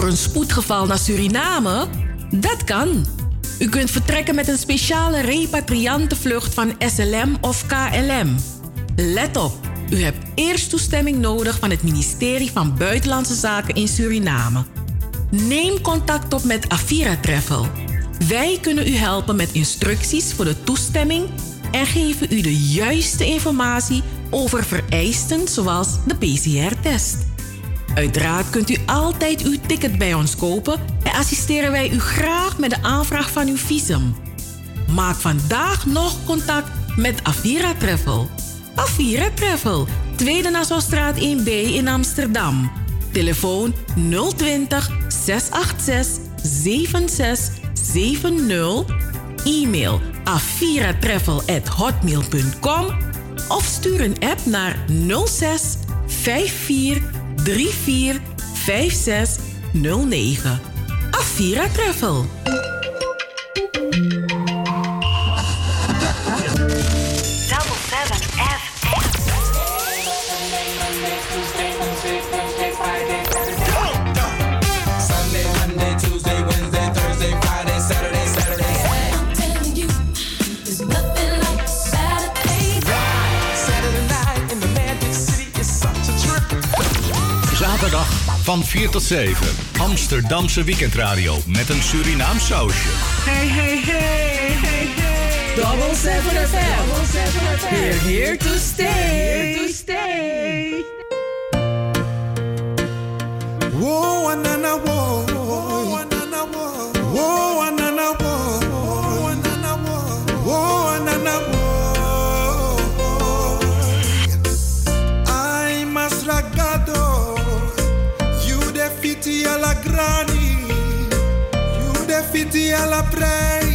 voor een spoedgeval naar Suriname? Dat kan. U kunt vertrekken met een speciale repatriantenvlucht van SLM of KLM. Let op, u hebt eerst toestemming nodig van het ministerie van Buitenlandse Zaken in Suriname. Neem contact op met Avira Travel. Wij kunnen u helpen met instructies voor de toestemming en geven u de juiste informatie over vereisten zoals de PCR-test. Uiteraard kunt u altijd uw ticket bij ons kopen en assisteren wij u graag met de aanvraag van uw visum. Maak vandaag nog contact met Avira Travel. Avira Travel, Tweede Nassaustraat 1B in Amsterdam. Telefoon 020 686 7670. E-mail aviratravel@hotmail.com of stuur een app naar 06 54 34 56 09. Avira Travel. Van 4 tot 7. Amsterdamse weekendradio met een Surinaam sausje. Hey, hey, hey, hey, hey. Double 7 FM. Double 7 FM. We're here to stay. Here to stay. Whoa, anana, whoa. Whoa, alla prega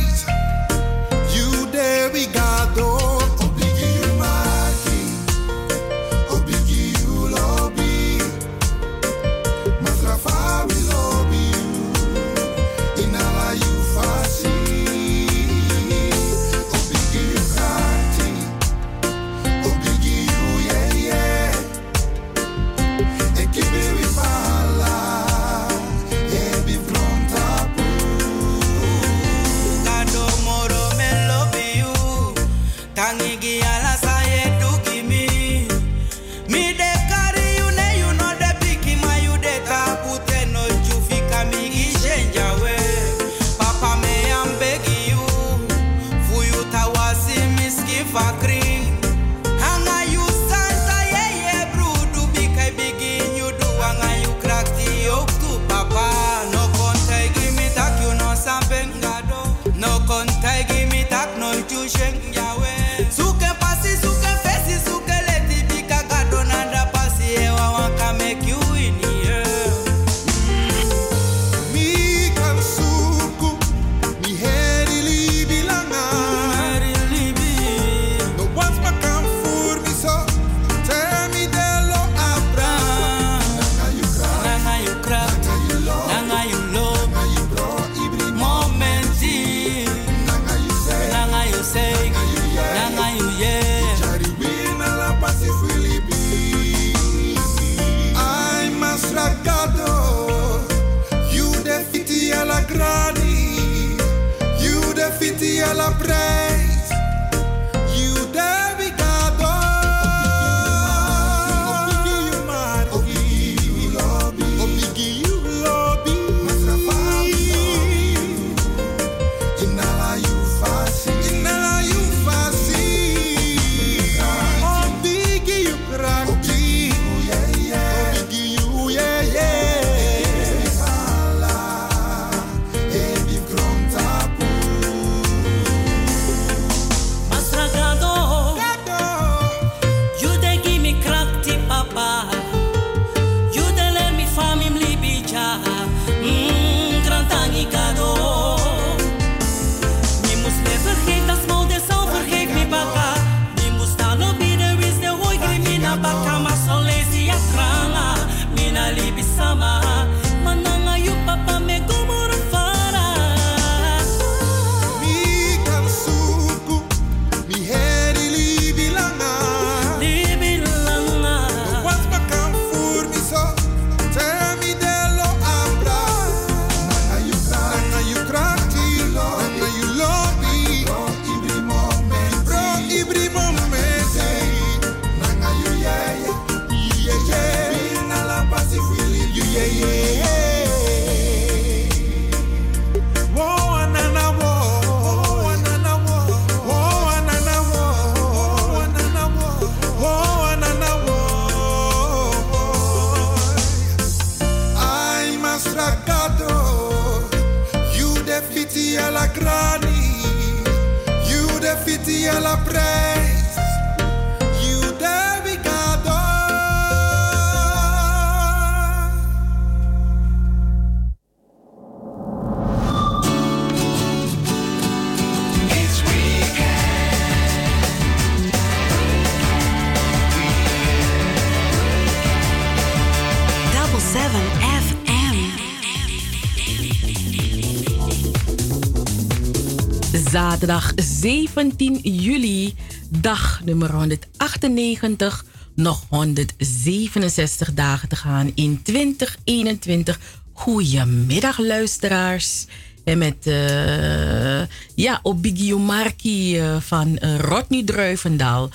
zaterdag 17 juli, dag nummer 198. Nog 167 dagen te gaan in 2021. Goedemiddag, luisteraars. En met uh, ja, Obigio Marki uh, van uh, Rodney Druivendaal,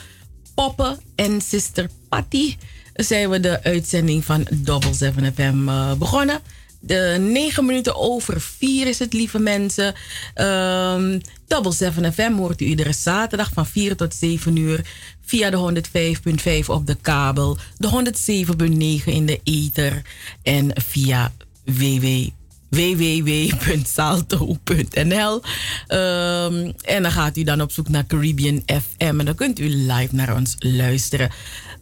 Poppen en Sister Patty zijn we de uitzending van Double 7 FM begonnen. De 9 minuten over 4 is het, lieve mensen. Um, Double 7 FM hoort u iedere zaterdag van 4 tot 7 uur via de 105.5 op de kabel, de 107.9 in de ether en via www www.salto.nl. Ehm, en dan gaat u dan op zoek naar Caribbean FM en dan kunt u live naar ons luisteren.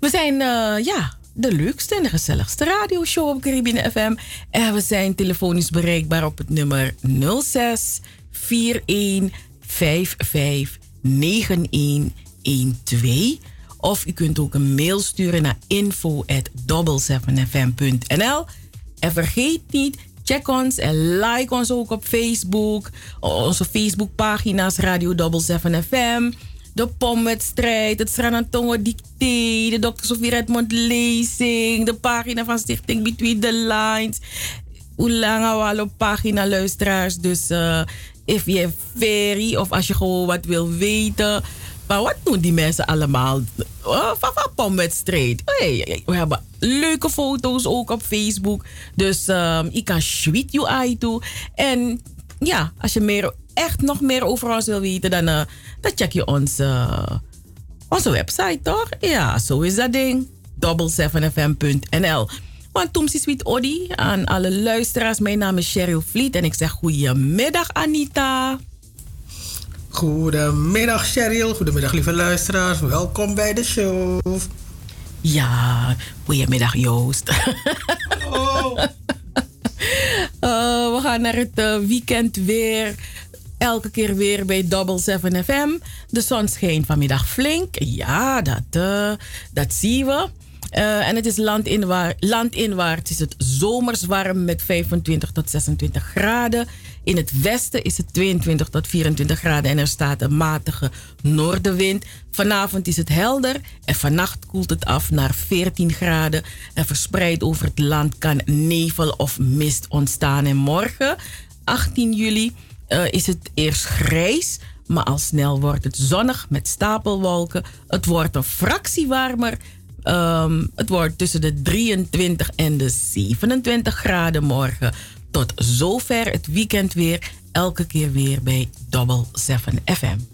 We zijn, uh, ja, de leukste en de gezelligste radioshow op Caribbean FM. En we zijn telefonisch bereikbaar op het nummer 06 41 55 9112. Of u kunt ook een mail sturen naar info@double7fm.nl. En vergeet niet, check ons en like ons ook op Facebook. Onze Facebookpagina's Radio Double 7 FM de pomwedstrijd, het Sranatongo Dicté, de Dr. Sofie Redmond lezing, de pagina van Stichting Between the Lines. Hoe lang al op pagina luisteraars. Dus uh, if je ferry of als je gewoon wat wil weten. Maar wat doen die mensen allemaal? Oh, van pomwedstrijd. Hey, we hebben leuke foto's ook op Facebook. Dus um, ik kan sweet you eye toe. En ja, als je meer, echt nog meer over ons wil weten, dan, uh, dan check je onze, onze website, toch? Ja, zo is dat ding. 77fm.nl. Want toen Sweet Odi aan alle luisteraars. Mijn naam is Cheryl Vliet en ik zeg goedemiddag Anita. Goedemiddag Cheryl, goedemiddag lieve luisteraars. Welkom bij de show. Ja, goedemiddag Joost. Oh. Uh, we gaan naar het uh, weekend weer. Elke keer weer bij Double 7 FM. De zon schijnt vanmiddag flink. Ja, dat, uh, dat zien we. Uh, en het is landinwaarts, landinwaarts is het zomers warm met 25 tot 26 graden. In het westen is het 22 tot 24 graden en er staat een matige noordenwind. Vanavond is het helder en vannacht koelt het af naar 14 graden. En verspreid over het land kan nevel of mist ontstaan. En morgen, 18 juli, uh, is het eerst grijs. Maar al snel wordt het zonnig met stapelwolken. Het wordt een fractie warmer. Um, het wordt tussen de 23 en de 27 graden morgen. Tot zover het weekend weer. Elke keer weer bij Double 7 FM.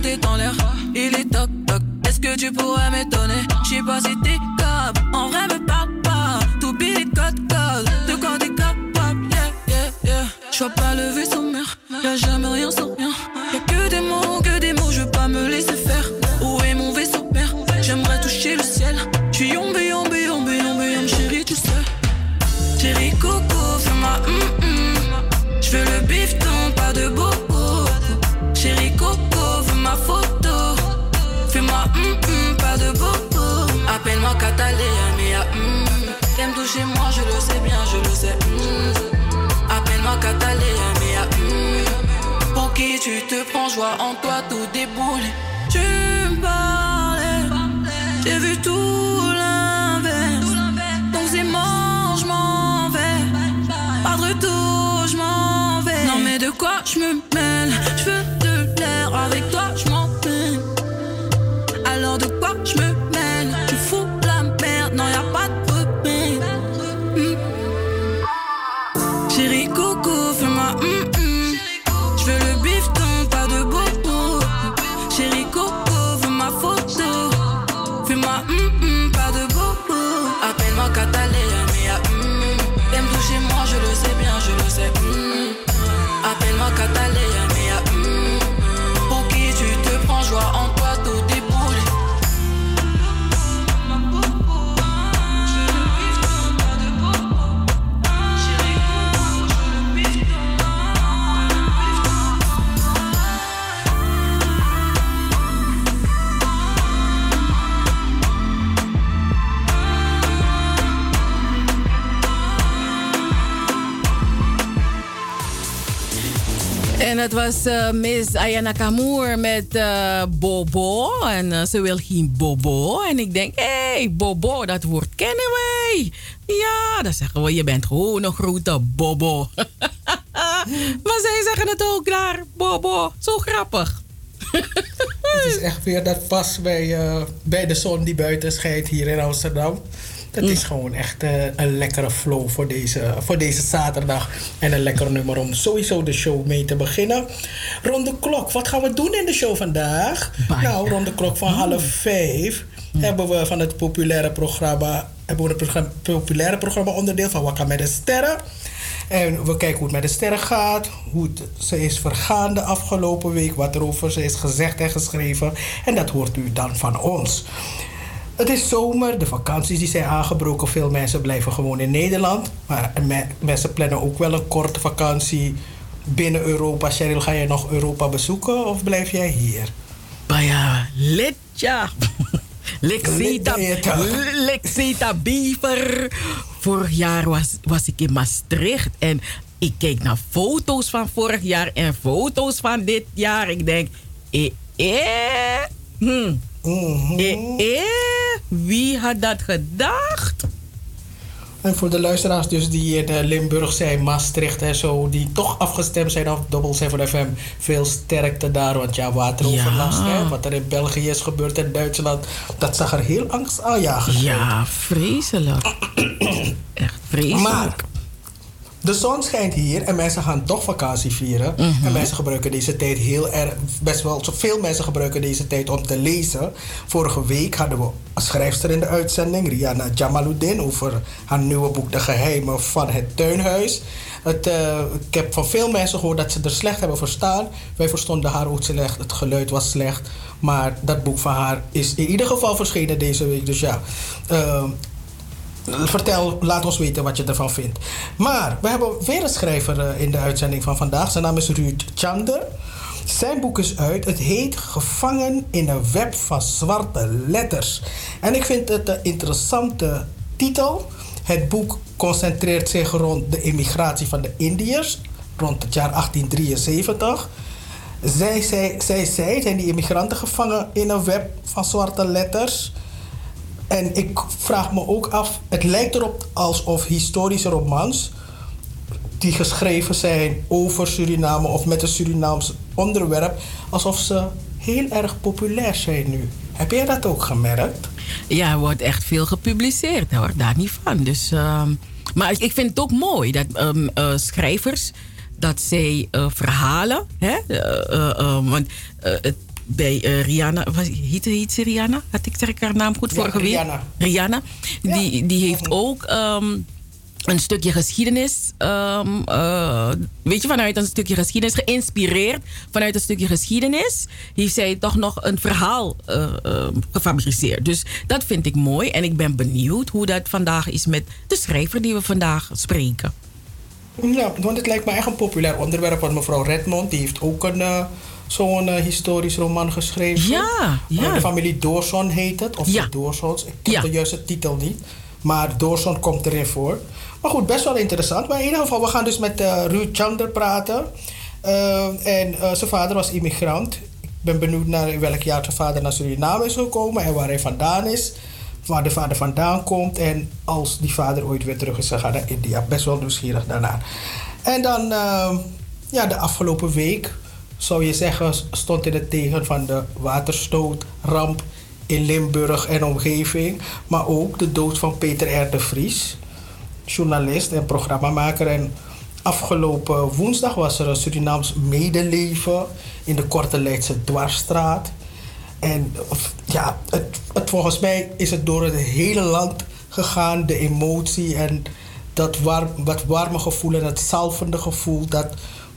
tout est en l'air. Il est toc toc, est-ce que tu pourrais m'étonner? J'sais pas si t'es cop, en vrai me parle pas. Tout pile code code, de quand t'es capable, yeah, yeah, yeah. J'vois pas le vaisseau mère, y'a jamais rien sans tu te prends, joie en toi, tout déboule. Tu me parlais, j'ai vu tout l'inverse. Donc c'est je m'en vais. Pas de retour, je m'en vais. Non, mais de quoi je me Het was eh, Miss Ayana Kamoer met eh, Bobo. En eh, ze wil geen Bobo. En ik denk, hé, hey, Bobo, dat woord kennen wij. Ja, dan zeggen we, je bent gewoon een grote Bobo. maar zij zeggen het ook daar, Bobo. Zo grappig. Het is echt weer dat vast bij, bij de zon die buiten schijnt hier in Amsterdam. Dat is gewoon echt eh, een lekkere flow voor deze, voor deze zaterdag. En een lekker nummer om sowieso de show mee te beginnen. Rond de klok. Wat gaan we doen in de show vandaag? Nou, rond de klok van half vijf hebben we van het populaire programma... hebben we het programma- populaire programma onderdeel van Wakka met de Sterren. En we kijken hoe het met de sterren gaat. Hoe het, ze is vergaan de afgelopen week. Wat er over ze is gezegd en geschreven. En dat hoort u dan van ons. Het is zomer, de vakanties die zijn aangebroken. Veel mensen blijven gewoon in Nederland. Maar me- mensen plannen ook wel een korte vakantie binnen Europa. Cheryl, ga jij nog Europa bezoeken of blijf jij hier? Baya, litja. Lexita. Lexita Beaver. Vorig jaar was, was ik in Maastricht en ik keek naar foto's van vorig jaar en foto's van dit jaar. Ik denk, eh, eh, hm, Mhm. eh, eh, wie had dat gedacht? En voor de luisteraars dus die in eh, Limburg zijn, Maastricht en zo, die toch afgestemd zijn op Double 7 FM, veel sterkte daar. Want ja, wateroverlast, Ja. hè, wat er in België is gebeurd en Duitsland, dat zag er heel angstaanjagend uit. Ja, vreselijk. Echt vreselijk. Maar de zon schijnt hier en mensen gaan toch vakantie vieren. Mhm. En mensen gebruiken deze tijd heel erg, best wel, veel mensen gebruiken deze tijd om te lezen. Vorige week hadden we een schrijfster in de uitzending, Rihanna Jamaluddin, over haar nieuwe boek De Geheimen van het Tuinhuis. Het, eh, ik heb van veel mensen gehoord dat ze er slecht hebben verstaan. Wij verstonden haar ook slecht, het geluid was slecht. Maar dat boek van haar is in ieder geval verschenen deze week. Dus ja, eh, Vertel, laat ons weten wat je ervan vindt. Maar we hebben weer een schrijver eh, in de uitzending van vandaag. Zijn naam is Ruud Chander. Zijn boek is uit. Het heet Gevangen in een web van zwarte letters. En ik vind het een interessante titel. Het boek concentreert zich rond de immigratie van de Indiërs rond het jaar 1873. Zij, zij, zij, zij zijn die immigranten gevangen in een web van zwarte letters. En ik vraag me ook af, het lijkt erop alsof historische romans die geschreven zijn over Suriname of met een Surinaams onderwerp, alsof ze heel erg populair zijn nu. Heb jij dat ook gemerkt? Ja, er wordt echt veel gepubliceerd hoor, daar niet van. Dus, ehm, maar ik vind het ook mooi dat ehm, eh, schrijvers dat zij eh, verhalen, hè, eh, want het- bij eh, Rihanna, was, heet, heet ze Rihanna? Had ik zeg ik haar naam goed Ja, vorige week? Rihanna. Rihanna, die, die heeft ook ehm, een stukje geschiedenis, ehm, eh, weet je, vanuit een stukje geschiedenis, geïnspireerd vanuit een stukje geschiedenis, heeft zij toch nog een verhaal eh, eh, gefabriceerd. Dus dat vind ik mooi en ik ben benieuwd hoe dat vandaag is met de schrijver die we vandaag spreken. Ja, want het lijkt me echt een populair onderwerp. Want mevrouw Redmond die heeft ook een, zo'n eh, historisch roman geschreven. Ja, ja. Eh, de familie Doorson heet het. Of Ja. Doorsons. Ik heb Ja. de juiste titel niet. Maar Doorzon komt erin voor. Maar goed, best wel interessant. Maar in ieder geval, we gaan dus met uh, Ruud Chander praten. Uh, en zijn vader was immigrant. Ik ben benieuwd naar welk jaar zijn vader naar Suriname is gekomen en waar hij vandaan is. Waar de vader vandaan komt. En als die vader ooit weer terug is gegaan naar India. Best wel nieuwsgierig daarna. En dan, ja, de afgelopen week zou je zeggen, stond in het tegen van de waterstootramp in Limburg en omgeving. Maar ook de dood van Peter R. de Vries, journalist en programmamaker. En afgelopen woensdag was er een Surinaams medeleven in de Korte Leidse Dwarsstraat. En ja, het, het, volgens mij is het door het hele land gegaan, de emotie en dat warm, wat warme gevoel en het zalvende gevoel dat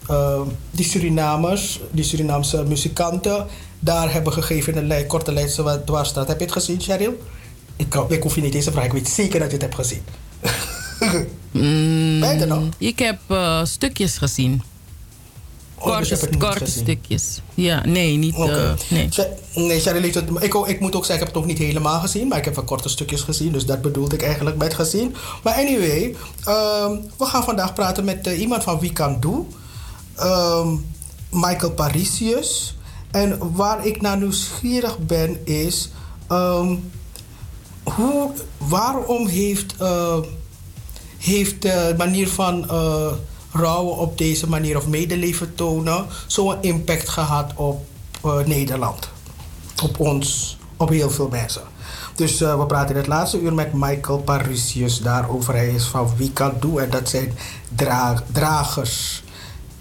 uh, die Surinamers, die Surinaamse muzikanten, daar hebben gegeven in de korte Leidse dwarsstraat. Heb je het gezien, Cheryl? Ik, ik hoef je niet eens te vragen. Ik weet zeker dat je het hebt gezien. mm, je nog? Ik heb uh, stukjes gezien. Oh, dus korte, korte stukjes. Ja, nee, niet. Okay. Uh, nee, nee Cheryl, ik, ik moet ook zeggen, ik heb het nog niet helemaal gezien, maar ik heb wel korte stukjes gezien, dus dat bedoelde ik eigenlijk met gezien. Maar anyway, uh, we gaan vandaag praten met uh, iemand van Wie Kan Doe. Um, Michael Parisius. En waar ik naar nieuwsgierig ben is... Um, hoe, waarom heeft, uh, heeft de manier van uh, rouwen op deze manier... of medeleven tonen... zo'n impact gehad op uh, Nederland? Op ons, op heel veel mensen. Dus we praten het laatste uur met Michael Parisius daarover. Hij is van Wie Kan Doe en dat zijn dra dragers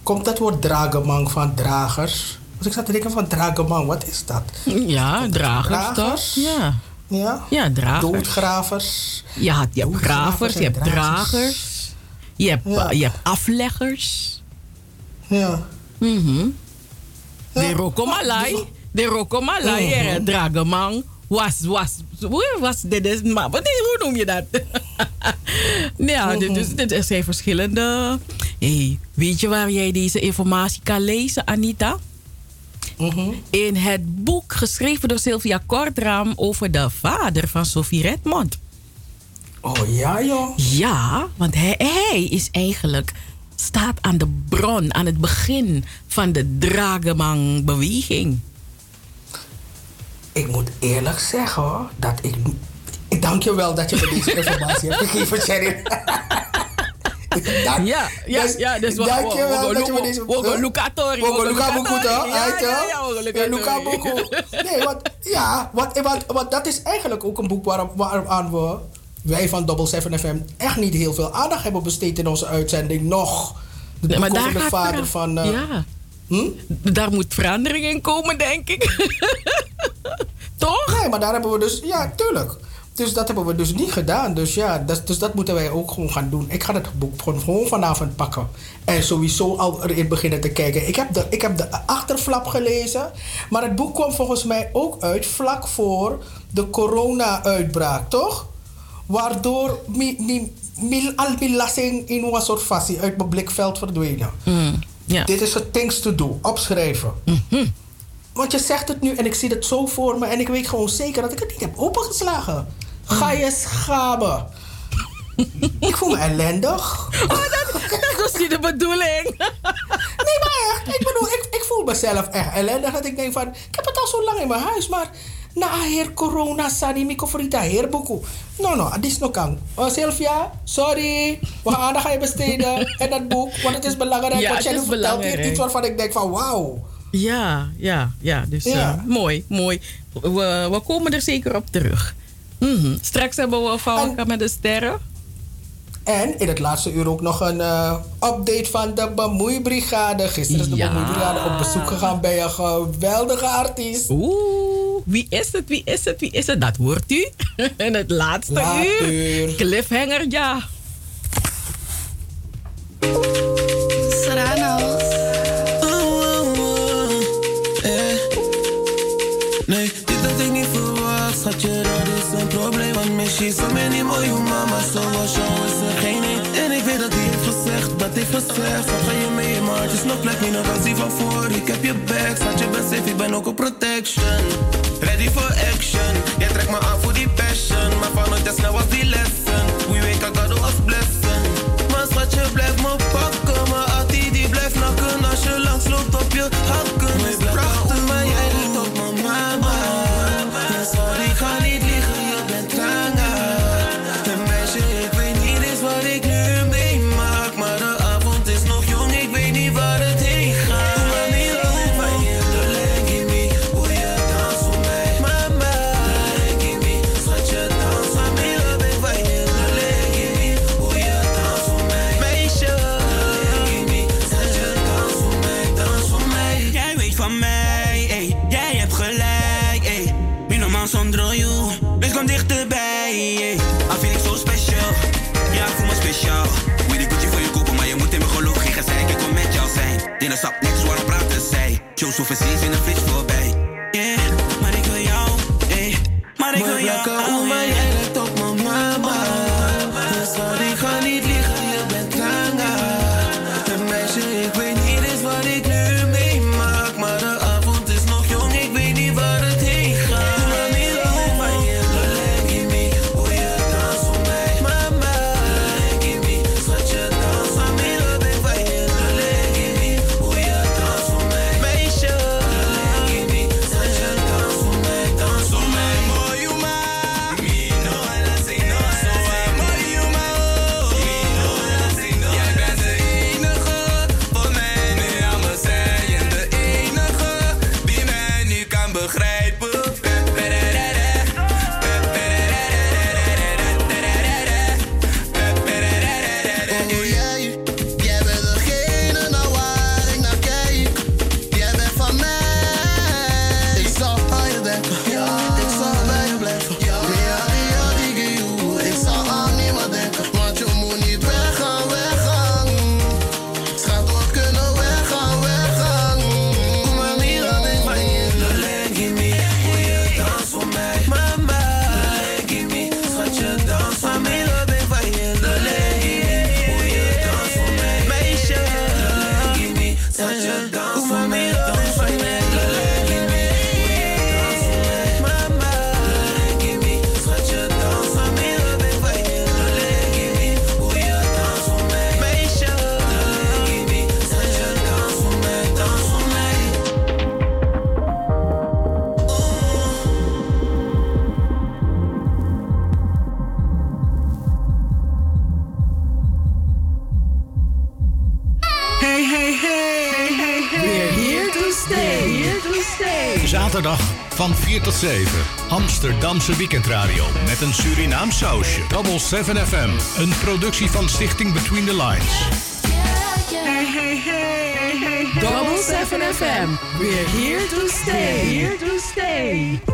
komt dat woord dragemang van dragers? Dus ik zat te denken van dragemang, wat is dat? Ja, dragers, dragers toch? Ja. Ja? Ja, dragers. Doodgravers. Ja, je hebt gravers, je hebt dragers. Je hebt, ja. uh, je hebt afleggers. Ja. Mhm. Mm de rokomalai. De rokomalai, mm -hmm. dragemang. Was, was, was, dit is, maar hoe noem je dat? ja, dus er zijn verschillende Hey, weet je waar jij deze informatie kan lezen, Anita? Mm In het boek geschreven door Sylvia Kortram over de vader van Sophie Redmond. Oh ja, joh. Ja, want hij, hij is eigenlijk staat aan de bron, aan het begin van de Dragemang-beweging. Ik moet eerlijk zeggen hoor, dat ik. Ik dank je wel dat je me deze informatie hebt gegeven, Sherry. ja, ja, ja. Dus we gaan we Luca Tori. We gaan Luca Boku, toch? Ja, ja, Luca Boku. Nee, want, ja, want, want, want dat is eigenlijk ook een boek waar, waaraan we, wij van Double 7 FM, echt niet heel veel aandacht hebben besteed in onze uitzending. Nog. De nee, vader van... Uh, ja. Hm? Daar moet verandering in komen, denk ik. Toch? Nee, maar daar hebben we dus... Ja, tuurlijk. Dus dat hebben we dus niet gedaan. Dus ja, dat, dus dat moeten wij ook gewoon gaan doen. Ik ga het boek gewoon vanavond pakken. En sowieso al erin beginnen te kijken. Ik heb de, ik heb de achterflap gelezen. Maar het boek kwam volgens mij ook uit vlak voor de corona-uitbraak, toch? Waardoor mi, mi, mi, al mijn belasting in een soort fasie uit mijn blikveld verdwenen. Mm, yeah. Dit is het things to do. Opschrijven. Mm -hmm. Want je zegt het nu en ik zie het zo voor me. En ik weet gewoon zeker dat ik het niet heb opengeslagen. Ga je schamen. ik voel me ellendig. Oh, dat, dat was niet de bedoeling. nee, maar echt. Ik bedoel, ik, ik voel mezelf echt ellendig. Dat ik denk van, ik heb het al zo lang in mijn huis, maar... Na heer corona, sani, miko frita, heer boku. No, no, adis no kan. Uh, Sylvia, sorry. We gaan aandacht aan je besteden. en dat boek, want het is belangrijk. Ja, want jij vertelt hier iets waarvan ik denk van, wauw. Ja, ja, ja. Dus ja. Uh, mooi, mooi. We, we komen er zeker op terug. Mm -hmm. Straks hebben we Valka met de sterren. En in het laatste uur ook nog een uh, update van de Bemoeibrigade. Gisteren is de ja. Bemoeibrigade op bezoek gegaan bij een geweldige artiest. Oeh, wie is het, wie is het, wie is het? Dat hoort u in het laatste Laat uur. uur. Cliffhanger, ja. Serrano's. Oh, oh, oh. Eh. Nee, dit had ik niet verwacht, schatje, dat is een probleem. Want misschien zo many miljoen mama, zoals jou gezegd. Wat ga je mee, maar het is nog plek, niet als die van voor. Ik heb je back, schat je bent safe, ik ben ook op protection. Ready for action, jij trekt me aan voor die passion. Maar van het snel was die lessen. tot 7. Amsterdamse weekendradio met een Surinaam sausje. Double 7 FM, een productie van Stichting Between the Lines. Hey, hey, hey, hey, hey. Double 7 FM, we're here to stay. We're here to stay.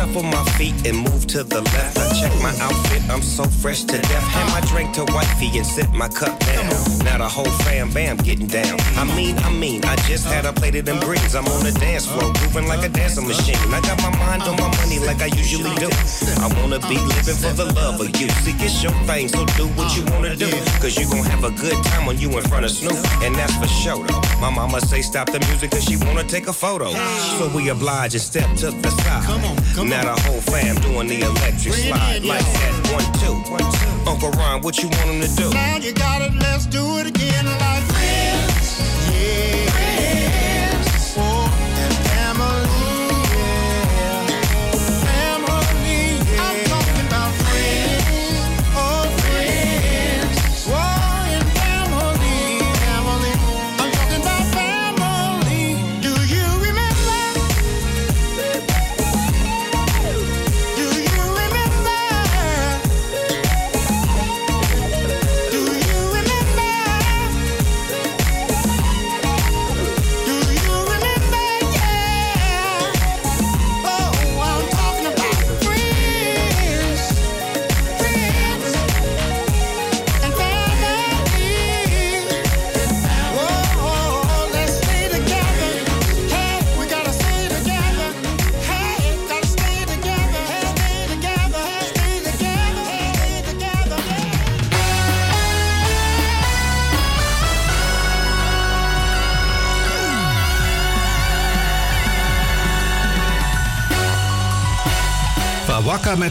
Shuffle my feet and move to the left. I check my outfit, I'm so fresh to death. Hand my drink to wifey and sip my cup down. Now the whole fam bam getting down. I mean, I mean, I just had a plate of them greens. I'm on the dance floor, grooving like a dancing machine. I got my mind on my money like I usually do. I wanna be living for the love of you. See, it's your thing, so do what you wanna do. Cause you gon' have a good time when you in front of Snoop. And that's for sure though. My mama say stop the music cause she wanna take a photo. So we oblige and step to the side. Now the whole fam doing the electric slide. Like that, one, two. Uncle Ron, what you want him to do? Now you got it, let's do it again like friends. Yeah.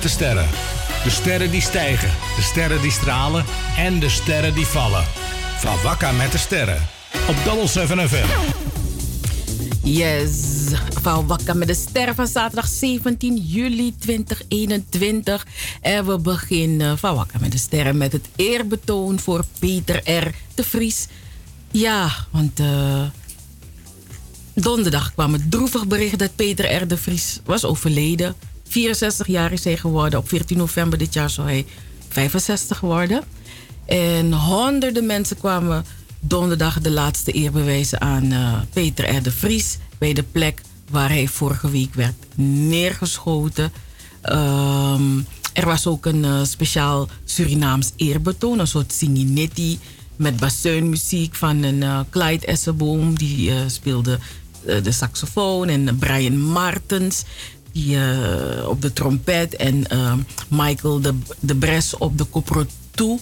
De sterren. De sterren die stijgen, de sterren die stralen en de sterren die vallen. Van Wakka met de sterren. Op Double 7 FM. Yes, van Wakka met de sterren van zaterdag 17 juli 2021. En we beginnen van Wakka met de sterren met het eerbetoon voor Peter R. de Vries. Ja, want eh, donderdag kwam het droevig bericht dat Peter R. de Vries was overleden. 64 jaar is hij geworden. Op 14 november dit jaar zou hij 65 worden. En honderden mensen kwamen donderdag de laatste eer bewijzen aan eh, Peter R. de Vries. Bij de plek waar hij vorige week werd neergeschoten. Ehm, er was ook een eh, speciaal Surinaams eerbetoon. Een soort singinetti met bassuinmuziek van een eh, Clyde Essenboom. Die speelde de saxofoon. En Brian Martens die, eh, op de trompet. En eh, Michael de, de Bres op de koprotu.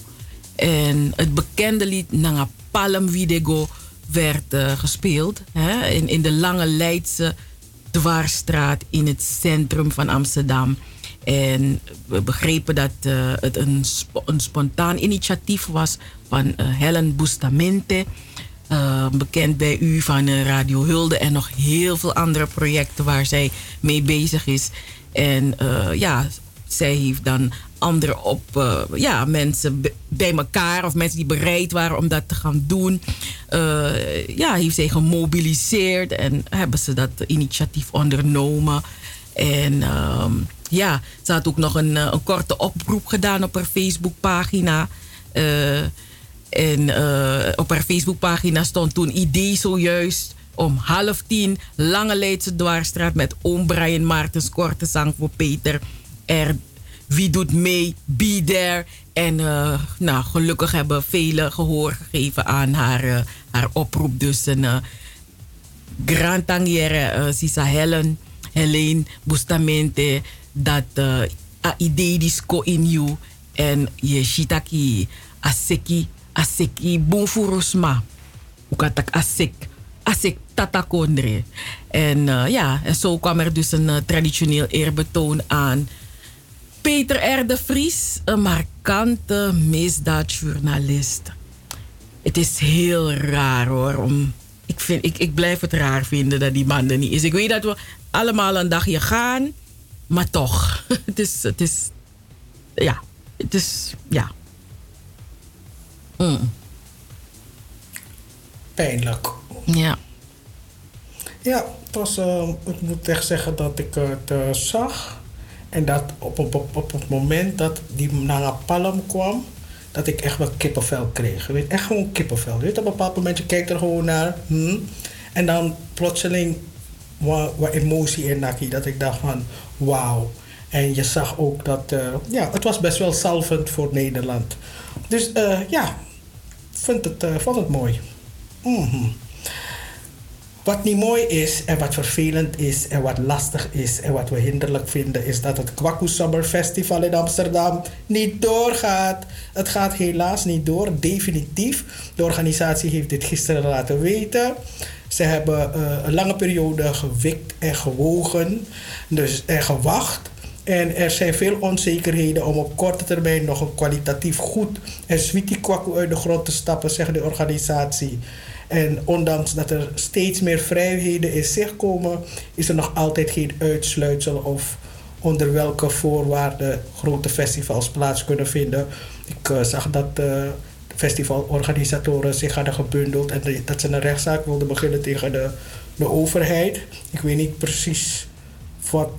En het bekende lied Nanga Palm Vidego werd eh, gespeeld. Hè, in, in de lange Leidse dwarsstraat in het centrum van Amsterdam. En we begrepen dat het een, een spontaan initiatief was van Helen Bustamante. Eh, bekend bij u van eh, Radio Hulde en nog heel veel andere projecten waar zij mee bezig is. En eh, ja, zij heeft dan andere op, eh, ja, mensen bij elkaar of mensen die bereid waren om dat te gaan doen. ja, heeft zij gemobiliseerd en hebben ze dat initiatief ondernomen. En ehm, ja, ze had ook nog een, een korte oproep gedaan op haar Facebookpagina. Eh en eh, op haar Facebookpagina stond toen idee zojuist om half tien Lange Leidse Dwarsstraat met oom Brian Maartens korte zang voor Peter. Er, wie doet mee? Be there. En eh, nou, gelukkig hebben velen gehoor gegeven aan haar, eh, haar oproep. Dus een eh, grand tangiere Sisa Helen, Helene Bustamante, dat eh, a idee disco in you en je shitaki aseki aseki bonfurusma. Ukatak asek asek tatakondre. En eh, ja, en zo kwam er dus een eh, traditioneel eerbetoon aan. Peter R. de Vries, een markante misdaadjournalist. Het is heel raar hoor. Om, ik, vind, ik, ik blijf het raar vinden dat die man er niet is. Ik weet dat we allemaal een dagje gaan, maar toch. Het is, het is, ja, het is, ja. Mm, Pijnlijk. ja. Ja, het was, eh, ik moet echt zeggen dat ik het eh, zag. En dat op, op, op, het moment dat die Nanga Palm kwam, dat ik echt wel kippenvel kreeg. Je weet, echt gewoon kippenvel. Je weet, op een bepaald moment je kijkt er gewoon naar. hm, en dan plotseling wat, wat emotie in Naki. Dat ik dacht van wauw. En je zag ook dat eh, ja, het was best wel salvend voor Nederland. Dus ja, vind het, eh, vond het mooi. Mhm. Wat niet mooi is en wat vervelend is en wat lastig is en wat we hinderlijk vinden, is dat het Kwaku Festival in Amsterdam niet doorgaat. Het gaat helaas niet door, definitief. De organisatie heeft dit gisteren laten weten. Ze hebben eh, een lange periode gewikt en gewogen dus, en gewacht. En er zijn veel onzekerheden om op korte termijn nog een kwalitatief goed en kwaku uit de grond te stappen, zegt de organisatie. En ondanks dat er steeds meer vrijheden in zicht komen, is er nog altijd geen uitsluitsel of onder welke voorwaarden grote festivals plaats kunnen vinden. Ik uh, zag dat uh, de festivalorganisatoren zich hadden gebundeld en dat ze een rechtszaak wilden beginnen tegen de, de overheid. Ik weet niet precies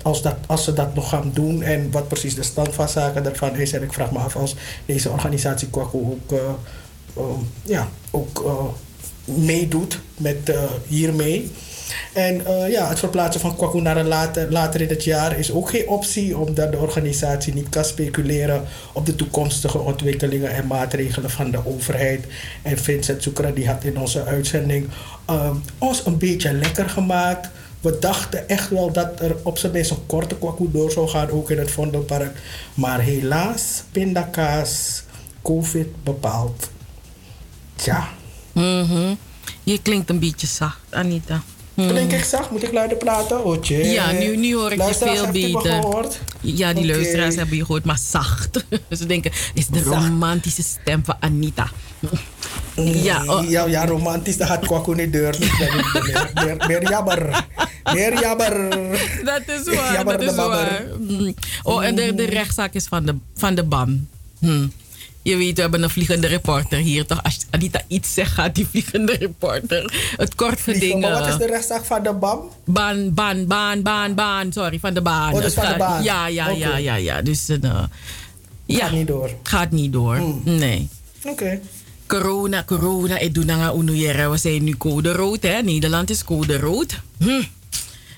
als, dat, als ze dat nog gaan doen en wat precies de stand van zaken daarvan is. En ik vraag me af als deze organisatie Kwaku ook, uh, ja, ook meedoet met uh, hiermee. En ja, het verplaatsen van Kwaku naar later, later in het jaar is ook geen optie, omdat de organisatie niet kan speculeren op de toekomstige ontwikkelingen en maatregelen van de overheid. En Vincent Soekra die had in onze uitzending uh, ons een beetje lekker gemaakt. We dachten echt wel dat er op zijn minst een korte Kwaku door zou gaan, ook in het Vondelpark. Maar helaas, pindakaas, COVID bepaald. Tja. Mhm. Je klinkt een beetje zacht, Anita. Mm. Klink ik zacht? Moet ik luider praten? Oh, ja, nu, nu hoor ik je veel beter. Gehoord? Ja, die okay. luisteraars hebben je gehoord, maar zacht. Ze denken, is de romantische stem van Anita. Ja, oh. ja, ja, romantisch, dat gaat kwakko niet deur. meer, meer, meer jammer. Meer jammer. Dat is waar. Dat is waar. Oh, en de, de rechtszaak is van de, van de BAM. Hm. Je weet, we hebben een vliegende reporter hier. Toch? Als Anita iets zegt, gaat die vliegende reporter. Het kort. Maar wat is de rechtszaak van de BAM? Baan, baan, baan, baan, baan. Sorry, van de baan. Oh, dus van de baan? Ja, ja, okay. ja, ja, ja. Dus, uh, ja. Gaat niet door? Gaat niet door, hmm. nee. Oké. Okay. Corona, corona, ik doe nou unuyere. We zijn nu code rood, hè. Nederland is code rood. Hm.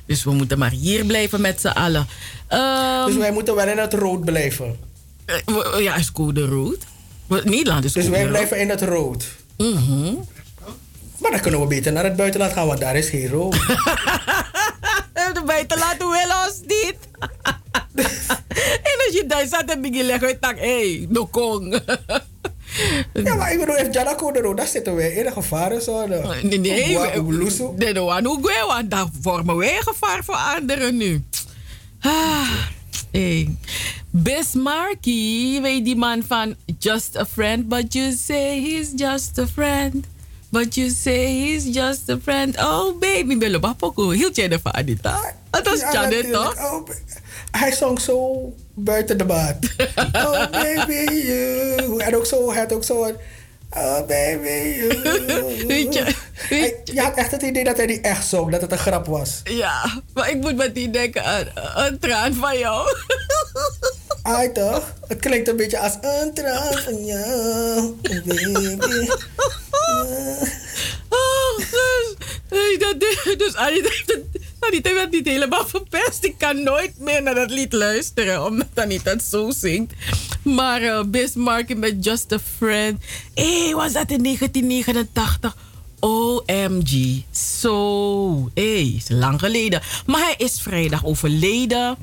Dus we moeten maar hier blijven met z'n allen. Um, dus wij moeten wel in het rood blijven? Uh, ja, is code rood. Nederland is Dus wij blijven in het rood. Mm -hmm. Maar dan kunnen we beter naar het buitenland gaan, want daar is geen rood. het buitenland wil ons niet. en als je daar staat en begin leggen, dan hé, kong. ja, maar ik bedoel, if Janako de rood, dan zitten wij in een gevarenzone. Nee, nee. Nee, nee, want dan vormen wij gevaar voor anderen nu. Ah. Eh, hey. Bismarcky, weet die man van Just a Friend, but you say he's just a friend. But you say he's just a friend. Oh baby, bello bapoko. Hield jij ervan, Anita? Het was ja, Janet, toch? Oh, hij zong zo buiten de maat. oh baby, you. En ook zo, hij had ook zo Oh baby, weet je, weet je. je had echt het idee dat hij niet echt zong, dat het een grap was. Ja, maar ik moet meteen denken aan een traan van jou. Ai toch? Het klinkt een beetje als een traan van jou, baby. Oh, dus, dat, dus Anita werd niet helemaal verpest. Ik kan nooit meer naar dat lied luisteren, omdat Anita het zo zingt. Maar uh, Bismarck met Just a Friend. Hé, hey, was dat in 1989? OMG. Zo. Hé, hey, is lang geleden. Maar hij is vrijdag overleden.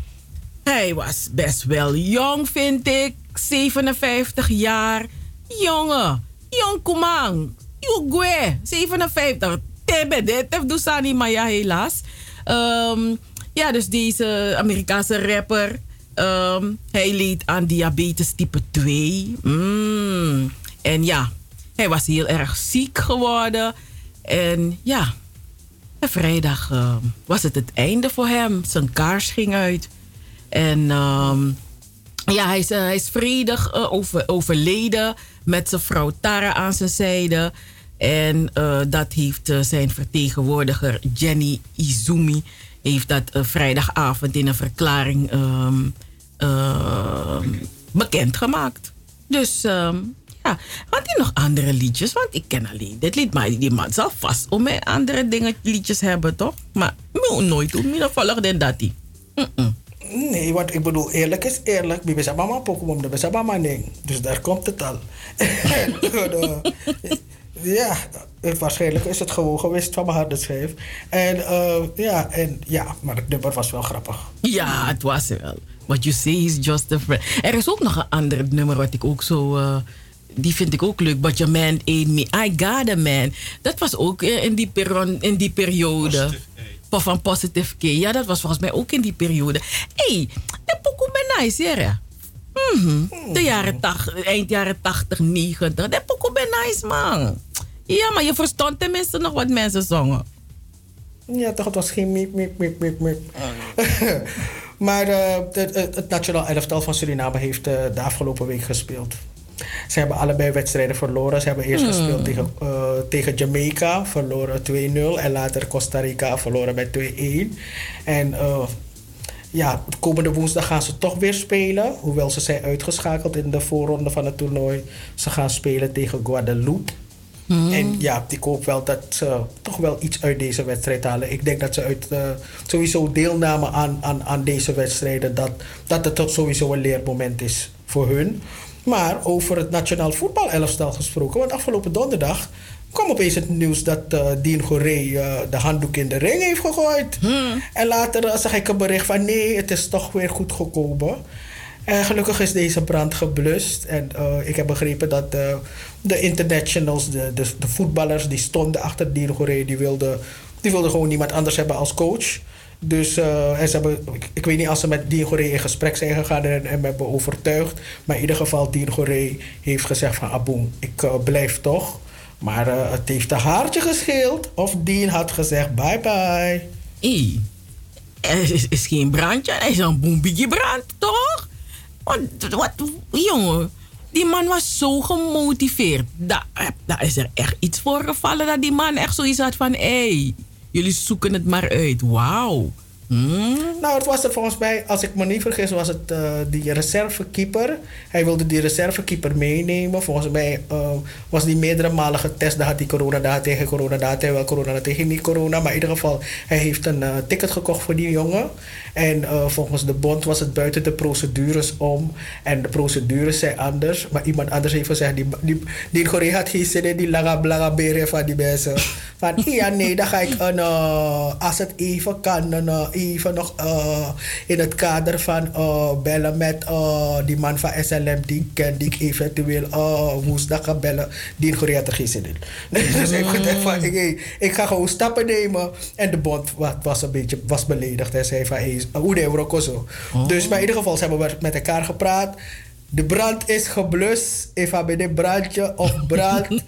Hij was best wel jong, vind ik. 57 jaar. Jongen. Jong kumang. Jugwe. 57. Tebe, dit Dusani Maya helaas. Um, ja, dus deze Amerikaanse rapper. Um, hij leed aan diabetes type 2. Mm. En ja, hij was heel erg ziek geworden. En ja, vrijdag uh, was het het einde voor hem. Zijn kaars ging uit. En ja, hij is, uh, vredig uh, over, overleden met zijn vrouw Tara aan zijn zijde. En uh, dat heeft zijn vertegenwoordiger Jenny Izumi heeft dat vrijdagavond in een verklaring um, bekendgemaakt. Dus um, Ja, had hij nog andere liedjes? Want ik ken alleen dit lied. Maar die man zal vast om mij andere dingen liedjes hebben, toch? Maar nooit doen. Meer volg dan dat hij. Nee, want ik bedoel, eerlijk is eerlijk. Wie is mama Pokémon, mama ding. Dus daar komt het al. Ja, het- waarschijnlijk is het gewoon geweest van mijn harde schijf. En eh, ja, en ja, maar het nummer was wel grappig. Ja, het was er wel. What you say is just a friend. Er is ook nog een ander nummer wat ik ook zo... eh, die vind ik ook leuk. But your man ain't me. I got a man. Dat was ook in die, peron, in die periode. Po- Van Positive K. Ja, dat was volgens mij ook in die periode. Hé, hey, de pokoe ben nice, ja. Mhm. De jaren 80, eind jaren 80, 90. De pokoe ben nice, man. Ja, maar je verstond tenminste nog wat mensen zongen. Ja, toch, het was geen miep, miep, miep, miep, miep. maar eh, het, het, nationaal elftal van Suriname heeft eh, de afgelopen week gespeeld. Ze hebben allebei wedstrijden verloren. Ze hebben eerst Hmm. gespeeld tegen, eh, tegen Jamaica, verloren 2-0. En later Costa Rica, verloren met 2-1. En ja, komende woensdag gaan ze toch weer spelen. Hoewel ze zijn uitgeschakeld in de voorronde van het toernooi. Ze gaan spelen tegen Guadeloupe. En ja, ik hoop wel dat ze toch wel iets uit deze wedstrijd halen. Ik denk dat ze uit eh, sowieso deelname aan, aan, aan deze wedstrijden, dat, dat het toch sowieso een leermoment is voor hun. Maar over het nationaal voetbalelftal gesproken, want afgelopen donderdag kwam opeens het nieuws dat eh Dien Goree eh, de handdoek in de ring heeft gegooid. En later zag ik een bericht van nee, het is toch weer goed gekomen. En gelukkig is deze brand geblust. En eh, ik heb begrepen dat eh, de internationals, de, de, de voetballers die stonden achter Goree, die wilden, die wilden gewoon niemand anders hebben als coach. Dus eh, en ze hebben, ik, ik weet niet als ze met Goree in gesprek zijn gegaan en hem hebben overtuigd. Maar in ieder geval, Goree heeft gezegd van Aboom, ik eh, blijf toch. Maar eh, het heeft een haartje gescheeld. Of Dien had gezegd bye bye. Hey, er is, geen brandje, er is een boembetje brand, toch? Want, wat, jongen, die man was zo gemotiveerd. Daar, is er echt iets voor gevallen dat die man echt zoiets had van... hé, hey, jullie zoeken het maar uit. Wauw. Hmm? Nou, het was er volgens mij, als ik me niet vergis, was het eh, die reservekeeper. Hij wilde die reservekeeper meenemen. Volgens mij eh, was die meerdere malen getest. Daar had hij corona, daar geen corona, daar had wel corona, daar had niet corona. Maar in ieder geval, hij heeft een eh, ticket gekocht voor die jongen. En eh, volgens de bond was het buiten de procedures om. En de procedures zijn anders. Maar iemand anders heeft gezegd, die, die, die Korea had geen die lange blange beren van die mensen. Van, ja nee, dan ga ik, eh, als het even kan, eh, even nog in het kader van bellen met die man van SLM die ken, die ik eventueel woensdag ga bellen. Die Korea had er geen dus ik gedacht van, ik ga gewoon stappen nemen. En de bond was, was een beetje was beledigd. Hij zei van, hey, hoe de euro zo. Dus maar in ieder geval, ze hebben we met elkaar gepraat. De brand is geblust. Even bij dit brandje of brand.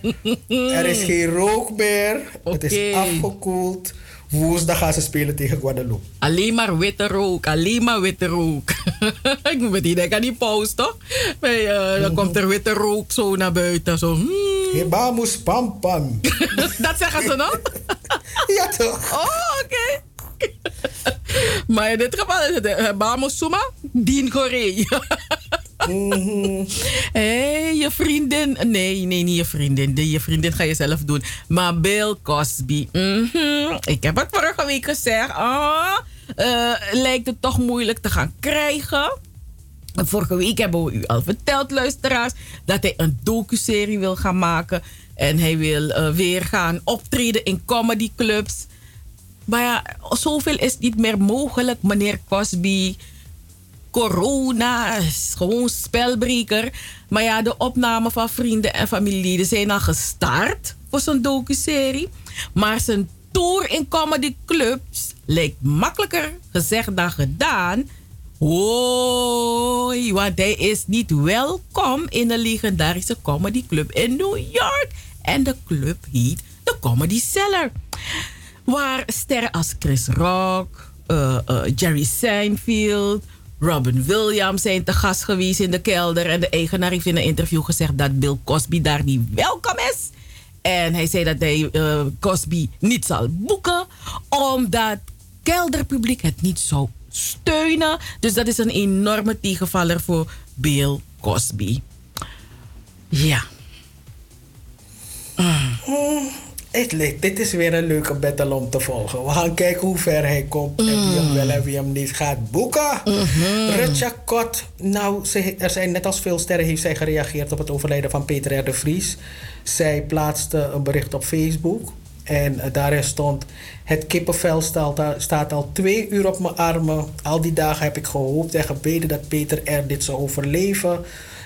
er is geen rook meer. Het is afgekoeld. Woensdag gaan ze spelen tegen Guadeloupe. Alleen maar witte rook, alleen maar witte rook. ik moet meteen denken aan die pauze, toch? Bij, eh, dan komt er witte rook zo naar buiten. Zo. hmm. Hebamus pam pam. Dat zeggen ze nog? ja, toch? Oh, oké. maar in dit geval is het eh, Bamos Suma, Dien Goree. Hé, je vriendin. Nee, nee, niet je vriendin. De, je vriendin ga je zelf doen. Maar Bill Cosby. mhm. Ik heb het vorige week gezegd. Eh, lijkt het toch moeilijk te gaan krijgen. Vorige week hebben we u al verteld, luisteraars, dat hij een docuserie wil gaan maken. En hij wil eh, weer gaan optreden in comedyclubs. Maar ja, zoveel is niet meer mogelijk, meneer Cosby. Corona is gewoon spelbreker. Maar ja, de opname van vrienden en familieleden zijn al gestart voor zijn docuserie. Maar zijn tour in comedyclubs lijkt makkelijker gezegd dan gedaan. Hoi, want hij is niet welkom in een legendarische comedyclub in New York. En de club heet de Comedy Cellar. Waar sterren als Chris Rock, eh, eh, Jerry Seinfeld, Robin Williams zijn te gast geweest in de kelder. En de eigenaar heeft in een interview gezegd dat Bill Cosby daar niet welkom is. En hij zei dat hij eh, Cosby niet zal boeken, omdat kelderpubliek het niet zou steunen. Dus dat is een enorme tegenvaller voor Bill Cosby. Ja. Lijkt- dit is weer een leuke battle om te volgen. We gaan kijken hoe ver hij komt en wie Mm. hem wel en wie hem niet gaat boeken. Mhm. Rutja Kot, nou, ze, er zijn net als veel sterren heeft zij gereageerd op het overlijden van Peter R. de Vries. Zij plaatste een bericht op Facebook en daarin stond... Het kippenvel staat al twee uur op mijn armen. Al die dagen heb ik gehoopt en gebeden dat Peter R. dit zou overleven.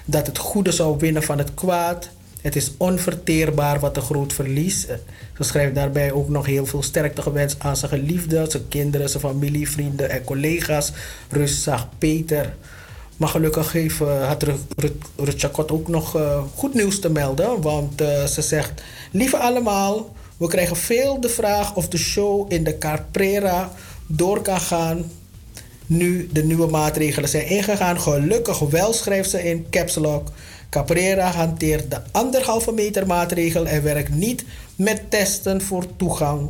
Dat het goede zou winnen van het kwaad. Het is onverteerbaar wat een groot verlies. Eh, Ze schrijft daarbij ook nog heel veel sterkte gewenst aan zijn geliefden, zijn kinderen, zijn familie, vrienden en collega's. Rust zag Peter. Maar gelukkig heeft, eh, had Ru- Ru- Rutschakot ook nog eh, goed nieuws te melden. Want ze zegt: Lieve allemaal, we krijgen veel de vraag of de show in de Carprera door kan gaan nu de nieuwe maatregelen zijn ingegaan. Gelukkig wel, schrijft ze in Caps Lock. Caprera hanteert de anderhalve meter maatregel en werkt niet met testen voor toegang.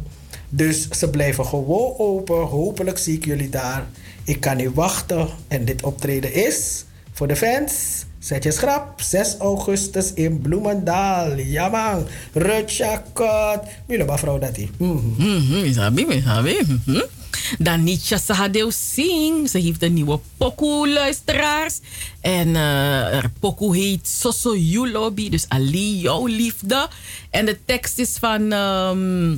Dus ze blijven gewoon open. Hopelijk zie ik jullie daar. Ik kan niet wachten. En dit optreden is voor de fans. Zet je schrap. 6 augustus in Bloemendaal. Ja man. Rutschakot. Jullie mevrouw dat. Mhm, isabi, isabi. Mhm. Danitja Sahadeo Singh. Ze heeft een nieuwe pokoe, luisteraars. En eh haar pokoe heet Soso You Lobby. Dus Ali, jouw liefde. En de tekst is van... ehm,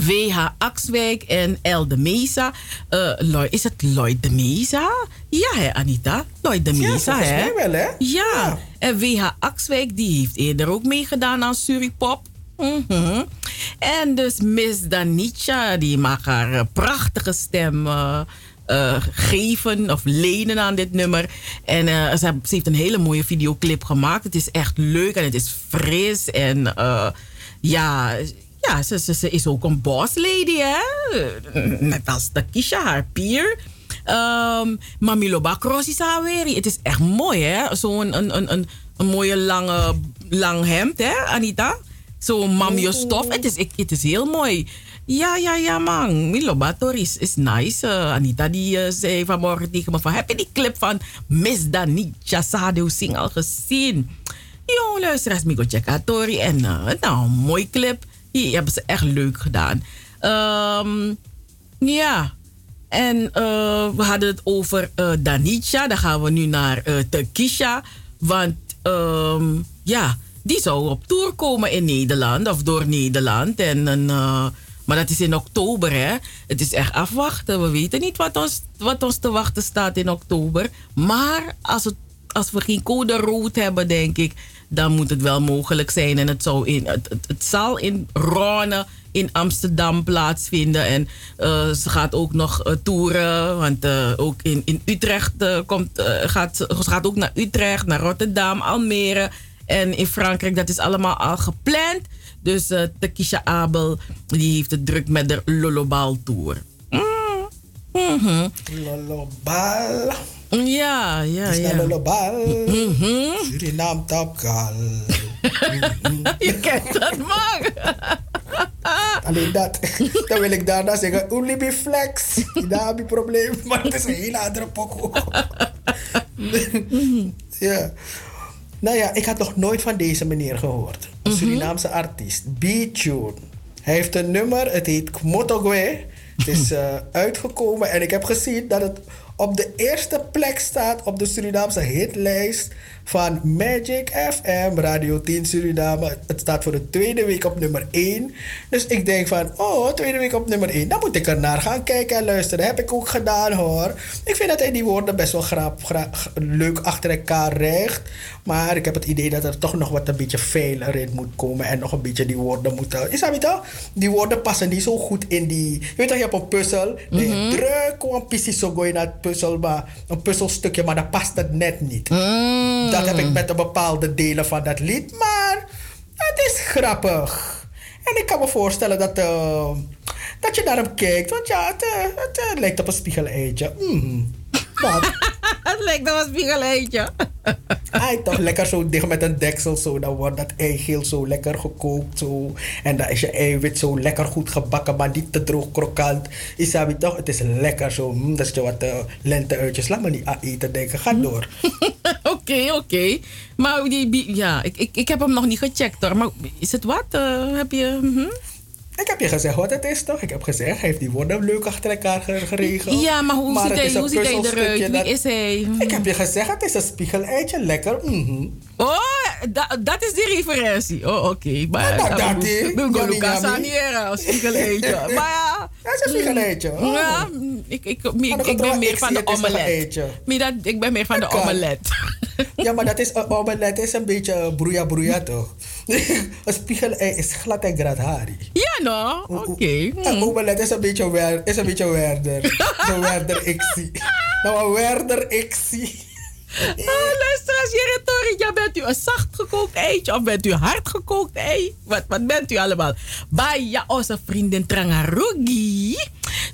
WH Axwijk en El de Mesa. Eh, is het Lloyd de Mesa? Ja, hè, Anita? Lloyd de Ja, Mesa, volgens hè? wel, hè? Ja. En WH Axwijk, die heeft eerder ook meegedaan aan Suripop. Mhm. En dus Miss Danitja, die mag haar eh, prachtige stem eh, geven of lenen aan dit nummer. En ze, heeft een hele mooie videoclip gemaakt. Het is echt leuk en het is fris. En ja, ja ze, ze, ze is ook een boss lady, hè? Net als Takisha, haar peer. Um, Bakros is weer. Het is echt mooi, hè? Zo'n een, een, een, een mooie lange lang hemd, hè, Anita? Zo'n mamio stof. Het is, het is heel mooi. Ja, ja, ja, man. Milo Bator is, is nice. Eh, Anita die eh, zei vanmorgen tegen me van... Heb je die clip van Miss Danitja Sadhu Singh al gezien? Jong, luisteraars, Migo Tori. En eh, nou, een mooi clip. Die hebben ze echt leuk gedaan. Ehm, ja, en eh, we hadden het over eh Danitja. Dan gaan we nu naar Takisha. Want ehm, ja, die zou op tour komen in Nederland of door Nederland. En, maar dat is in oktober, hè? Het is echt afwachten. We weten niet wat ons, wat ons te wachten staat in oktober. Maar als, het, als we geen code rood hebben, denk ik, dan moet het wel mogelijk zijn. En het, zou in, het, het, het zal in Rone in Amsterdam plaatsvinden. En eh, ze gaat ook nog eh, toeren. Want eh, ook in, in Utrecht komt, gaat ze gaat ook naar Utrecht, naar Rotterdam, Almere. En in Frankrijk, dat is allemaal al gepland. Dus Takisha Abel, die heeft het druk met de Tour. Mm. Mhm. Lolobal. Ja, ja, ja. Mhm. Suriname tapkal. Je kent dat, man. Alleen dat. Dan wil ik daarna zeggen, Ulibi Flex. Daar heb je probleem. Maar het is een hele andere pokoe. ja. Nou ja, ik had nog nooit van deze meneer gehoord. Een Surinaamse artiest. B-Tune. Hij heeft een nummer, het heet Kmotogwe. Het is eh, uitgekomen en ik heb gezien dat het op de eerste plek staat op de Surinaamse hitlijst van Magic FM, Radio 10 Suriname. Het staat voor de tweede week op nummer 1. Dus ik denk van, oh, tweede week op nummer 1. Dan moet ik er naar gaan kijken en luisteren. heb ik ook gedaan hoor. Ik vind dat hij die woorden best wel grap, leuk achter elkaar recht. Maar ik heb het idee dat er toch nog wat een beetje veiler in moet komen. En nog een beetje die woorden moeten... Is dat niet toch? Die woorden passen niet zo goed in die... Je weet toch, je hebt een puzzel. Dan je druk gewoon precies zo gooi naar het puzzel. Maar een puzzelstukje, maar dan past het net niet. Dat heb ik met de bepaalde delen van dat lied. Maar het is grappig. En ik kan me voorstellen dat, eh, dat je naar hem kijkt. Want ja, het, eh, het, eh, lijkt op een spiegel-eitje. Mm. Dat. Dat een spiegeleitje. Ai, toch lekker zo dicht met een deksel. Zo. Dan wordt dat eigeel zo lekker gekookt. Zo. En dan is je eiwit zo lekker goed gebakken. Maar niet te droog krokant. Isabi toch, het is lekker zo. Mm, dat is je wat uh, lenteuitjes. Laat me niet aan eten denken. Ga door. Oké, oké. Maar die, ja, ik, ik, ik heb hem nog niet gecheckt hoor. Maar is het wat? Eh, heb je... mhm. Ik heb je gezegd wat het is toch? Ik heb gezegd, hij heeft die woorden leuk achter elkaar ge- geregeld. Ja, maar hoe ziet hij- hoe ziet hij eruit? Wie dat- is hij? Ik heb je gezegd, het is een spiegeleitje. Lekker. mhm. Oh, da- dat is die referentie. Oh, oké. Maar Ja, dat- is. Yummy, Lucas. Saniera spiegeleitje. maar ja. Dat is een spiegeleitje. Oh. Ja, ik, ik, ik, Maar ik, ben meer ik van de omelet. Maar ik ben meer van de omelet. Ja, maar dat is een omelet is een beetje broeia broeia toch? een spiegelei is glad en gradhari. Ja, no? Oké. Een omelet is een beetje, wer, is een beetje werder. Zo'n werder xie. Nou, een werder xie. Oh, luisteraars, Jeretoria, bent u een zacht gekookt eitje of bent u hard gekookt ei? Wat, wat bent u allemaal? Baya, onze vriendin Trangarugi.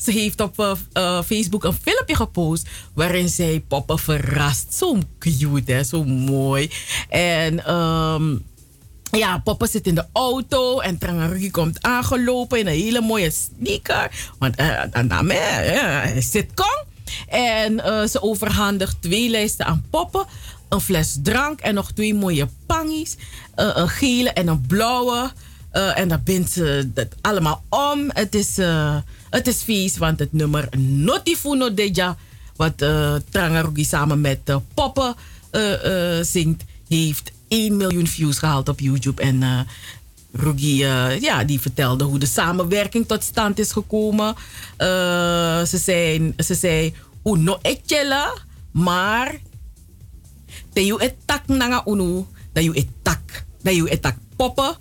Ze heeft op eh, eh, Facebook een filmpje gepost waarin zij poppen verrast. Zo cute, hè? zo mooi. En ehm, ja, Papa zit in de auto en Trangarugi komt aangelopen in een hele mooie sneaker. Want uh, zit kom. En eh, ze overhandigt twee lijsten aan poppen. Een fles drank en nog twee mooie pangies. Eh, een gele en een blauwe. En dan bindt ze dat allemaal om. Het is, het is feest, want het nummer Notifuno Deja... wat Trangarugi samen met poppen zingt... heeft 1 miljoen views gehaald op YouTube. En eh, ja, die vertelde hoe de samenwerking tot stand is gekomen. Eh, ze, zei, ze zei, uno etjela, maar... Dat je etak nanga uno, dat je etak, dat je etak poppen,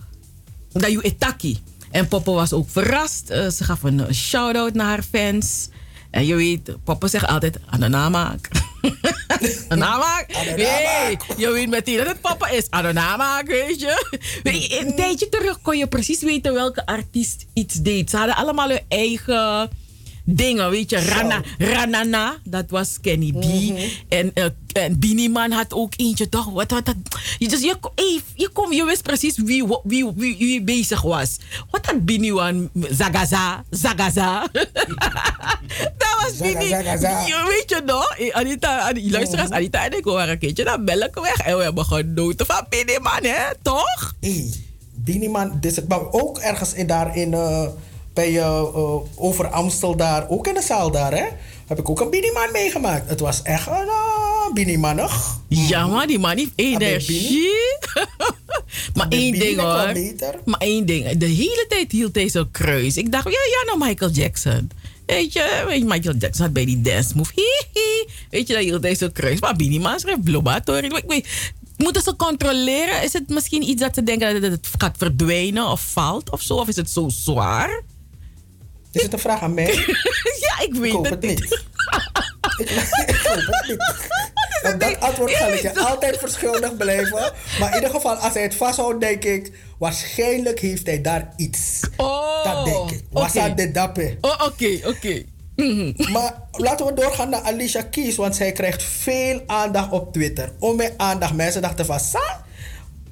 dat je etaki. En Poppen was ook verrast. Ze gaf een shout-out naar haar fans. En je weet, Poppen zegt altijd, aan de namaak. Een namaak? Aan de Nee, je weet meteen dat het papa is. Aan de namaak, weet je. Weet je, Een tijdje terug kon je precies weten welke artiest iets deed. Ze hadden allemaal hun eigen dingen, weet je. Rana, Ranana, dat was Kenny B. En, eh en Biniman had ook eentje, toch? Wat, wat. Je, dus je, hey, je, kom, je wist precies wie, wie, wie, wie bezig was. Wat had Biniman? Zagaza, Zagaza. dat was Bini. Je weet je nog? Eh, Anita, Anita, luister eens, Anita en ik waren een keertje naar Bellenweg. En we hebben genoten van Biniman, hè? Toch? Hey, Biniman, dit is, maar ook ergens in, daar in, eh, bij eh, over Amstel daar, ook in de zaal daar, hè? Heb ik ook een Biniman meegemaakt. Het was echt een uh, Binimanig. Ja, maar die man heeft energie. maar één ding hoor. Maar één ding. De hele tijd hield hij zo'n kruis. Ik dacht, ja, ja, nou Michael Jackson. Weet je, weet je, Michael Jackson had bij die dance move. Hihi. Weet je, dat hield hij zo'n kruis. Maar Bini Man schreef Blobatori. Ik weet, moeten ze controleren? Is het misschien iets dat ze denken dat het gaat verdwijnen of valt of zo? Of is het zo zwaar? Is het een vraag aan mij? ja, ik weet hoop het het niet. niet. ik, ik hoop het niet. Op dat antwoord ga ik je altijd verschuldigd blijven. Maar in ieder geval, als hij het vasthoudt, denk ik... Waarschijnlijk heeft hij daar iets. Oh, dat denk ik. Was oké. aan de dappe. Oh, oké, oké. Maar laten we doorgaan naar Alicia Keys, want zij krijgt veel aandacht op Twitter. Om mijn aandacht. Mensen dachten van, sa?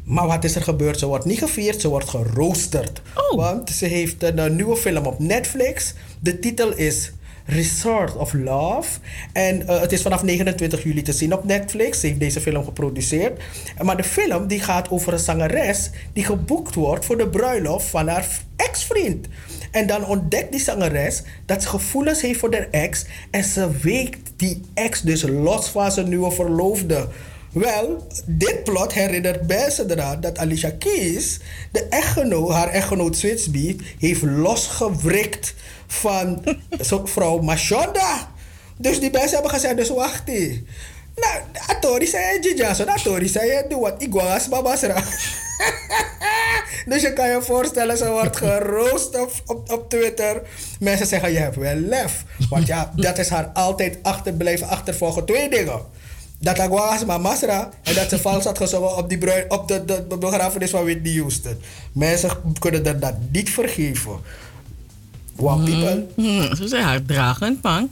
Maar wat is er gebeurd? Ze wordt niet gevierd, ze wordt geroosterd. Want ze heeft een, nieuwe film op Netflix. De titel is Resort of Love. En eh, het is vanaf 29 juli te zien op Netflix. Ze heeft deze film geproduceerd. Maar de film die gaat over een zangeres die geboekt wordt voor de bruiloft van haar ex-vriend. En dan ontdekt die zangeres dat ze gevoelens heeft voor haar ex. En ze weekt die ex dus los van zijn nieuwe verloofde. Wel, dit plot herinnert mensen eraan dat Alicia Keys, de echtgenoot, haar echtgenoot Switsby, heeft losgewrikt van vrouw Mashonda. Dus die mensen hebben gezegd, dus wacht eens. Nou, Atori zei Jija, zo Atori zei doe wat iguanas babasra. dus je kan je voorstellen, ze wordt geroost op, op, op Twitter. Mensen zeggen, je hebt wel lef. Want ja, dat is haar altijd achter blijven achtervolgen. Twee dingen. Dat Aguas Masra en dat ze vals had gezongen op, die bruid, op de, de, de begrafenis van Whitney Houston. Mensen kunnen dat niet vergeven. Wow, people. Hmm, ze zijn harddragend, man.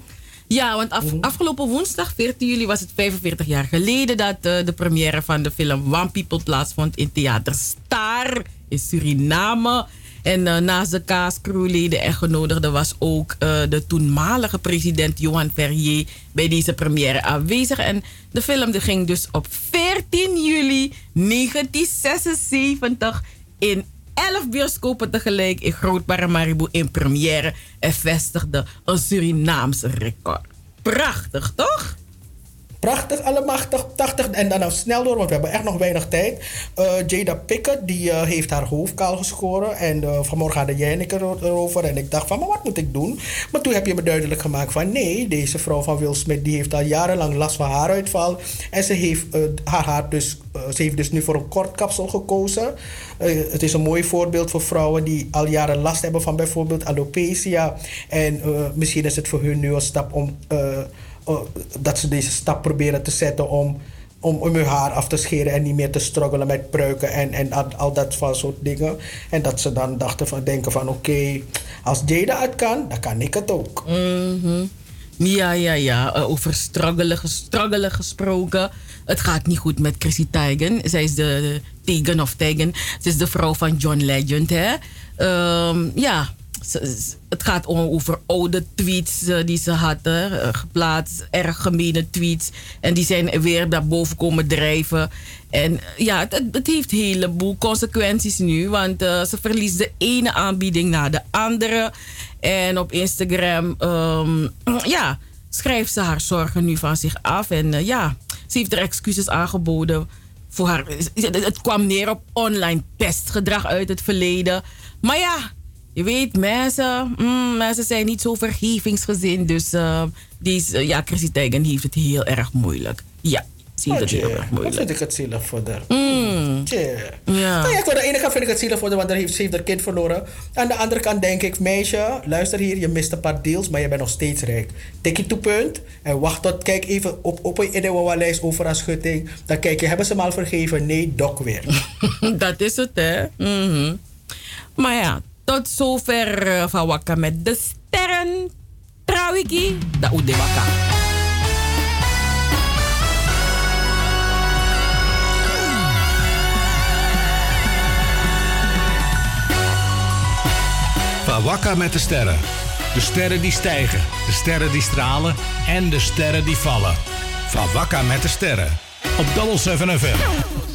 Ja, want af- afgelopen woensdag, 14 juli, was het 45 jaar geleden dat eh, de première van de film One People plaatsvond in Theater Star in Suriname. En eh, naast de kaascrewleden en genodigden was ook eh, de toenmalige president Johan Ferrier bij deze première aanwezig. En de film ging dus op 14 juli 1976 in 11 bioscopen tegelijk in Groot Paramaribo in première en vestigde een Surinaamse record. Prachtig, toch? Prachtig, allemachtig, 80 en dan nou snel door, want we hebben echt nog weinig tijd. Eh, Jada Pickett, die eh, heeft haar hoofd kaal geschoren. En eh, vanmorgen hadden jij en ik er- erover. En ik dacht van, maar wat moet ik doen? Maar toen heb je me duidelijk gemaakt van, nee, deze vrouw van Will Smith, die heeft al jarenlang last van haaruitval. En ze heeft haar haar dus, ze heeft dus nu voor een kort kapsel gekozen. Het is een mooi voorbeeld voor vrouwen die al jaren last hebben van bijvoorbeeld alopecia. En misschien is het voor hun nu een stap om... eh, dat ze deze stap proberen te zetten om, om, om hun haar af te scheren en niet meer te struggelen met pruiken en, en al, dat van soort dingen. En dat ze dan dachten van, denken van oké, als Jada het kan, dan kan ik het ook. Mhm. Ja, ja, ja. Eh, over struggelen, struggelen gesproken. Het gaat niet goed met Chrissy Teigen. Zij is de Teigen of Teigen. Ze is de vrouw van John Legend, hè. Ehm, ja, het gaat om, over oude tweets eh, die ze hadden eh, geplaatst. Erg gemene tweets. En die zijn weer naar boven komen drijven. En eh, ja, het, het- heeft een heleboel consequenties nu. Want ze verliest de ene aanbieding na de andere. En op Instagram, ehm, ja, schrijft ze haar zorgen nu van zich af. En ja, ze heeft er excuses aangeboden voor haar. Het kwam neer op online pestgedrag uit het verleden. Maar ja, je weet, mensen, mm, mensen zijn niet zo vergevingsgezind. Dus eh, deze, ja, Chrissy Teigen heeft het heel erg moeilijk. Ja, ze heeft het heel erg Wat moeilijk. vind ik het zielig voor haar. Mm. Ja. Nou ja, aan de ene kant vind ik het zielig voor haar, want heeft, ze heeft haar kind verloren. Aan de andere kant denk ik, meisje, luister hier, je mist een paar deals, maar je bent nog steeds rijk. Tik je to punt en wacht tot, kijk even op, op een Idewa-lijst over haar schutting. Dan kijk je, hebben ze me al vergeven? Nee, dok weer. Dat is het, hè? Mhm. Maar ja, tot zover eh, van Wakka met de sterren. Trouwiki, da Ude Wakka. Wakka met de sterren. De sterren die stijgen, de sterren die stralen en de sterren die vallen. Van Wakka met de sterren. Op Double 7 FM.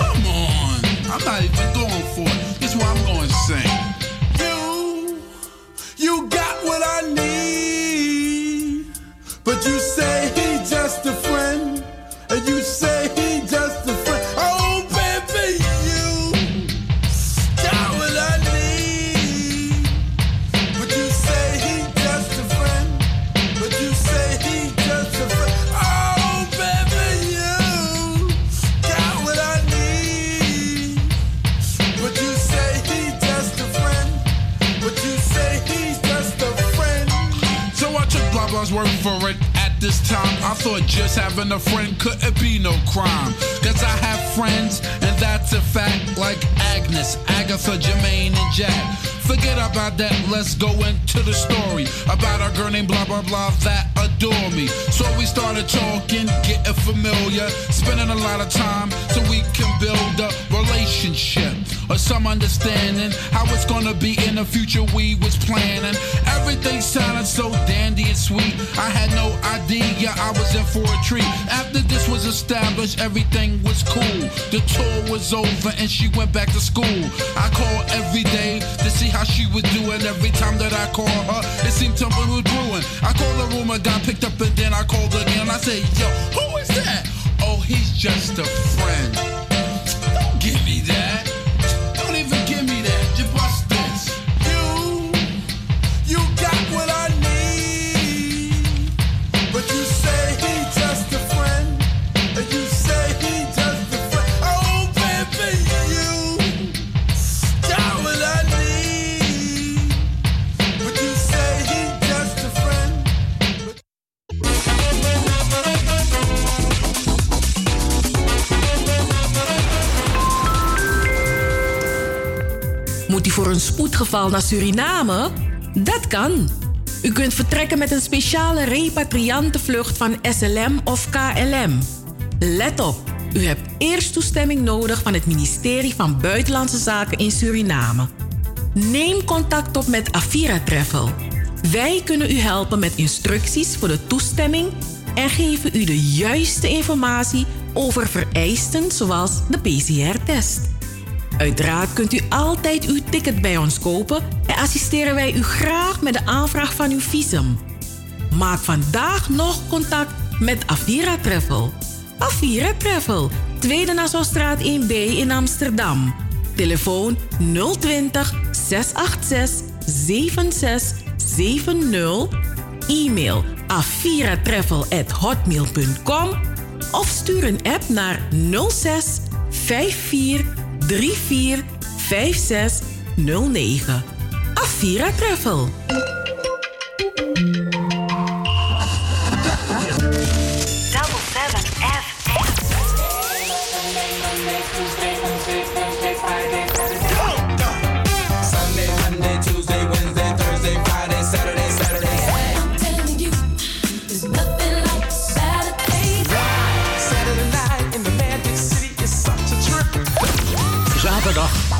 Come on. I'm not even going for it. This is what I'm going to sing. You, you got what I need. But you say for it. At this time, I thought just having a friend couldn't be no crime. Cause I have friends, and that's a fact, like Agnes, Agatha, Jermaine, and Jack. Forget about that, let's go into the story about a girl named blah blah blah that adore me. So we started talking, getting familiar, spending a lot of time so we can build a relationship. Or some understanding how it's gonna be in the future we was planning. Everything sounded so dandy and sweet. I had no idea I was in for a treat. After this was established, everything was cool. The tour was over and she went back to school. I called every day to see how she was doing. Every time that I called her, it seemed something was brewing. I called the room, oh and got picked up, and then I called again. I said, Yo, who is that? Oh, he's just a friend. Don't give me that. Voor een spoedgeval naar Suriname? Dat kan. U kunt vertrekken met een speciale repatriantenvlucht van SLM of KLM. Let op, u hebt eerst toestemming nodig van het ministerie van Buitenlandse Zaken in Suriname. Neem contact op met Avira Travel. Wij kunnen u helpen met instructies voor de toestemming en geven u de juiste informatie over vereisten zoals de PCR-test. Uiteraard kunt u altijd uw ticket bij ons kopen en assisteren wij u graag met de aanvraag van uw visum. Maak vandaag nog contact met Avira Travel. Avira Travel, Tweede Nassaustraat 1B in Amsterdam. Telefoon 020 686 7670. E-mail aviratravel@hotmail.com of stuur een app naar 06 54 34 56 09. Avira Travel.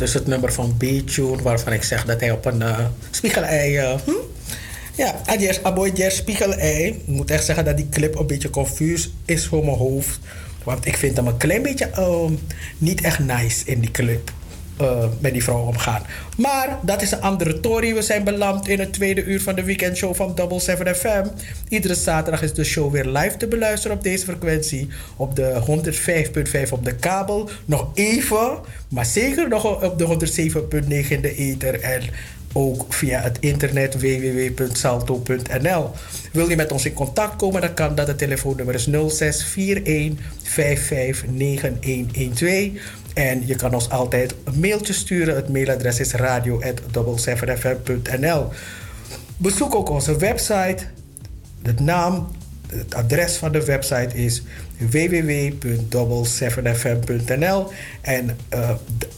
Dus het nummer van B-Tune, waarvan ik zeg dat hij op een uh, spiegelei. Uh, hm? Ja, Adjes, spiegelei. Ik moet echt zeggen dat die clip een beetje confuus is voor mijn hoofd. Want ik vind hem een klein beetje uh, niet echt nice in die clip. Uh, met die vrouw omgaan. Maar dat is een andere tory. We zijn beland in het tweede uur van de weekendshow van Double 7 FM. Iedere zaterdag is de show weer live te beluisteren op deze frequentie. Op de 105.5 op de kabel. Nog even, maar zeker nog op de 107.9 in de ether. En ook via het internet www.salto.nl. Wil je met ons in contact komen, dan kan dat. Het telefoonnummer is 0641 559112. En je kan ons altijd een mailtje sturen. Het mailadres is radio.7fm.nl. Bezoek ook onze website. De naam, het adres van de website is www.double7fm.nl en uh,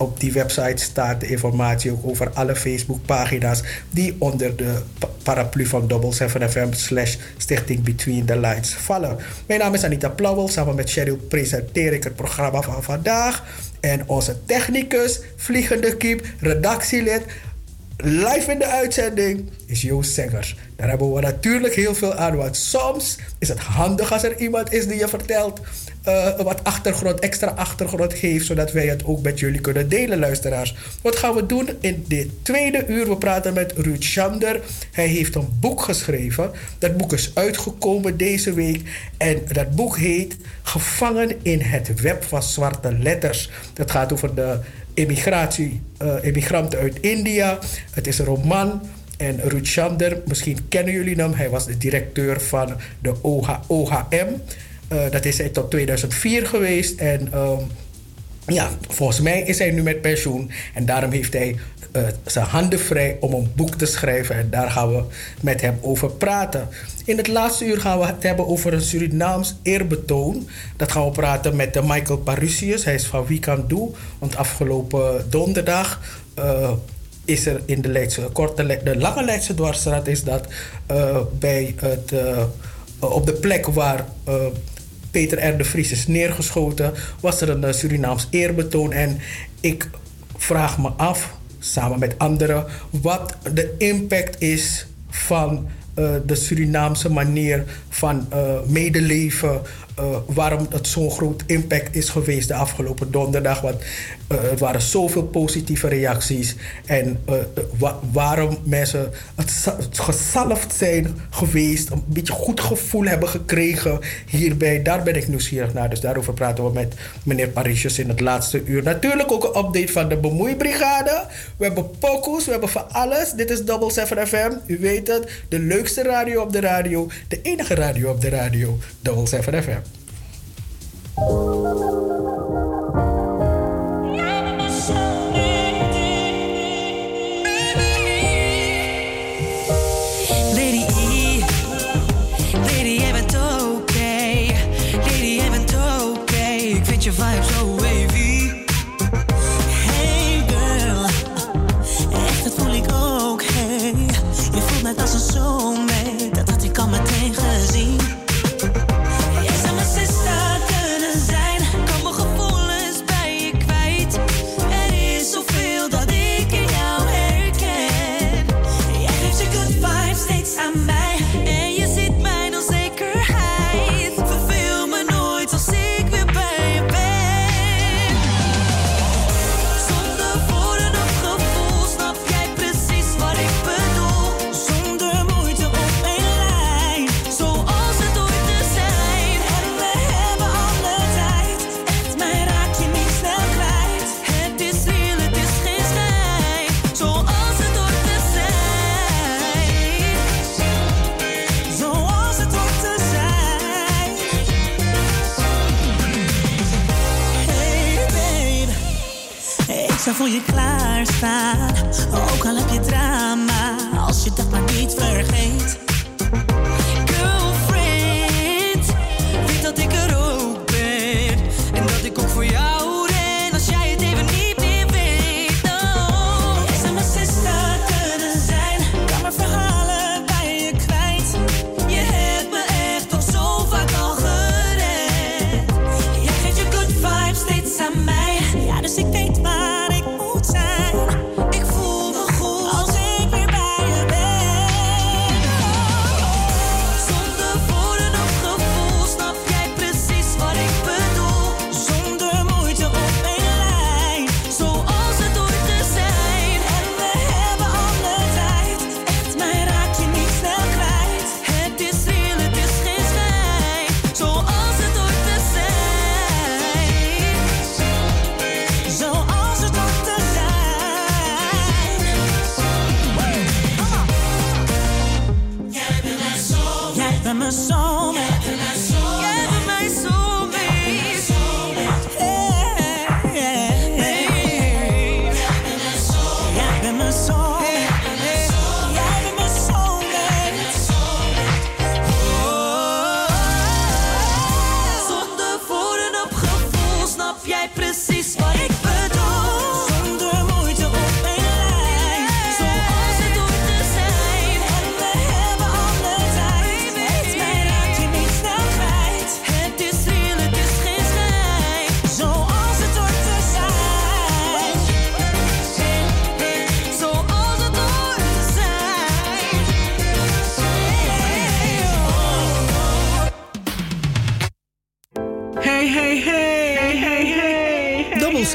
op die website staat de informatie ook over alle Facebookpagina's die onder de paraplu van Double 7 FM slash Stichting Between the Lights vallen. Mijn naam is Anita Plauwel. Samen met Cheryl presenteer ik het programma van vandaag. En onze technicus, vliegende kip, redactielid, live in de uitzending is Joost Zengers. Daar hebben we natuurlijk heel veel aan. Want soms is het handig als er iemand is die je vertelt. Uh, wat achtergrond, extra achtergrond geeft. Zodat wij het ook met jullie kunnen delen, luisteraars. Wat gaan we doen in dit tweede uur? We praten met Ruud Schander. Hij heeft een boek geschreven. Dat boek is uitgekomen deze week. En dat boek heet Gevangen in het web van zwarte letters. Dat gaat over de emigratie, uh, emigranten uit India. Het is een roman. En Ruud Schander, misschien kennen jullie hem. Hij was de directeur van de OH, OHM. Uh, dat is hij tot 2004 geweest. En um, ja, volgens mij is hij nu met pensioen. En daarom heeft hij uh, zijn handen vrij om een boek te schrijven. En daar gaan we met hem over praten. In het laatste uur gaan we het hebben over een Surinaams eerbetoon. Dat gaan we praten met de Michael Parusius. Hij is van Wie Kan Doe. Want afgelopen donderdag is er in de, Leidse, korte, de lange Leidse dwarsstraat... is dat bij het, op de plek waar... Peter R. de Vries is neergeschoten, was er een Surinaams eerbetoon. En ik vraag me af, samen met anderen, wat de impact is van uh, de Surinaamse manier van uh, medeleven. Uh, waarom het zo'n groot impact is geweest de afgelopen donderdag. Want er waren zoveel positieve reacties. En wa waarom mensen het, het zijn geweest. Een beetje goed gevoel hebben gekregen hierbij. Daar ben ik nieuwsgierig naar. Dus daarover praten we met meneer Parisjes in het laatste uur. Natuurlijk ook een update van de bemoeibrigade. We hebben pokus, we hebben van alles. Dit is Double 7 FM. U weet het. De leukste radio op de radio. De enige radio op de radio. Double 7 FM. Voelt net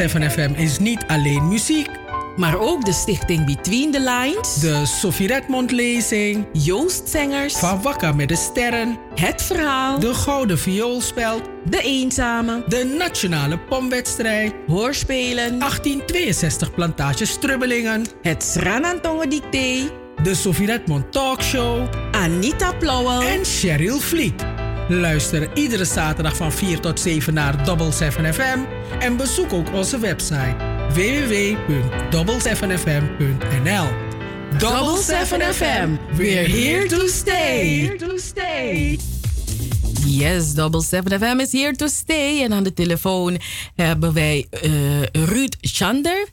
7FM is niet alleen muziek. Maar ook de stichting Between the Lines. De Sophie Redmond lezing. Joost Zengers. Van Wakka met de Sterren. Het Verhaal. De Gouden Vioolspel. De Eenzame. De Nationale Pomwedstrijd. Hoorspelen. 1862 Plantage Strubbelingen. Het Sranantongen Dicté. De Sophie Redmond Talkshow. Anita Plauwel. En Cheryl Vliet. Luister iedere zaterdag van 4 tot 7 naar Double 7 FM. En bezoek ook onze website www.double7fm.nl Double 7 FM. We're here to stay. Here to stay. Yes, Double 7 FM is here to stay. En aan de telefoon hebben wij eh, Ruud Schander,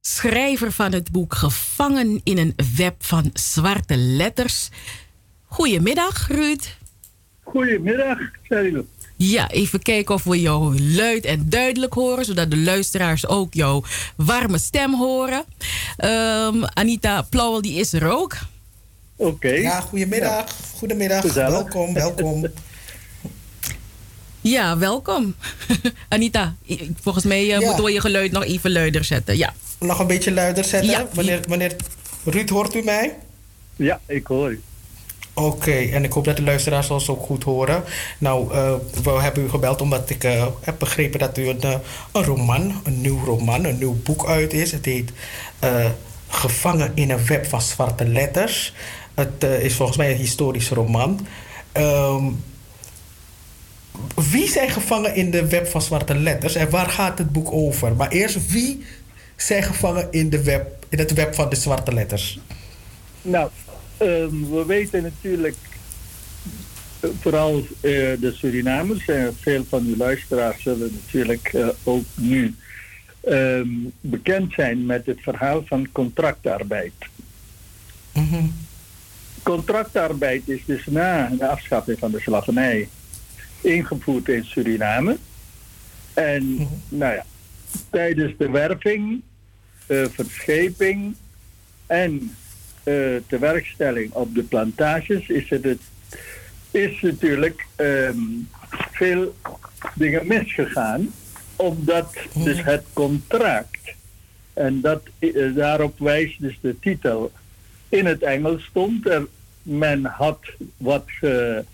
schrijver van het boek Gevangen in een web van zwarte letters. Goedemiddag, Ruud. Goedemiddag, Cheryl. Ja, even kijken of we jou luid en duidelijk horen, zodat de luisteraars ook jouw warme stem horen. Ehm, Anita Plauwel, die is er ook. Oké. Ja, goedemiddag. Goedemiddag. Gezellig. Welkom, welkom. Ja, welkom. Anita, volgens mij eh, Ja. moeten we je geluid nog even luider zetten. Ja. Nog een beetje luider zetten. Ja. Wanneer, wanneer... Ruud, hoort u mij? Ja, ik hoor u. Oké, en ik hoop dat de luisteraars ons ook goed horen. Nou, eh, we hebben u gebeld omdat ik eh, heb begrepen dat u een, eh, een roman, een nieuw roman, een nieuw boek uit is. Het heet Gevangen in een web van zwarte letters. Het is volgens mij een historisch roman. Ehm, wie zijn gevangen in de web van zwarte letters en waar gaat het boek over? Maar eerst, wie zijn gevangen in, de web, in het web van de zwarte letters? Nou, ehm, we weten natuurlijk, eh, vooral eh, de Surinamers en veel van uw luisteraars zullen natuurlijk eh, ook nu ehm, bekend zijn met het verhaal van contractarbeid. Contractarbeid is dus na de afschaffing van de slavernij ingevoerd in Suriname. En nou ja, tijdens de werving, eh, verscheping en eh tewerkstelling op de plantages is het, het is natuurlijk ehm, veel dingen misgegaan, omdat dus het contract en dat, eh, daarop wijst dus de titel in het Engels stond er men had wat ge,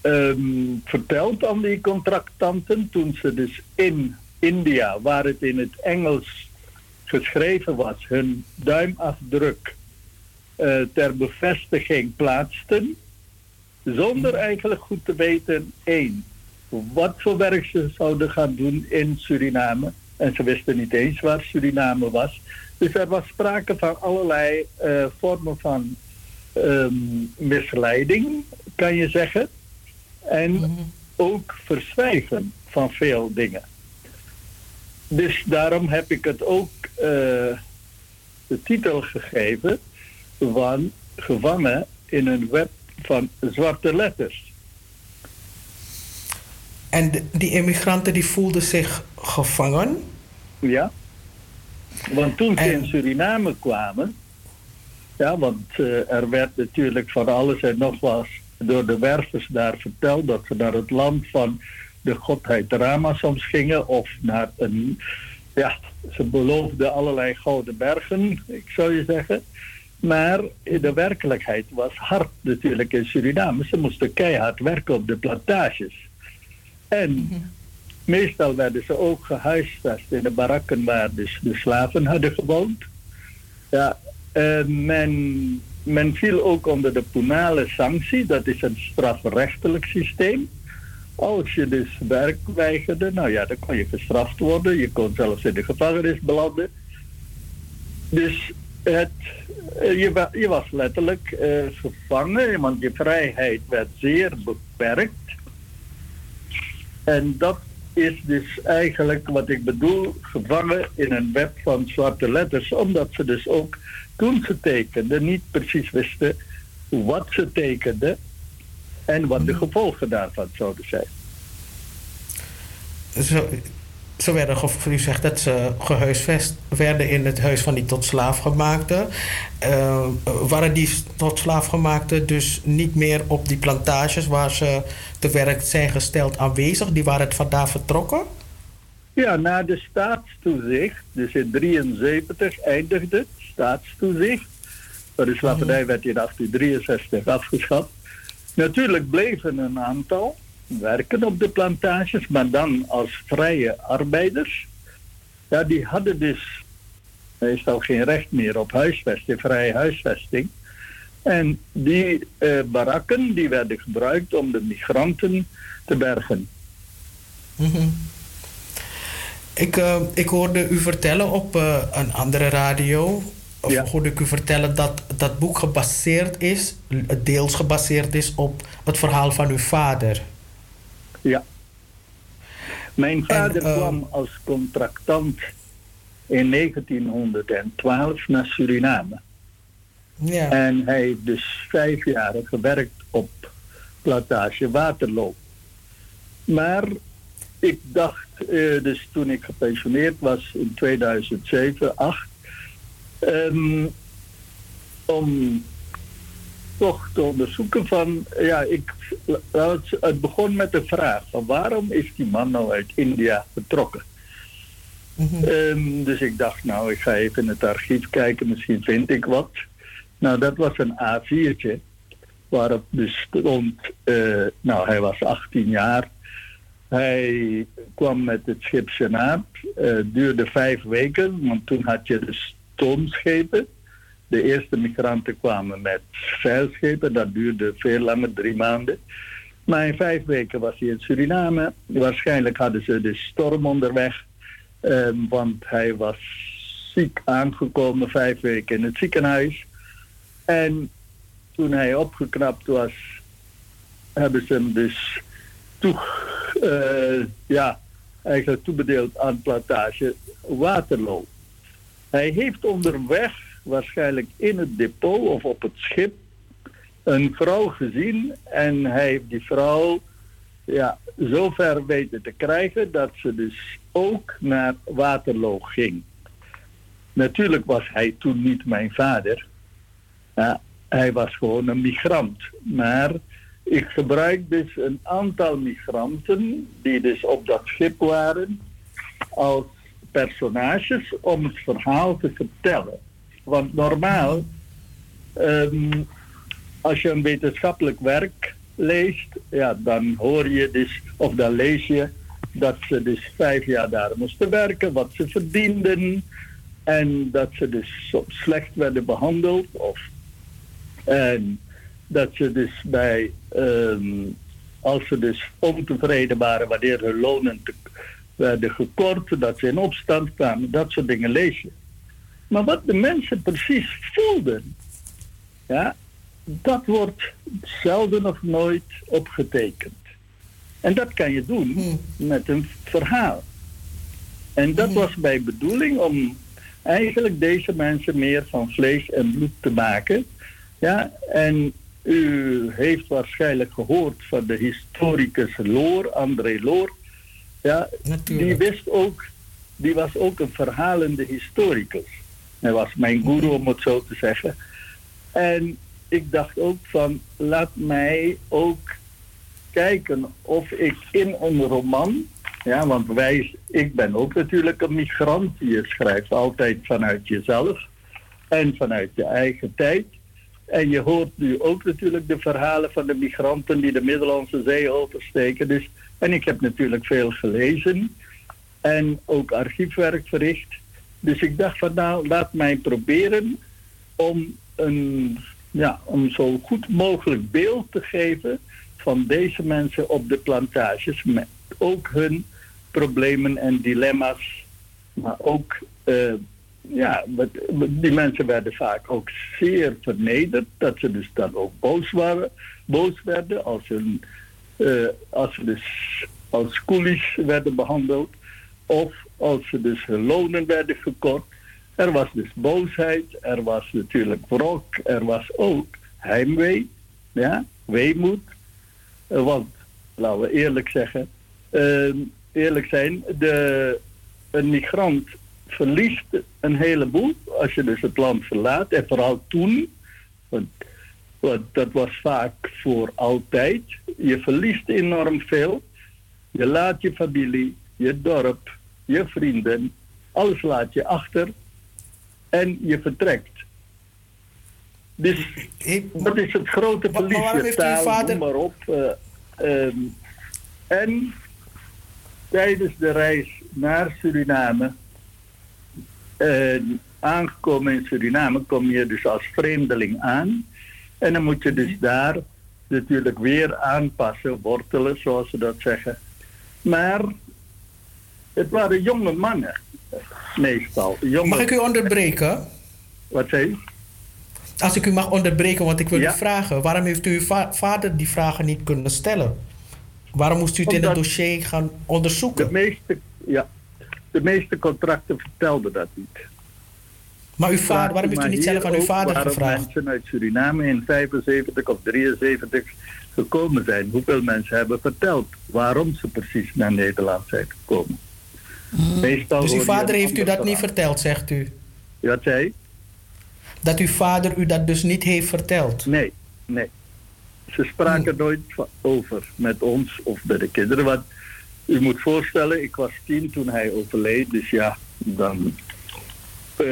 ehm, verteld aan die contractanten toen ze dus in India, waar het in het Engels geschreven was, hun duimafdruk eh, ter bevestiging plaatsten, zonder eigenlijk goed te weten, één, wat voor werk ze zouden gaan doen in Suriname. En ze wisten niet eens waar Suriname was. Dus er was sprake van allerlei eh, vormen van ehm, misleiding, kan je zeggen. En ook verzwijgen van veel dingen. Dus daarom heb ik het ook eh, de titel gegeven van gevangen in een web van zwarte letters. En die immigranten die voelden zich gevangen? Ja. Want toen ze in Suriname kwamen, ja, want eh, er werd natuurlijk van alles en nog wat door de wervers daar verteld dat ze naar het land van de godheid Rama soms gingen of naar een, ja, ze beloofden allerlei gouden bergen, ik zou je zeggen. Maar de werkelijkheid was hard natuurlijk in Suriname. Ze moesten keihard werken op de plantages. En meestal werden ze ook gehuisvest in de barakken waar dus de slaven hadden gewoond. Ja, men men viel ook onder de penale sanctie, dat is een strafrechtelijk systeem. Als je dus werk weigerde, nou ja, dan kon je gestraft worden. Je kon zelfs in de gevangenis belanden. Dus het, eh, je, je was letterlijk eh, gevangen, want je vrijheid werd zeer beperkt. En dat is dus eigenlijk wat ik bedoel, gevangen in een web van zwarte letters, omdat ze dus ook toen ze tekenden niet precies wisten wat ze tekenden en wat de gevolgen daarvan zouden zijn. Zo, ze werden, u zegt dat ze gehuisvest werden in het huis van die tot slaafgemaakte. Eh, waren die tot slaafgemaakte dus niet meer op die plantages waar ze te werk zijn gesteld aanwezig? Die waren het vandaar vertrokken? Ja, na de staatstoezicht, dus in 73 eindigde het staatstoezicht. Maar de slavernij werd in 1863 afgeschaft. Natuurlijk bleven een aantal werken op de plantages, maar dan als vrije arbeiders. Ja, die hadden dus meestal geen recht meer op huisvesting, vrije huisvesting. En die eh, barakken die werden gebruikt om de migranten te bergen. Mhm. Ik, eh, ik hoorde u vertellen op eh, een andere radio. Of hoorde ik u vertellen dat dat boek gebaseerd is, deels gebaseerd is op het verhaal van uw vader. Ja. Mijn vader eh, kwam als contractant in 1912 naar Suriname. Ja. En hij heeft dus vijf jaar gewerkt op plantage Waterloo. Maar ik dacht, eh, dus toen ik gepensioneerd was in 2007, 8, ehm, om toch te onderzoeken van, ja, ik, het- begon met de vraag van waarom is die man nou uit India vertrokken? Ehm, dus ik dacht, nou, ik ga even in het archief kijken, misschien vind ik wat. Nou, dat was een A4'tje waarop dus stond, eh, nou, hij was 18 jaar. Hij kwam met het schip Senaat. Het duurde vijf weken, want toen had je de stoomschepen. De eerste migranten kwamen met zeilschepen. Dat duurde veel langer, drie maanden. Maar in vijf weken was hij in Suriname. Waarschijnlijk hadden ze de storm onderweg. ehm, want hij was ziek aangekomen, vijf weken in het ziekenhuis. En toen hij opgeknapt was, hebben ze hem dus eh, ja, eigenlijk toebedeeld aan plantage Waterloo. Hij heeft onderweg, waarschijnlijk in het depot of op het schip, een vrouw gezien. En hij heeft die vrouw ja, zo ver weten te krijgen dat ze dus ook naar Waterloo ging. Natuurlijk was hij toen niet mijn vader. Ja, hij was gewoon een migrant. Maar ik gebruik dus een aantal migranten die dus op dat schip waren als personages om het verhaal te vertellen. Want normaal, ehm, als je een wetenschappelijk werk leest, ja, dan hoor je dus, of dan lees je dat ze dus vijf jaar daar moesten werken, wat ze verdienden en dat ze dus slecht werden behandeld of en dat ze dus bij, ehm, als ze dus ontevreden waren wanneer hun lonen te, werden gekort, dat ze in opstand kwamen, dat soort dingen lees je. Maar wat de mensen precies voelden, ja, dat wordt zelden of nooit opgetekend. En dat kan je doen met een verhaal. En dat was mijn bedoeling om eigenlijk deze mensen meer van vlees en bloed te maken. Ja, en u heeft waarschijnlijk gehoord van de historicus Loor, André Loor. Ja, die wist ook, die was ook een verhalende historicus. Hij was mijn guru, om het zo te zeggen. En ik dacht ook van, laat mij ook kijken of ik in een roman, ja, want wij, ik ben ook natuurlijk een migrant. Je schrijft altijd vanuit jezelf en vanuit je eigen tijd. En je hoort nu ook natuurlijk de verhalen van de migranten die de Middellandse Zee oversteken. Dus, en ik heb natuurlijk veel gelezen en ook archiefwerk verricht. Dus ik dacht van nou, laat mij proberen om een ja, om zo goed mogelijk beeld te geven van deze mensen op de plantages. Met ook hun problemen en dilemma's. Maar ook, eh, ja, die mensen werden vaak ook zeer vernederd. Dat ze dus dan ook boos, waren, boos werden als, hun, als ze dus als coolies werden behandeld. Of als ze dus hun lonen werden gekort. Er was dus boosheid, er was natuurlijk wrok, er was ook heimwee, ja, weemoed. Eh, want, laten we eerlijk zeggen, eh, eerlijk zijn, de, een migrant verliest een heleboel als je dus het land verlaat. En vooral toen, want, want dat was vaak voor altijd. Je verliest enorm veel. Je laat je familie, je dorp, je vrienden, alles laat je achter en je vertrekt. Dus dat is het grote maar verlies. je heeft taal, vader- maar op. eh, ehm, en tijdens de reis naar Suriname, eh, aangekomen in Suriname, kom je dus als vreemdeling aan. En dan moet je dus daar natuurlijk weer aanpassen, wortelen, zoals ze dat zeggen. Maar het waren jonge mannen, meestal. Jonge... Mag ik u onderbreken? Wat zei u? Als ik u mag onderbreken, want ik wil Ja. u vragen. Waarom heeft u uw va- vader die vragen niet kunnen stellen? Waarom moest u het in het dossier gaan onderzoeken? De meeste, ja, de meeste contracten vertelden dat niet. Maar uw vader, waarom heeft u niet zelf aan uw vader waarom gevraagd? mensen uit Suriname in 75 of 73 gekomen zijn. Hoeveel mensen hebben verteld waarom ze precies naar Nederland zijn gekomen. Meestal Dus uw vader heeft u dat niet verteld, zegt u? Wat zei? Dat uw vader u dat dus niet heeft verteld? Nee, nee. Ze spraken nooit va- over met ons of met de kinderen. Want u moet voorstellen, ik was tien toen hij overleed. Dus ja, dan... eh,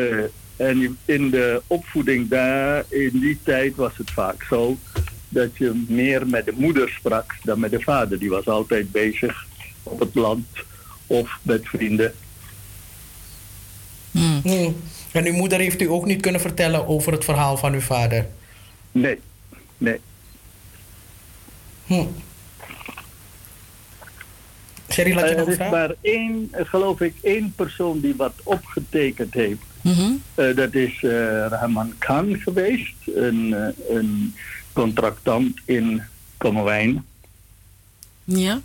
en in de opvoeding daar, in die tijd was het vaak zo... dat je meer met de moeder sprak dan met de vader. Die was altijd bezig op het land of met vrienden. Hmm. En uw moeder heeft u ook niet kunnen vertellen over het verhaal van uw vader? Nee, nee. Hm. Sherry, laat je nog er is maar één, eh, geloof ik, één persoon die wat opgetekend heeft. Eh, dat is eh, Rahman Khan geweest, een, eh, een contractant in Kommerwijn. Ja?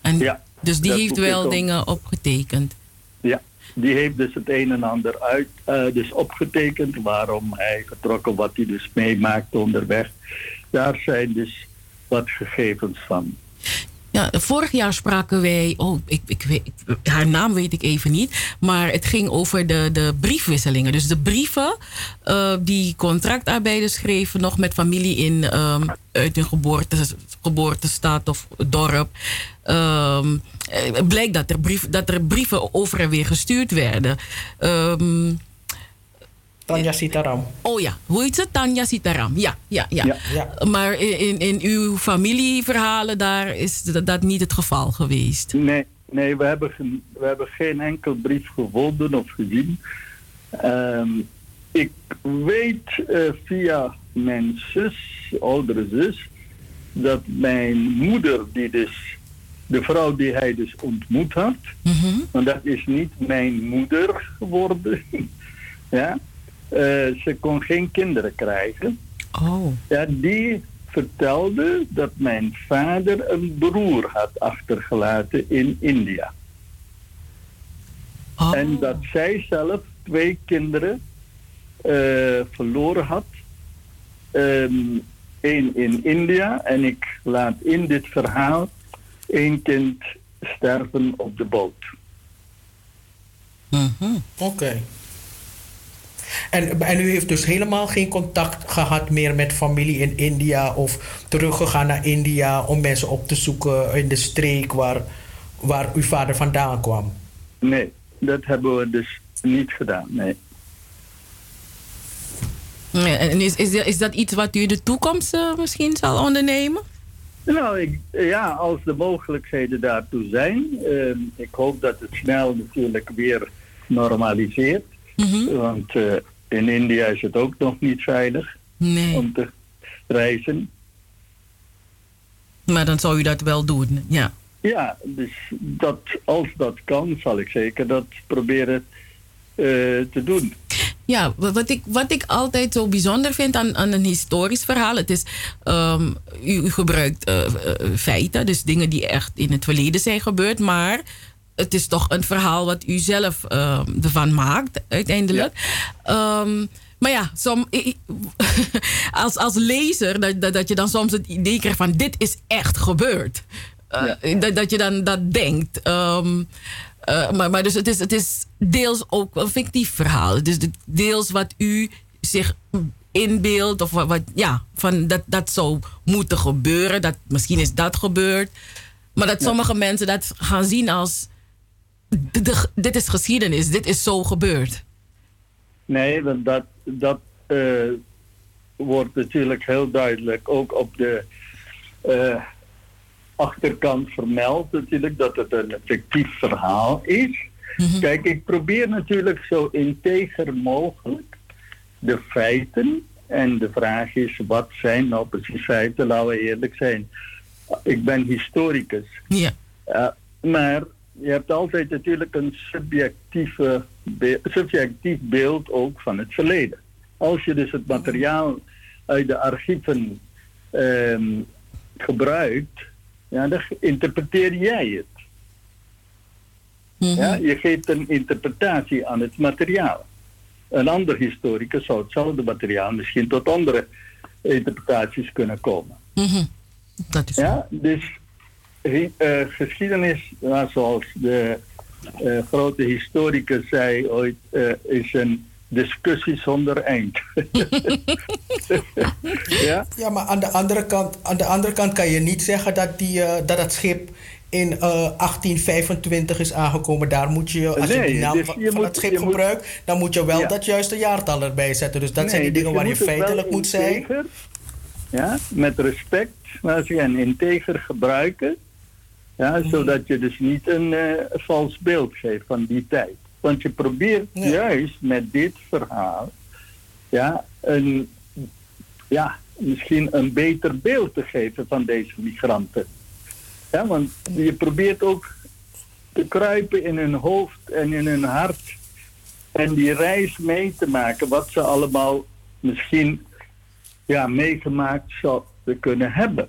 En Ja, dus die heeft wel dingen opgetekend. Ja, die heeft dus het een en ander uit, dus opgetekend waarom hij vertrokken, wat hij dus meemaakte onderweg. Daar zijn dus wat gegevens van. Ja, vorig jaar spraken wij, oh, ik, ik weet, haar naam weet ik even niet, maar het ging over de, de briefwisselingen. Dus de brieven eh, die contractarbeiders schreven nog met familie in, ehm, uit hun geboorte, of dorp. Ehm, eh, blijkt dat er, brief, dat er brieven over en weer gestuurd werden. Ehm, Tanja Sitaram. Oh ja, hoe heet ze? Tanja Sitaram. Ja, ja, ja. Ja. Maar in, in, in uw familieverhalen daar is dat, dat niet het geval geweest. Nee, nee we, hebben geen, we hebben geen enkel brief gevonden of gezien. Ehm, ik weet eh, via mijn zus, oudere zus, dat mijn moeder, die dus, de vrouw die hij dus ontmoet had, want dat is niet mijn moeder geworden, ja, ze kon geen kinderen krijgen. Oh. Ja, die vertelde dat mijn vader een broer had achtergelaten in India. En dat zij zelf twee kinderen eh, verloren had. Eén in India en ik laat in dit verhaal één kind sterven op de boot. Oké. En, en u heeft dus helemaal geen contact gehad meer met familie in India of teruggegaan naar India om mensen op te zoeken in de streek waar, waar uw vader vandaan kwam? Nee, dat hebben we dus niet gedaan. Nee. En is, is, is dat iets wat u in de toekomst eh, misschien zal ondernemen? Nou, ik, ja, als de mogelijkheden daartoe zijn. ehm, ik hoop dat het snel natuurlijk weer normaliseert. Want eh, in India is het ook nog niet veilig. Nee. om te reizen. Maar dan zou u dat wel doen, ja. Ja, dus dat, als dat kan, zal ik zeker dat proberen eh, te doen. Ja, wa- wat ik, wat ik altijd zo bijzonder vind aan, aan een historisch verhaal, het is, ehm, u, u gebruikt eh, feiten, dus dingen die echt in het verleden zijn gebeurd, maar het is toch een verhaal wat u zelf ehm, ervan maakt, uiteindelijk. Ehm, maar ja, som, als, als lezer, dat, dat, dat je dan soms het idee krijgt van dit is echt gebeurd. Eh, dat, dat je dan dat denkt. Ehm, eh, maar, maar dus het is, het is deels ook een fictief verhaal. Dus de- deels wat u zich inbeeldt, of wat, wat- ja, van dat, dat zou moeten gebeuren. Dat, misschien is dat gebeurd. Maar dat sommige mensen dat gaan zien als: dit is geschiedenis, dit is zo gebeurd. Nee, want dat, dat eh, wordt natuurlijk heel duidelijk ook op de eh, achterkant vermeld natuurlijk dat het een fictief verhaal is. Kijk, ik probeer natuurlijk zo integer mogelijk de feiten. En de vraag is, wat zijn nou precies feiten? Laten we eerlijk zijn. Ik ben historicus. Ja. Uh, maar je hebt altijd natuurlijk een subjectieve subjectief beeld ook van het verleden. Als je dus het materiaal uit de archieven ehm, gebruikt, ja, dan interpreteer jij het. Ja, je geeft een interpretatie aan het materiaal. Een ander historicus zou hetzelfde materiaal misschien tot andere interpretaties kunnen komen. Dat is ja, dus geschiedenis, ja, zoals de eh, grote historicus zei ooit, eh, is een discussie zonder eind. ja? Ja, maar aan de andere kant, aan de andere kant kan je niet zeggen dat, die, eh, dat het schip in eh, 1825 is aangekomen. Daar moet je, als je die naam dus van, je van moet- het schip je moet- gebruikt, dan moet je wel Ja. dat juiste jaartal erbij zetten. Dus dat zijn die dus dingen waar je feitelijk moet zijn. Ja, met respect, maar ze en integer gebruiken. Ja, Mhm. Zodat je dus niet een eh, vals beeld geeft van die tijd. Want je probeert juist met dit verhaal ja, een, ja, misschien een beter beeld te geven van deze migranten. Ja, want je probeert ook te kruipen in hun hoofd en in hun hart. En die reis mee te maken, wat ze allemaal misschien ja, meegemaakt zouden kunnen hebben.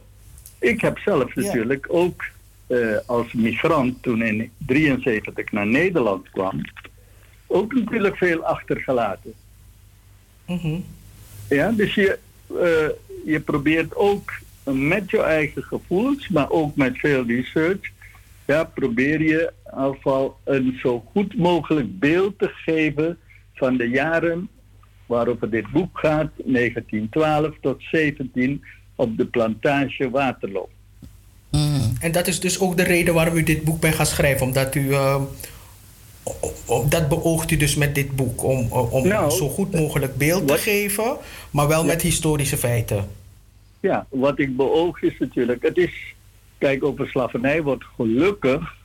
Ik heb zelf Ja. natuurlijk ook eh, als migrant toen in 73 naar Nederland kwam, ook natuurlijk veel achtergelaten. Mhm. Ja, dus je, eh, je probeert ook met je eigen gevoelens, maar ook met veel research, ja, probeer je afval een zo goed mogelijk beeld te geven van de jaren waarover dit boek gaat, 1912 tot 17, op de plantage Waterloo. En dat is dus ook de reden waarom u dit boek bent gaan schrijven. Omdat u. eh, dat beoogt u dus met dit boek. Om, om Nou, zo goed mogelijk beeld te geven, maar wel met historische feiten. Ja, wat ik beoog is natuurlijk, het is, kijk, over slavernij wordt gelukkig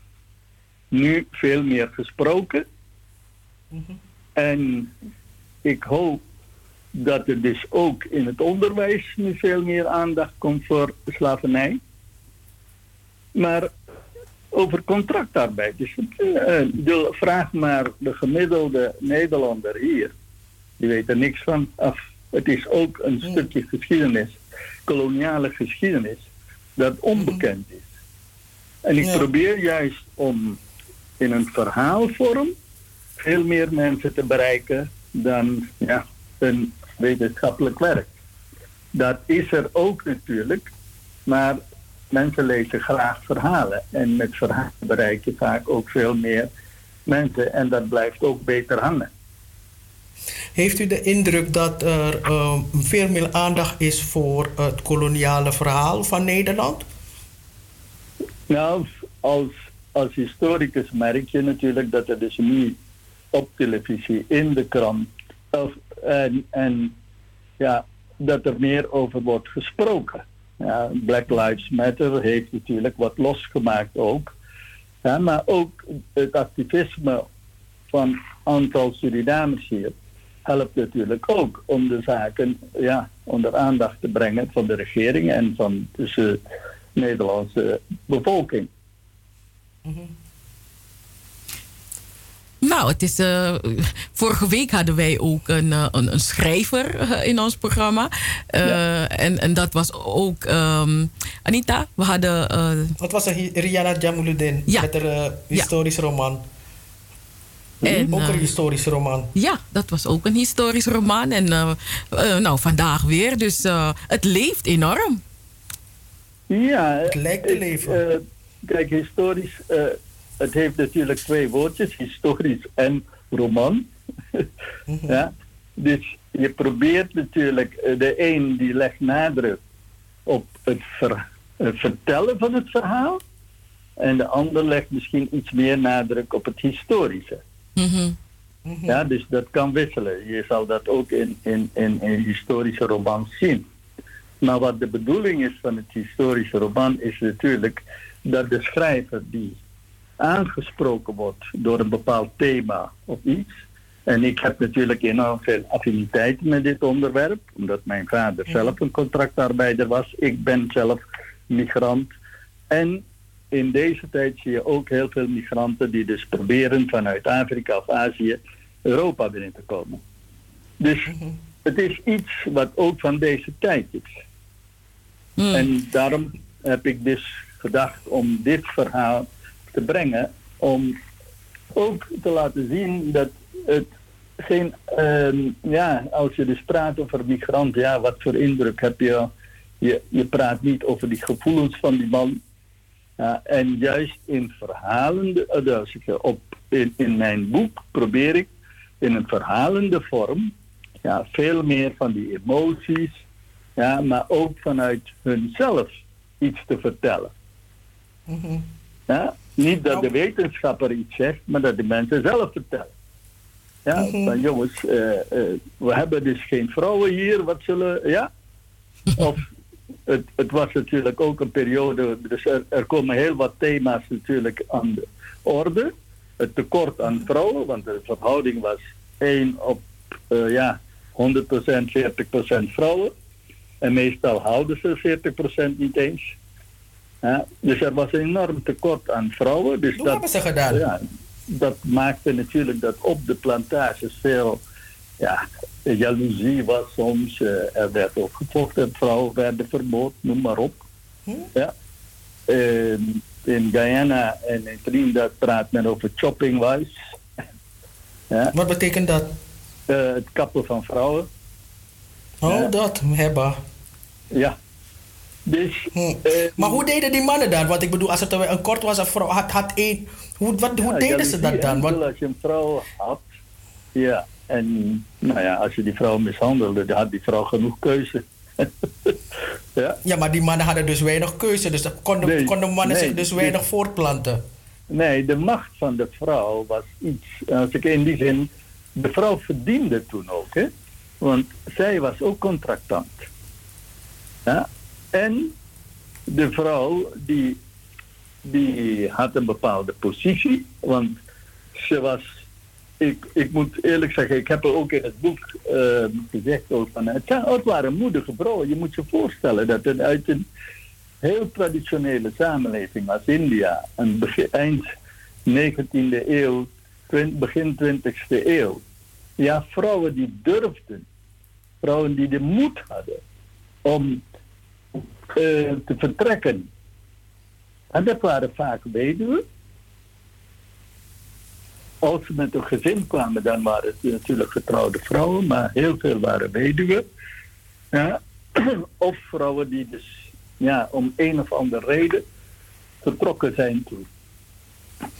nu veel meer gesproken. En ik hoop dat er dus ook in het onderwijs nu veel meer aandacht komt voor slavernij. Maar over contractarbeid is het, eh, de, vraag maar de gemiddelde Nederlander hier. Die weet er niks van af. Het is ook een stukje geschiedenis, koloniale geschiedenis, dat onbekend is. En ik Ja. probeer juist om in een verhaalvorm veel meer mensen te bereiken dan ja, een wetenschappelijk werk. Dat is er ook natuurlijk, maar mensen lezen graag verhalen. En met verhalen bereik je vaak ook veel meer mensen en dat blijft ook beter hangen. Heeft u de indruk dat er eh, veel meer aandacht is voor het koloniale verhaal van Nederland? Nou, als, als historicus merk je natuurlijk dat er dus nu op televisie, in de krant, of, en, en ja, dat er meer over wordt gesproken. Ja, Black Lives Matter heeft natuurlijk wat losgemaakt ook. Ja, maar ook het activisme van aantal Surinamers hier helpt natuurlijk ook om de zaken ja, onder aandacht te brengen van de regering en van de Nederlandse bevolking. Nou, het is, eh, vorige week hadden wij ook een, eh, een, een schrijver eh, in ons programma. Eh, en, en dat was ook ehm, Anita. We hadden. eh, Het was Rihanna Jamuluddin Ja. met haar historisch roman. En, ook een historisch roman. ja, dat was ook een historisch roman. En nou, vandaag weer. Dus eh, het leeft enorm. Ja, Het lijkt te ik, leven. eh, kijk, historisch, eh, het heeft natuurlijk twee woordjes, historisch en roman. ja, dus je probeert natuurlijk, eh, de een die legt nadruk op het ver- vertellen van het verhaal. En de ander legt misschien iets meer nadruk op het historische. Ja, dus dat kan wisselen. Je zal dat ook in, in, in, in historische romans zien. Maar wat de bedoeling is van het historische roman is natuurlijk dat de schrijver die aangesproken wordt door een bepaald thema of iets. En ik heb natuurlijk enorm veel affiniteit met dit onderwerp, omdat mijn vader zelf een contractarbeider was. Ik ben zelf migrant. En in deze tijd zie je ook heel veel migranten die dus proberen vanuit Afrika of Azië Europa binnen te komen. Dus het is iets wat ook van deze tijd is. En daarom heb ik dus gedacht om dit verhaal te brengen. Om ook te laten zien dat het geen, ehm, ja, als je dus praat over migrant, ja, wat voor indruk heb je? Je, je praat niet over die gevoelens van die man. Ja, en juist in verhalende, dus ik, op, in, in mijn boek probeer ik in een verhalende vorm ja, veel meer van die emoties, ja, maar ook vanuit hunzelf iets te vertellen. Ja? Niet dat de wetenschapper iets zegt, maar dat de mensen zelf vertellen. Ja, van jongens, eh, eh, we hebben dus geen vrouwen hier, wat zullen, ja? Of het, het was natuurlijk ook een periode, dus er, er komen heel wat thema's natuurlijk aan de orde. Het tekort aan vrouwen, want de verhouding was 1 op eh, ja, 100%, 40% vrouwen. En meestal houden ze 40% niet eens. Ja, dus er was een enorm tekort aan vrouwen. Dus Hoe dat, hebben ze gedaan? Ja, dat maakte natuurlijk dat op de plantages veel ja, jaloezie was soms. eh, er werd ook gevochten, vrouwen werden vermoord, noem maar op. Ja. Ehm, in Guyana en in Trinidad praat men over chopping wives. Ja. Wat betekent dat? Eh, het kappen van vrouwen. Oh, Ja. dat, hebben. Ja. Dus, maar hoe deden die mannen dat? Want ik bedoel, als het een een kort was, een vrouw had, had één. Hoe, wat, hoe deden ze dat dan? Want, Als je een vrouw had, ja, en nou ja, als je die vrouw mishandelde, dan had die vrouw genoeg keuze. ja. ja, maar die mannen hadden dus weinig keuze. Dus konden, Nee, konden mannen nee, zich dus weinig voortplanten. Nee, de macht van de vrouw was iets. Als ik in die zin. De vrouw verdiende toen ook, hè? Want zij was ook contractant. Ja? En de vrouw die, die had een bepaalde positie, want ze was. Ik, ik moet eerlijk zeggen, ik heb er ook in het boek eh, gezegd ook van. Het, het waren moedige vrouwen. Je moet je voorstellen dat het uit een heel traditionele samenleving als India, een begin, eind 19e eeuw, begin 20e eeuw. Ja, vrouwen die durfden, vrouwen die de moed hadden om te vertrekken. En dat waren vaak weduwen. Als ze met een gezin kwamen, dan waren het natuurlijk getrouwde vrouwen, maar heel veel waren weduwen. Ja. Of vrouwen die dus ja, om een of andere reden vertrokken zijn toen.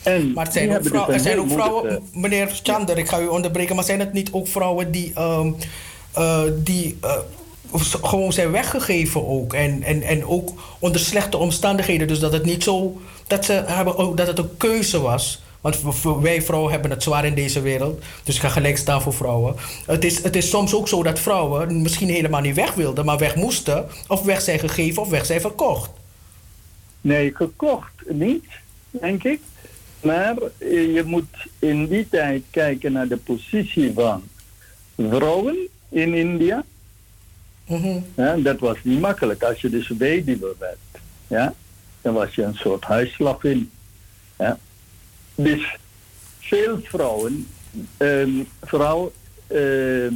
En Maar zijn ook, vrouw- dus zijn ook vrouwen, meneer Chander, ik ga u onderbreken, maar zijn het niet ook vrouwen die, ehm, eh, die eh, gewoon zijn weggegeven ook? En, en, en ook onder slechte omstandigheden, dus dat het niet zo, dat, ze hebben, dat het een keuze was. Want wij vrouwen hebben het zwaar in deze wereld. Dus ik ga gelijk staan voor vrouwen. Het is, het is soms ook zo dat vrouwen misschien helemaal niet weg wilden, maar weg moesten. Of weg zijn gegeven of weg zijn verkocht. Nee, gekocht niet, denk ik. Maar eh, je moet in die tijd kijken naar de positie van vrouwen in India. Ja, dat was niet makkelijk. Als je dus weduwe werd, ja, dan was je een soort huisslagin. Ja. Dus veel vrouwen, ehm, vooral ehm,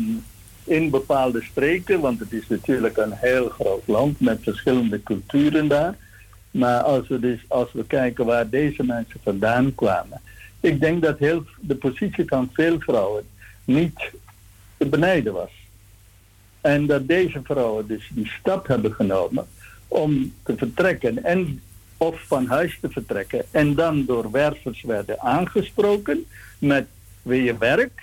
in bepaalde streken, want het is natuurlijk een heel groot land met verschillende culturen daar. Maar als we, dus, als we kijken waar deze mensen vandaan kwamen, ik denk dat heel, de positie van veel vrouwen niet te benijden was. En dat deze vrouwen dus die stap hebben genomen om te vertrekken en of van huis te vertrekken en dan door wervers werden aangesproken met wil je werk?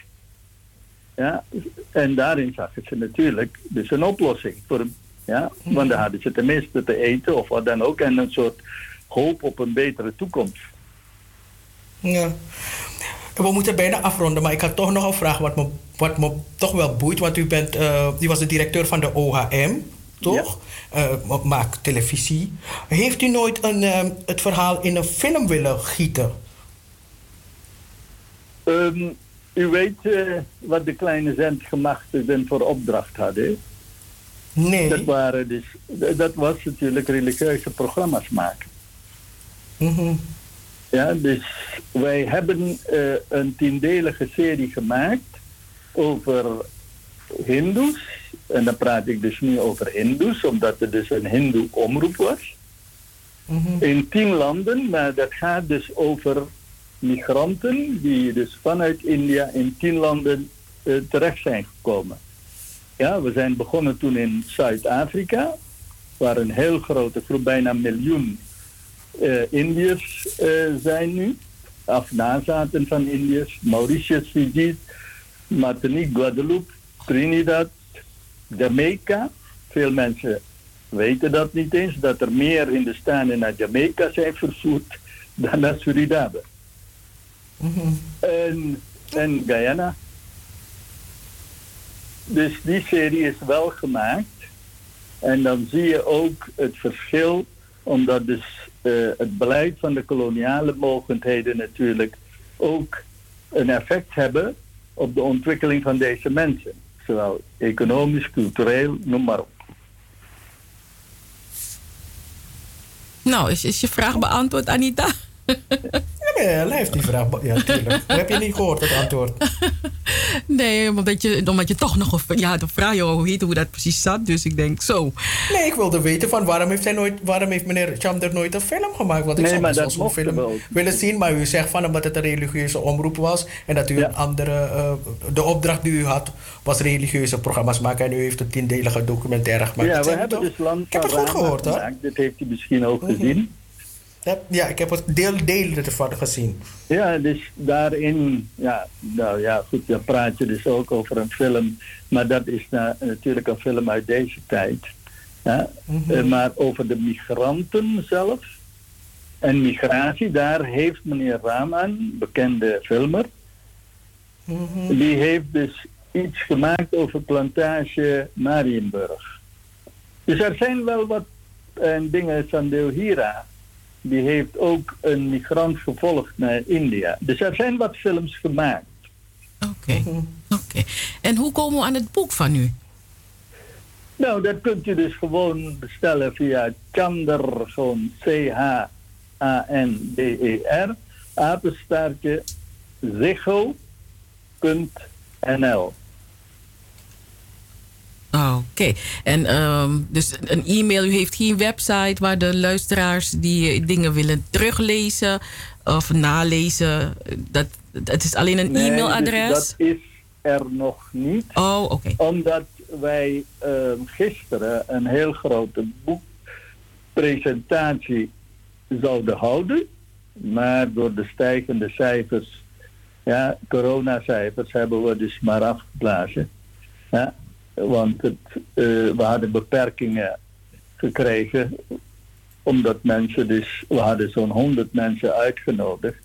Ja, en daarin zagen ze natuurlijk dus een oplossing. Voor, ja, want dan hadden ze tenminste te eten of wat dan ook en een soort hoop op een betere toekomst. Ja. We moeten bijna afronden, maar ik had toch nog een vraag wat me, wat me toch wel boeit. Want u, bent, eh, u was de directeur van de OHM, toch? Eh, maakt televisie. Heeft u nooit een, eh, het verhaal in een film willen gieten? Ehm, u weet wat de kleine zendgemachtigden voor opdracht hadden. Nee. Dat, waren dus, dat was natuurlijk religieuze programma's maken. Mhm. Ja, dus wij hebben eh, een tiendelige serie gemaakt over Hindoes. En dan praat ik dus nu over Hindoes, omdat het dus een Hindoe omroep was. In tien landen, maar dat gaat dus over migranten die dus vanuit India in tien landen eh, terecht zijn gekomen. Ja, we zijn begonnen toen in Zuid-Afrika, waar een heel grote groep, bijna een miljoen eh, Indiërs eh, zijn nu. Of nazaten van Indiërs. Mauritius, Fiji, Martinique, Guadeloupe, Trinidad, Jamaica. Veel mensen weten dat niet eens, dat er meer Hindustanen naar Jamaica zijn vervoerd dan naar Suriname. En, en Guyana. Dus die serie is wel gemaakt. En dan zie je ook het verschil, omdat dus eh, het beleid van de koloniale mogendheden natuurlijk ook een effect hebben op de ontwikkeling van deze mensen. Zowel economisch, cultureel, noem maar op. Nou, is, is je vraag beantwoord, Anita? Nee, hij heeft die vraag. Ja, tuurlijk. Heb je niet gehoord het antwoord? Nee, omdat je, omdat je toch nog een, ja, de vraag joh, hoe heet hoe dat precies zat. Dus ik denk zo. Nee, ik wilde weten van waarom heeft, hij nooit, waarom heeft meneer Chamder nooit een film gemaakt? Want ik Nee, zou maar dat mochten film willen zien. Maar u zegt van omdat het een religieuze omroep was. En dat u een andere... eh, de opdracht die u had was religieuze programma's maken. En u heeft een tiendelige documentaire gemaakt. ja, Dat we hebben toch? dus Land Ik heb het goed gehoord, hoor. Dit heeft u misschien ook Mhm. gezien. Ja, ik heb het deel, delen ervan gezien. Ja, dus daarin, ja, nou ja, goed, dan praat je dus ook over een film, maar dat is na- natuurlijk een film uit deze tijd. Ja? Mhm. Eh, maar over de migranten zelf en migratie, daar heeft meneer Raman, bekende filmer, Mhm. die heeft dus iets gemaakt over plantage Marienburg. Dus er zijn wel wat eh, dingen, Sandeo Hira, die heeft ook een migrant gevolgd naar India. Dus er zijn wat films gemaakt. Oké. Oké. En hoe komen we aan het boek van u? Nou, dat kunt u dus gewoon bestellen via Chander, gewoon C-H-A-N-D-E-R, apenstaartje, ziggo.nl. Oké. En ehm, dus een e-mail, u heeft geen website waar de luisteraars die eh, dingen willen teruglezen of nalezen. Dat, het is alleen een Nee, e-mailadres. dus dat is er nog niet. Oh, oké. Omdat wij ehm, gisteren een heel grote boekpresentatie zouden houden. Maar door de stijgende cijfers, ja, coronacijfers, hebben we dus maar afgeblazen. Ja, want eh, we hadden beperkingen gekregen omdat mensen dus, we hadden zo'n 100 mensen uitgenodigd.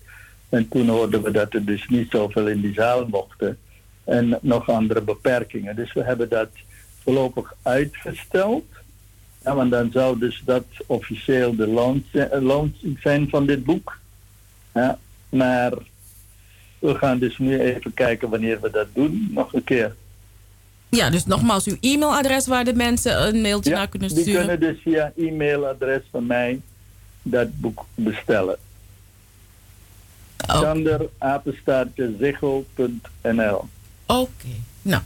En toen hoorden we dat er dus niet zoveel in die zaal mochten. En nog andere beperkingen. Dus we hebben dat voorlopig uitgesteld. Ja, want dan zou dus dat officieel de launch, eh, launching zijn van dit boek. Ja, maar we gaan dus nu even kijken wanneer we dat doen. Nog een keer. Ja, dus nogmaals uw e-mailadres waar de mensen een mailtje naar kunnen Die sturen. kunnen dus via e-mailadres van mij dat boek bestellen. Ziggel.nl. Oké, nou.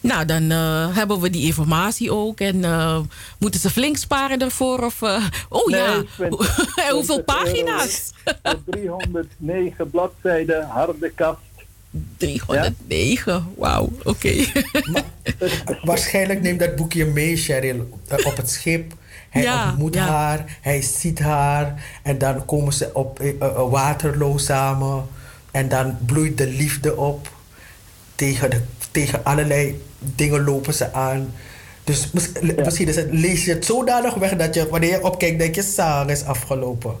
Nou, dan eh, hebben we die informatie ook. En eh, moeten ze flink sparen ervoor? Of, eh, oh ja, Nee, 20 hoeveel 20 pagina's? euro voor 309 bladzijden, harde kast. 309, wauw, oké. Waarschijnlijk neemt dat boekje mee, Cheryl, op het schip. Hij Ja, ontmoet ja. haar, hij ziet haar en dan komen ze op eh, Waterloo samen. En dan bloeit de liefde op. Tegen, de, tegen allerlei dingen lopen ze aan. Dus mis- misschien is het, lees je het zodanig weg dat je, wanneer je opkijkt, denk je, Sarah is afgelopen.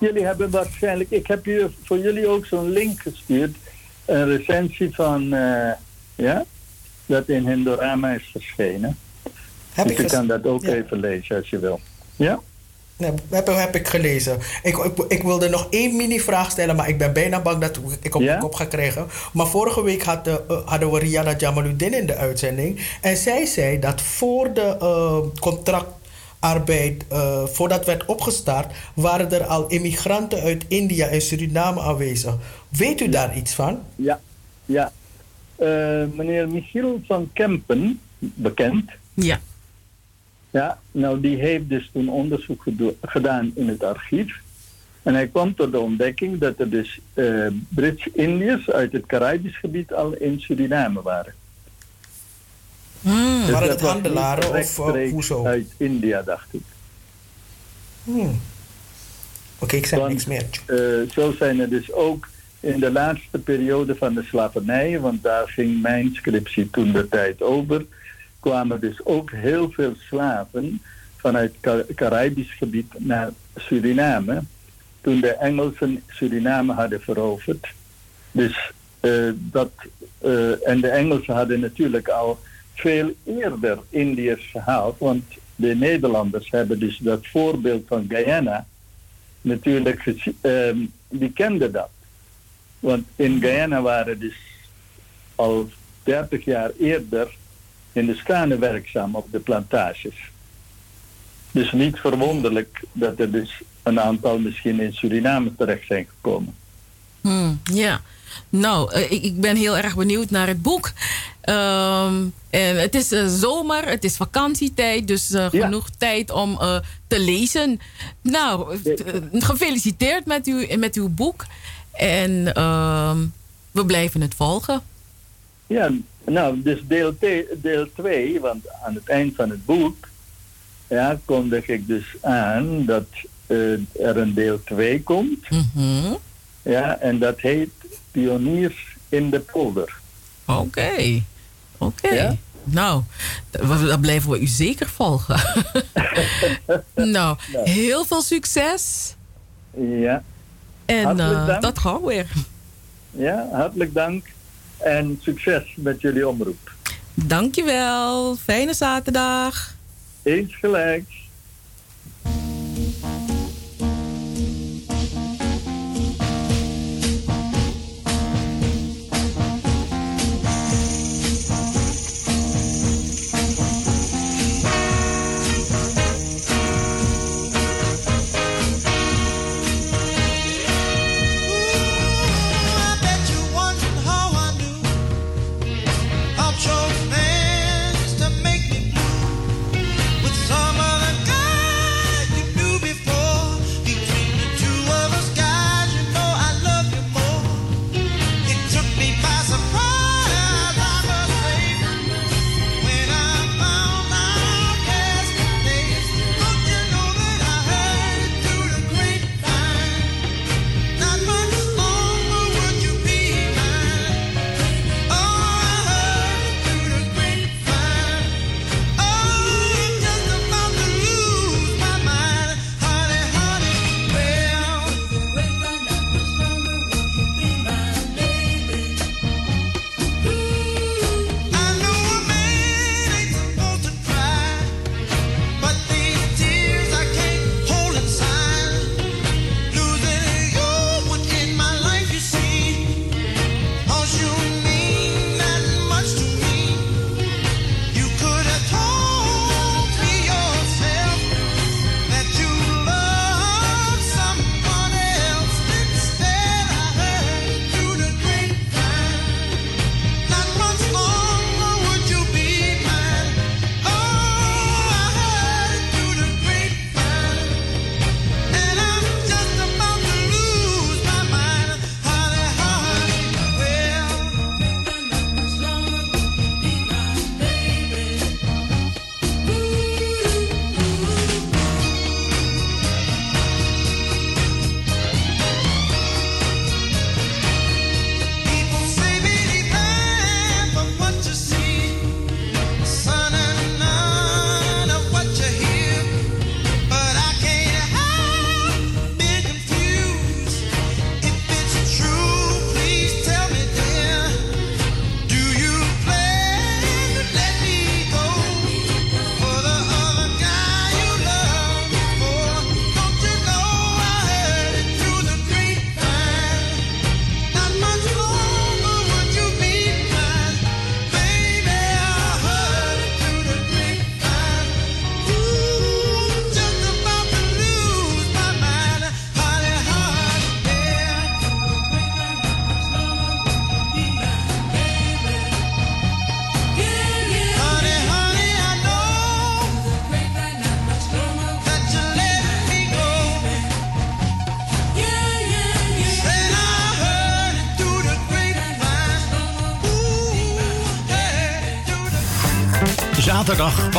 Jullie hebben waarschijnlijk, ik heb hier voor jullie ook zo'n link gestuurd. Een recensie van, eh, ja, dat in Hindorama is verschenen. Heb dus ik je kan dat ook Ja. even lezen als je wil. Ja? Nee, heb, heb ik gelezen. Ik, ik, ik wilde nog één mini-vraag stellen, maar ik ben bijna bang dat ik op mijn kop ga krijgen. Maar vorige week had, eh, hadden we Rihanna Jamaluddin in de uitzending. En zij zei dat voor de eh, contractarbeid, eh, voordat werd opgestart, waren er al immigranten uit India en Suriname aanwezig. Weet u daar iets van? Ja, ja. Eh, meneer Michiel van Kempen, bekend. Ja. Ja, nou die heeft dus toen onderzoek gedaan in het archief. En hij kwam tot de ontdekking dat er dus eh Brits-Indiërs uit het Caribisch gebied al in Suriname waren. Hmm, Dus waren het handelaren of uh, hoezo? Uit India, dacht ik. Hmm. Oké, ik zeg niks meer. Eh, zo zijn er dus ook in de laatste periode van de slavernij, want daar ging mijn scriptie toen de tijd over, kwamen dus ook heel veel slaven vanuit het Caribisch gebied naar Suriname. Toen de Engelsen Suriname hadden veroverd. Dus eh, dat, en de Engelsen hadden natuurlijk al veel eerder Indiërs gehaald, want de Nederlanders hebben dus dat voorbeeld van Guyana natuurlijk ehm, die kenden dat. Want in Guyana waren dus al 30 jaar eerder Hindustanen werkzaam op de plantages. Dus niet verwonderlijk dat er dus een aantal misschien in Suriname terecht zijn gekomen. Hmm, ja. Nou, eh, ik, ben heel erg benieuwd naar het boek. Ehm, en het is eh, zomer, het is vakantietijd, dus eh, genoeg tijd om te lezen. Nou, gefeliciteerd met, u, met uw boek. En ehm, we blijven het volgen. Ja, nou, dus deel 2, want aan het eind van het boek ja, kondig ik dus aan dat er een deel 2 komt. Ja, en dat heet Pioniers in de polder. Oké, oké. Nou, d- dan blijven we u zeker volgen. nou, heel veel succes. Ja. En eh, dat gauw weer. Ja, hartelijk dank en succes met jullie omroep. Dankjewel. Fijne zaterdag. Eens gelijk.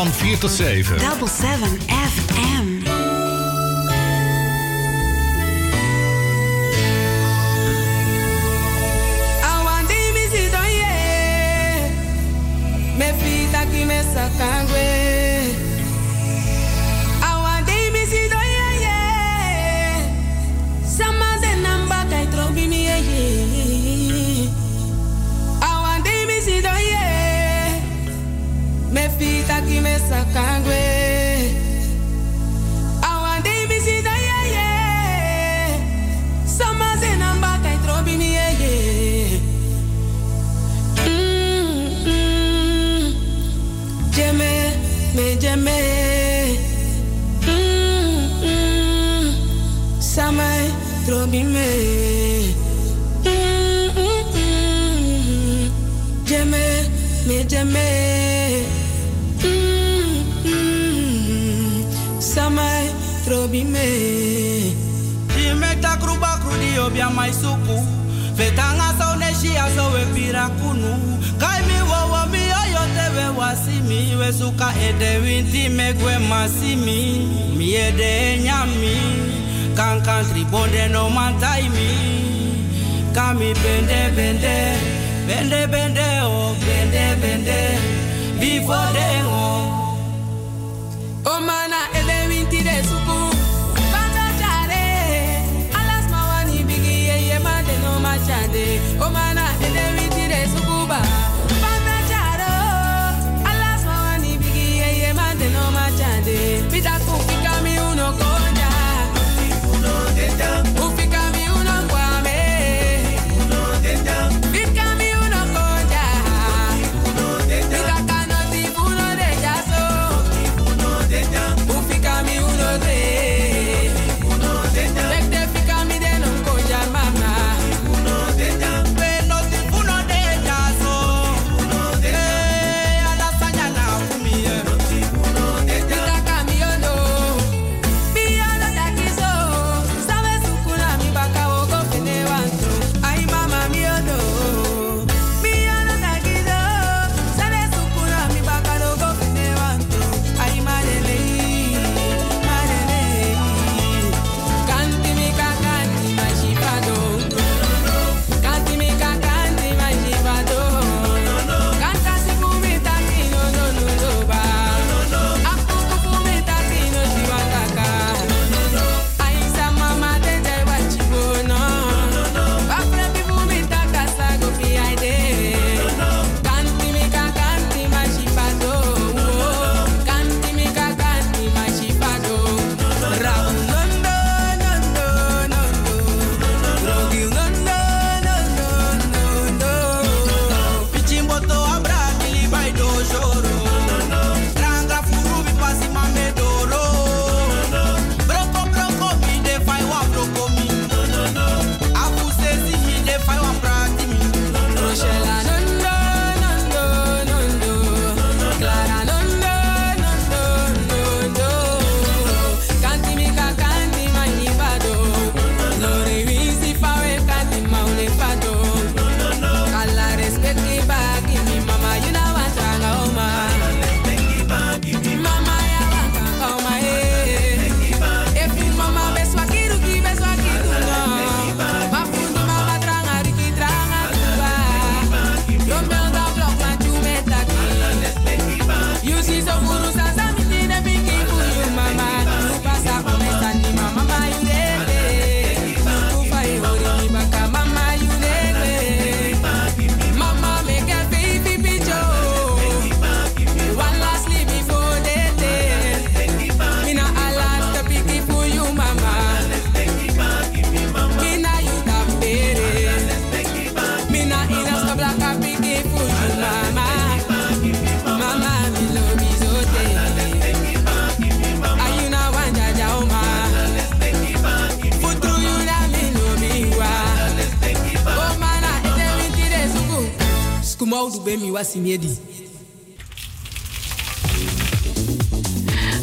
Van 4 tot 7. Double 7 F.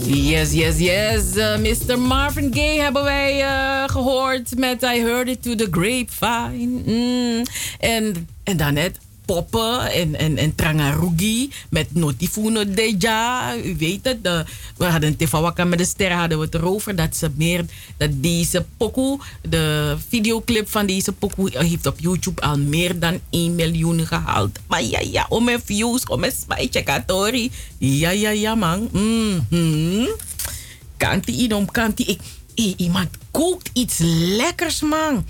Yes, yes, yes. Uh, Mr. Marvin Gaye hebben wij uh, gehoord met I Heard It To The Grapevine. Mm. En, en daarnet poppen en, en, en trangarugi met notifuno deja. U weet het, we hadden Tifawaka met de sterren hadden we het erover. Dat ze meer, dat deze pokoe, de videoclip van deze pokoe heeft op YouTube al meer dan 1 miljoen gehaald. Maar ja, ja, om mijn views, om mijn spijtje. Ja, ja, ja, man. Mhm. Kanti, idom, kanti. Ik, i- iemand kookt iets lekkers, man.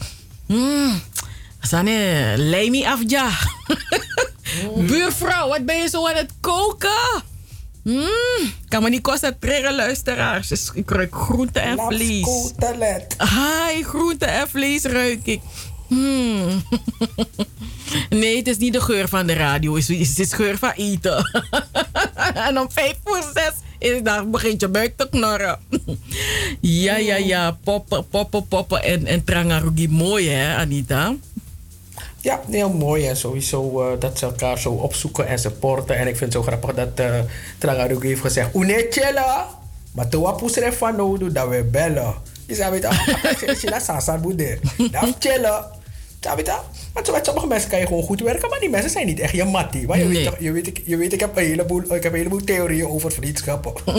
Mm. Sane, lei me af, ja. Buurvrouw, wat ben je zo aan het koken? Mm. Kan me niet concentreren, luisteraars. Dus ik ruik groente en vlees. Hi, groente en vlees ruik ik. Hmm. Nee, het is niet de geur van de radio. Het is de geur van eten. en om vijf voor zes is daar begint je buik te knorren. ja, ja, ja. Poppen, poppen, poppen en, en trangarugi. Mooi, hè, Anita? Ja, heel mooi en sowieso eh, dat ze elkaar zo opzoeken en supporten. En ik vind het zo grappig dat uh, heeft gezegd: Une chela, maar was er van nodig dat we bellen. Je zei, weet je. Dat chela. Ja, je, want met sommige mensen kan je gewoon goed werken, maar die mensen zijn niet echt je mattie. Maar je, Nee. weet, toch- je, weet, ik, je weet, ik heb een heleboel, ik heb een heleboel theorieën over vriendschappen.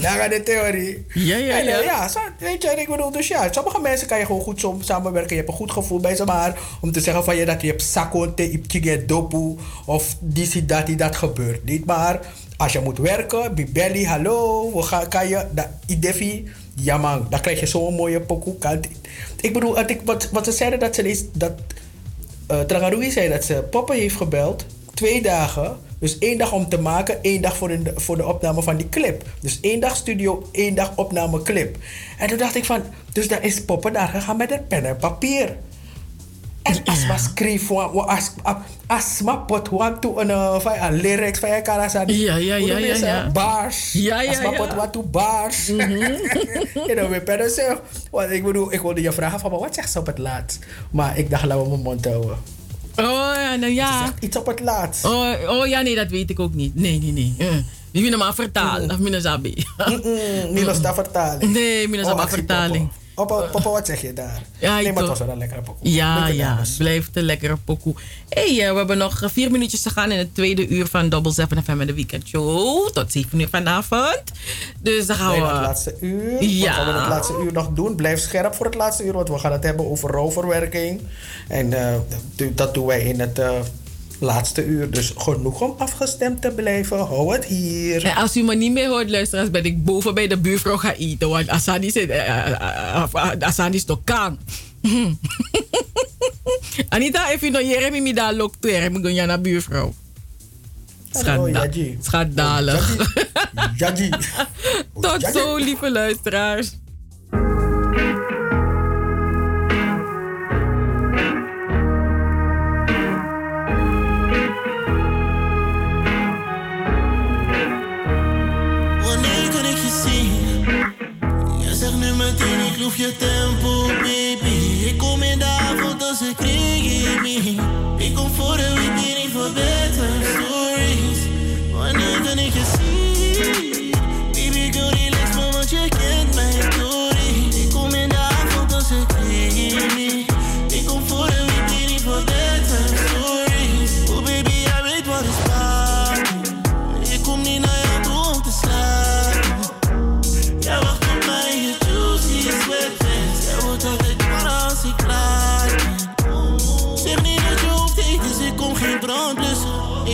Gaat de theorie. Ja, ja, En, eh, ja. ja, zo, weet je, ik bedoel, dus ja, sommige mensen kan je gewoon goed samenwerken. Je hebt een goed gevoel bij ze, maar om te zeggen van je dat je hebt sakonte, iptige dopu of die, dat, die, dat gebeurt niet. Maar als je moet werken, bibelli, hallo, we gaan, kan je, dat, idefi, ja man, dan krijg je zo'n mooie pokoe. Ik bedoel, wat, wat ze zeiden dat ze dat Trangarui zei dat ze Poppen heeft gebeld. Twee dagen. Dus één dag om te maken, één dag voor de, voor de opname van die clip. Dus één dag studio, één dag opname clip. En toen dacht ik van, dus dan is Poppen daar gegaan met een pen en papier. En als we schreef, wa- wa- als als ma pot want to een een lyrics van je zeggen. Ja, ja, ja, ja, ja. Bars. Ja, ja, Als ma ja. pot want to bars. Je know, met pen en zeg. Want ik bedoel, ik wilde je vragen van, maar wat zegt ze op het laatst? Maar ik dacht, laten we mijn mond houden. Oh, ja, nou ja. Iets op het laatst. Oh, oh ja, nee, dat weet ik ook niet. Nee, nee, nee. Uh, willen maar vertalen, of minder sabi. Niet vertaling. Nee, minder Oh, vertaling. Papa, papa, wat zeg je daar? Ja, nee, maar het was wel een lekkere pokoe. Ja, ja, het blijft een lekkere pokoe. hey, eh, we hebben nog eh, vier minuutjes te gaan in het tweede uur van Double 7 FM en de Weekend Show. Tot 7 uur vanavond. Dus dan gaan we... Het laatste uur. Ja. Wat gaan we het laatste uur nog doen? Blijf scherp voor het laatste uur, want we gaan het hebben over rouwverwerking. En eh, dat- doen wij in het eh, laatste uur. Dus genoeg om afgestemd te blijven. Hou het hier. En als u me niet meer hoort, luisteraars, ben ik boven bij de buurvrouw gaan eten. Want Asani zit... eh, eh, eh, Asani is toch kan. Anita, if u nog Jeremy mi daar loopt, Jeremy gon je naar buurvrouw. Schanda-. Schandalig. Tot zo, lieve luisteraars. Ik loef je tempo, baby. Ik kom als ik. Ik kom voor de weekend,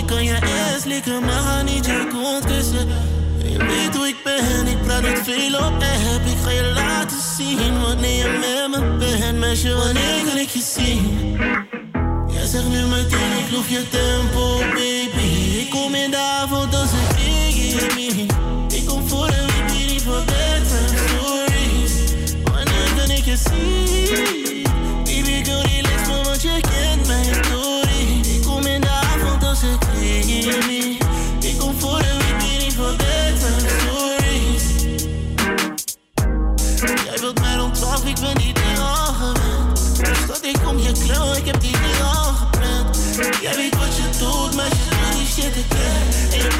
kan je ass likken, maar niet je kont kussen. Je weet hoe ik ben, ik praat niet veel op app. Ik ga je laten zien wanneer je met me bent. Meisje, wanneer kan ik je zien? Jij zegt nu meteen, ik loef je tempo, baby. Ik kom in de avond als kreeg me. Ik kom voor een weekend, niet voor bedtime stories. Wanneer kan ik je zien?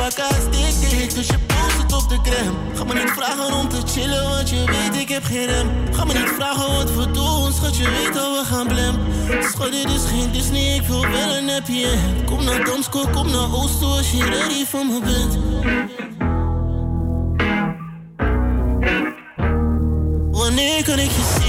Dik, dus je post het op de gram. Ga me niet vragen om te chillen, want je weet ik heb geen rem. Ga me niet vragen wat we doen, schat, je weet dat we gaan blem. Schat, dit is geen Disney, ik wil wel een happy end. Kom naar Damsko, kom naar Oost als je ready voor me bent. Wanneer kan ik je zien?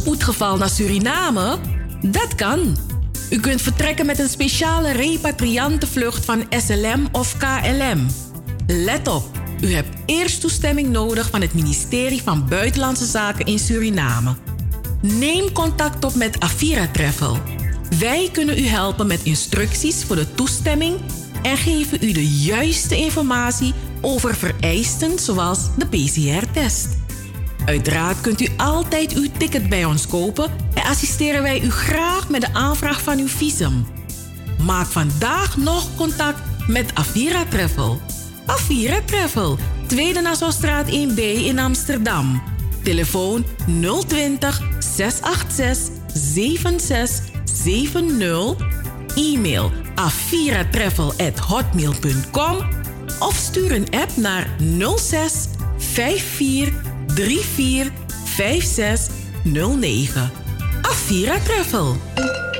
Spoedgeval naar Suriname? Dat kan. U kunt vertrekken met een speciale repatriantenvlucht van SLM of KLM. Let op, u hebt eerst toestemming nodig van het ministerie van Buitenlandse Zaken in Suriname. Neem contact op met Avira Travel. Wij kunnen u helpen met instructies voor de toestemming en geven u de juiste informatie over vereisten zoals de PCR-test. Uiteraard kunt u altijd uw ticket bij ons kopen en assisteren wij u graag met de aanvraag van uw visum. Maak vandaag nog contact met Avira Travel. Avira Travel, Tweede Nassaustraat 1B in Amsterdam. Telefoon 020 686 7670. E-mail aviratravel@hotmail.com of stuur een app naar 06 54 34 56 09. Avira Travel.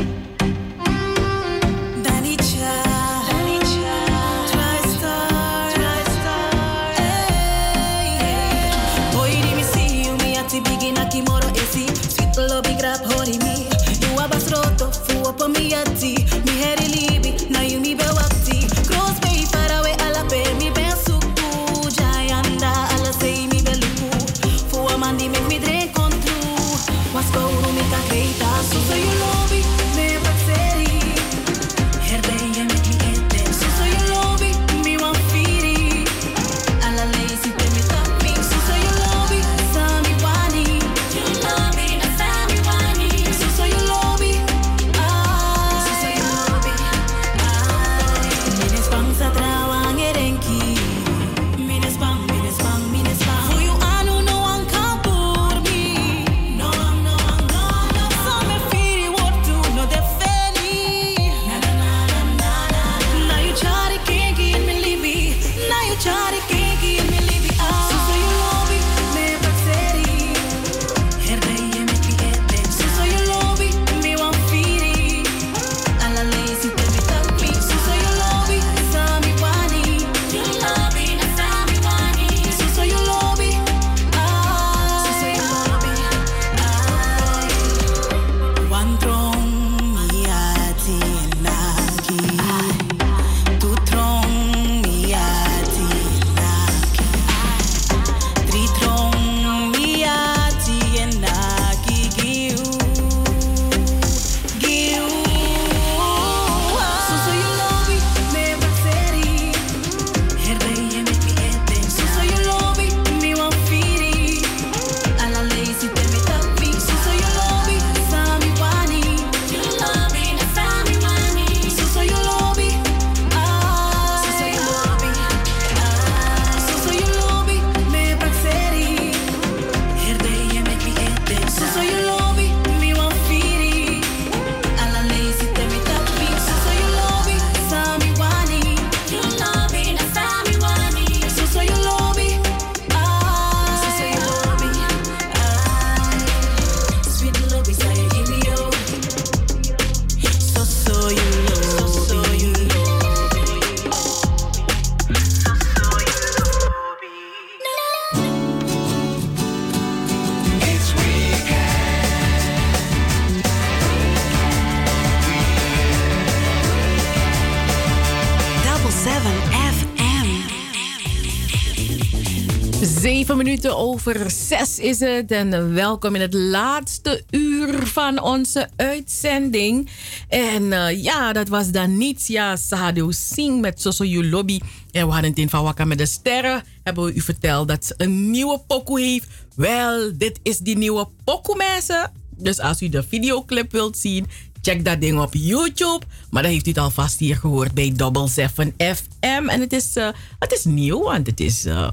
Zeven minuten over zes is het. En welkom in het laatste uur van onze uitzending. En eh, ja, dat was Danitya Sahadeo Singh met Soso Lobby. En we hadden het in Van Wakka met de Sterren. Hebben we u verteld dat ze een nieuwe pokoe heeft. Wel, dit is die nieuwe pokoe, mensen. Dus als u de videoclip wilt zien, check dat ding op YouTube. Maar dan heeft u het alvast hier gehoord bij Double 7 FM. En het is, eh, het is nieuw, want het is... eh,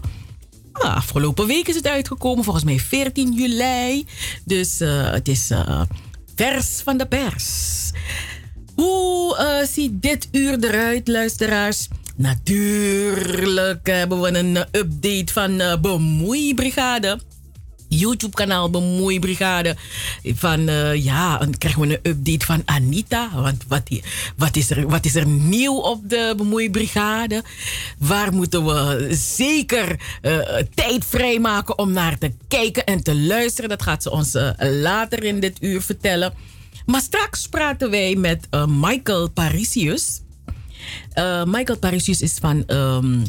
ah, afgelopen week is het uitgekomen, volgens mij 14 juli. Dus eh, het is eh, vers van de pers. Hoe eh, ziet dit uur eruit, luisteraars? Natuurlijk hebben we een update van Bemoeibrigade. YouTube-kanaal Bemoeibrigade. Van, eh, ja, dan krijgen we een update van Anita. Want wat, wat, is er, wat is er nieuw op de Bemoeibrigade? Waar moeten we zeker eh, tijd vrijmaken om naar te kijken en te luisteren? Dat gaat ze ons eh, later in dit uur vertellen. Maar straks praten wij met Michael Parisius. Michael Parisius is van ehm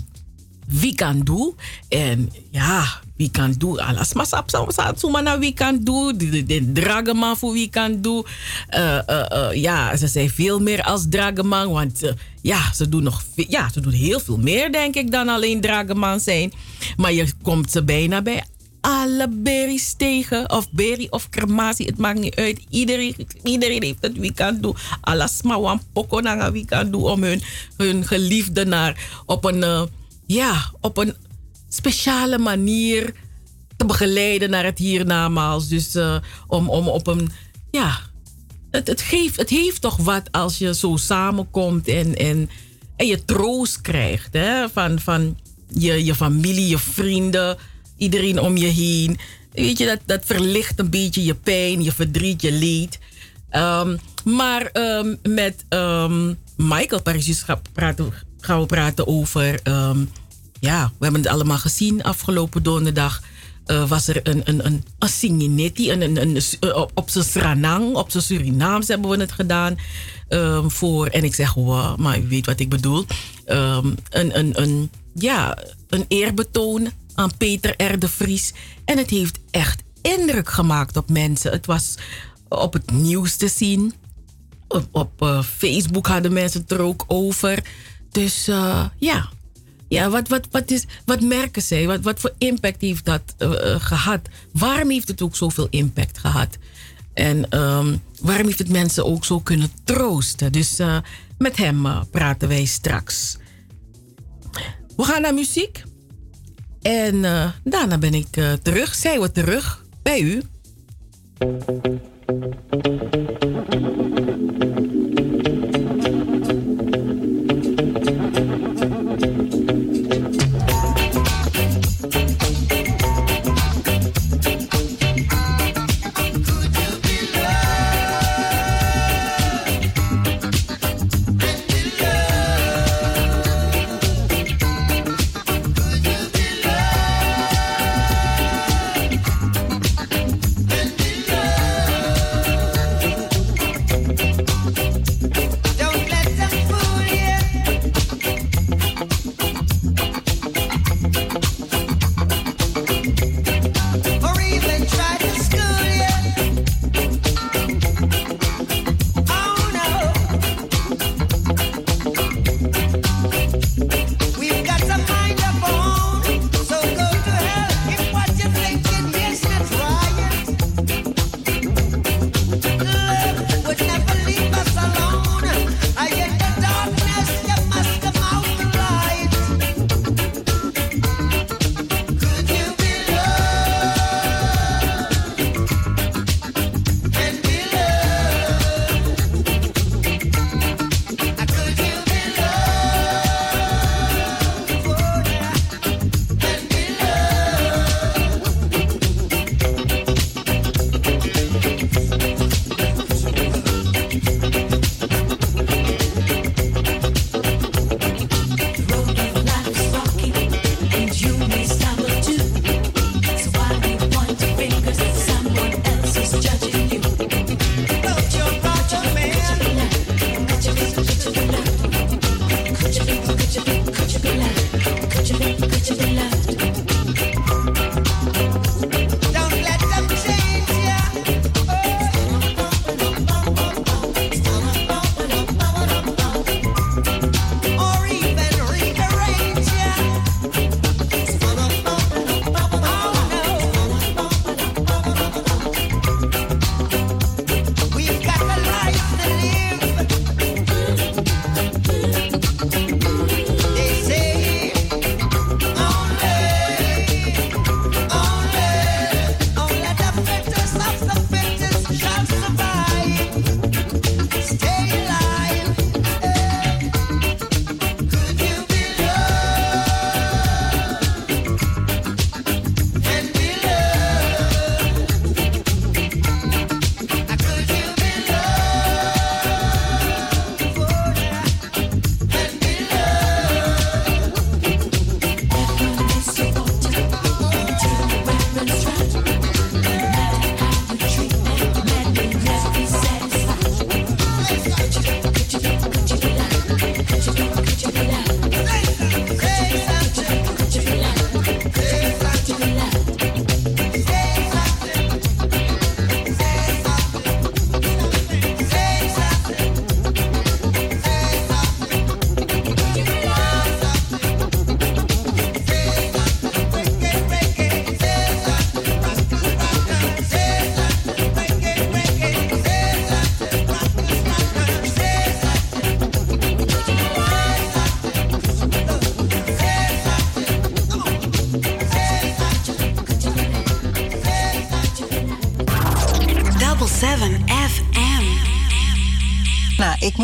Wie Kan Do. En ja, Wie Kan Do. Alas, maar sap sap sap suma na Wie Kan Do. De, de, drageman voor Wie Kan Do. Eh, eh, ja, ze zijn veel meer als drageman. Want ja, ze doen nog ja, ze doen heel veel meer, denk ik, dan alleen drageman zijn. Maar je komt ze bijna bij alle berries tegen. Of berry of crematie. Het maakt niet uit. Iedereen, iedereen heeft het weekend doen. Alles maar wan poko na weekend doen. Om hun, geliefde naar op een, ja, op een speciale manier te begeleiden naar het hiernamaals. Dus eh, om, om op een, ja, het, het, geeft, het heeft toch wat als je zo samenkomt en, en, en je troost krijgt hè? van, van je, je familie, je vrienden, iedereen om je heen. Weet je, dat, dat verlicht een beetje je pijn, je verdriet, je leed. Ehm, maar ehm, met ehm, Michael praten, gaan we praten over. Ja, we hebben het allemaal gezien afgelopen donderdag. eh, was er een, een, een, een een, een, een, eh, op- zijn Sranang, op zijn Surinaams hebben we het gedaan. ehm, voor, en ik zeg wow, maar u weet wat ik bedoel. Ehm, een, een, een, ja, een eerbetoon aan Peter R. de Vries. En het heeft echt indruk gemaakt op mensen. Het was op het nieuws te zien. Op, eh, Facebook hadden mensen het er ook over. Dus ja, ja wat, wat, wat, is, wat merken zij? Wat, wat voor impact heeft dat eh, eh, gehad? Waarom heeft het ook zoveel impact gehad? En ehm, waarom heeft het mensen ook zo kunnen troosten? Dus eh, met hem praten wij straks. We gaan naar muziek. En daarna ben ik terug. Zijn we terug bij u.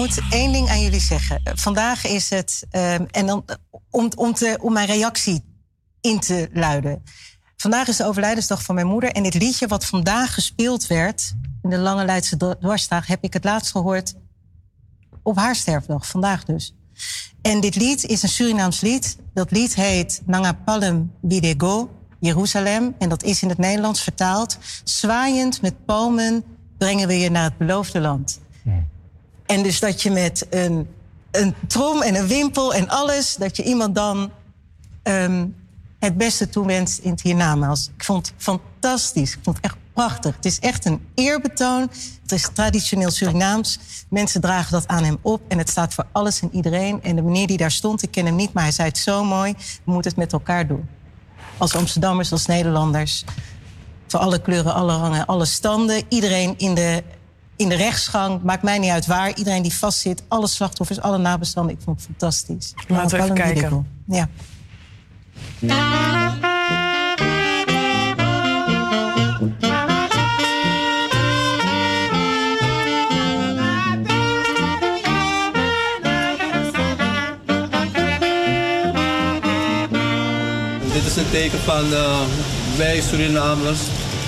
moet één ding aan jullie zeggen. Vandaag is het, ehm, en dan, om, om, te, om mijn reactie in te luiden. Vandaag is de overlijdensdag van mijn moeder. En dit liedje wat vandaag gespeeld werd in de Lange Leidse Dwa- Dwarsdag... heb ik het laatst gehoord op haar sterfdag, vandaag dus. En dit lied is een Surinaams lied. Dat lied heet Nanga Palem Widego, Jeruzalem. En dat is in het Nederlands vertaald. Zwaaiend met palmen brengen we je naar het beloofde land. En dus dat je met een, een trom en een wimpel en alles... dat je iemand dan ehm, het beste toewenst in het hiernamaals. Ik vond het fantastisch. Ik vond het echt prachtig. Het is echt een eerbetoon. Het is traditioneel Surinaams. Mensen dragen dat aan hem op. En het staat voor alles en iedereen. En de meneer die daar stond, ik ken hem niet... maar hij zei het zo mooi. We moeten het met elkaar doen. Als Amsterdammers, als Nederlanders. Voor alle kleuren, alle rangen, alle standen. Iedereen in de, in de rechtsgang. Maakt mij niet uit waar. Iedereen die vastzit. Alle slachtoffers, alle nabestaanden. Ik vond het fantastisch. Laten we even kijken. Ja. Dit is een teken van eh, wij Surinamers,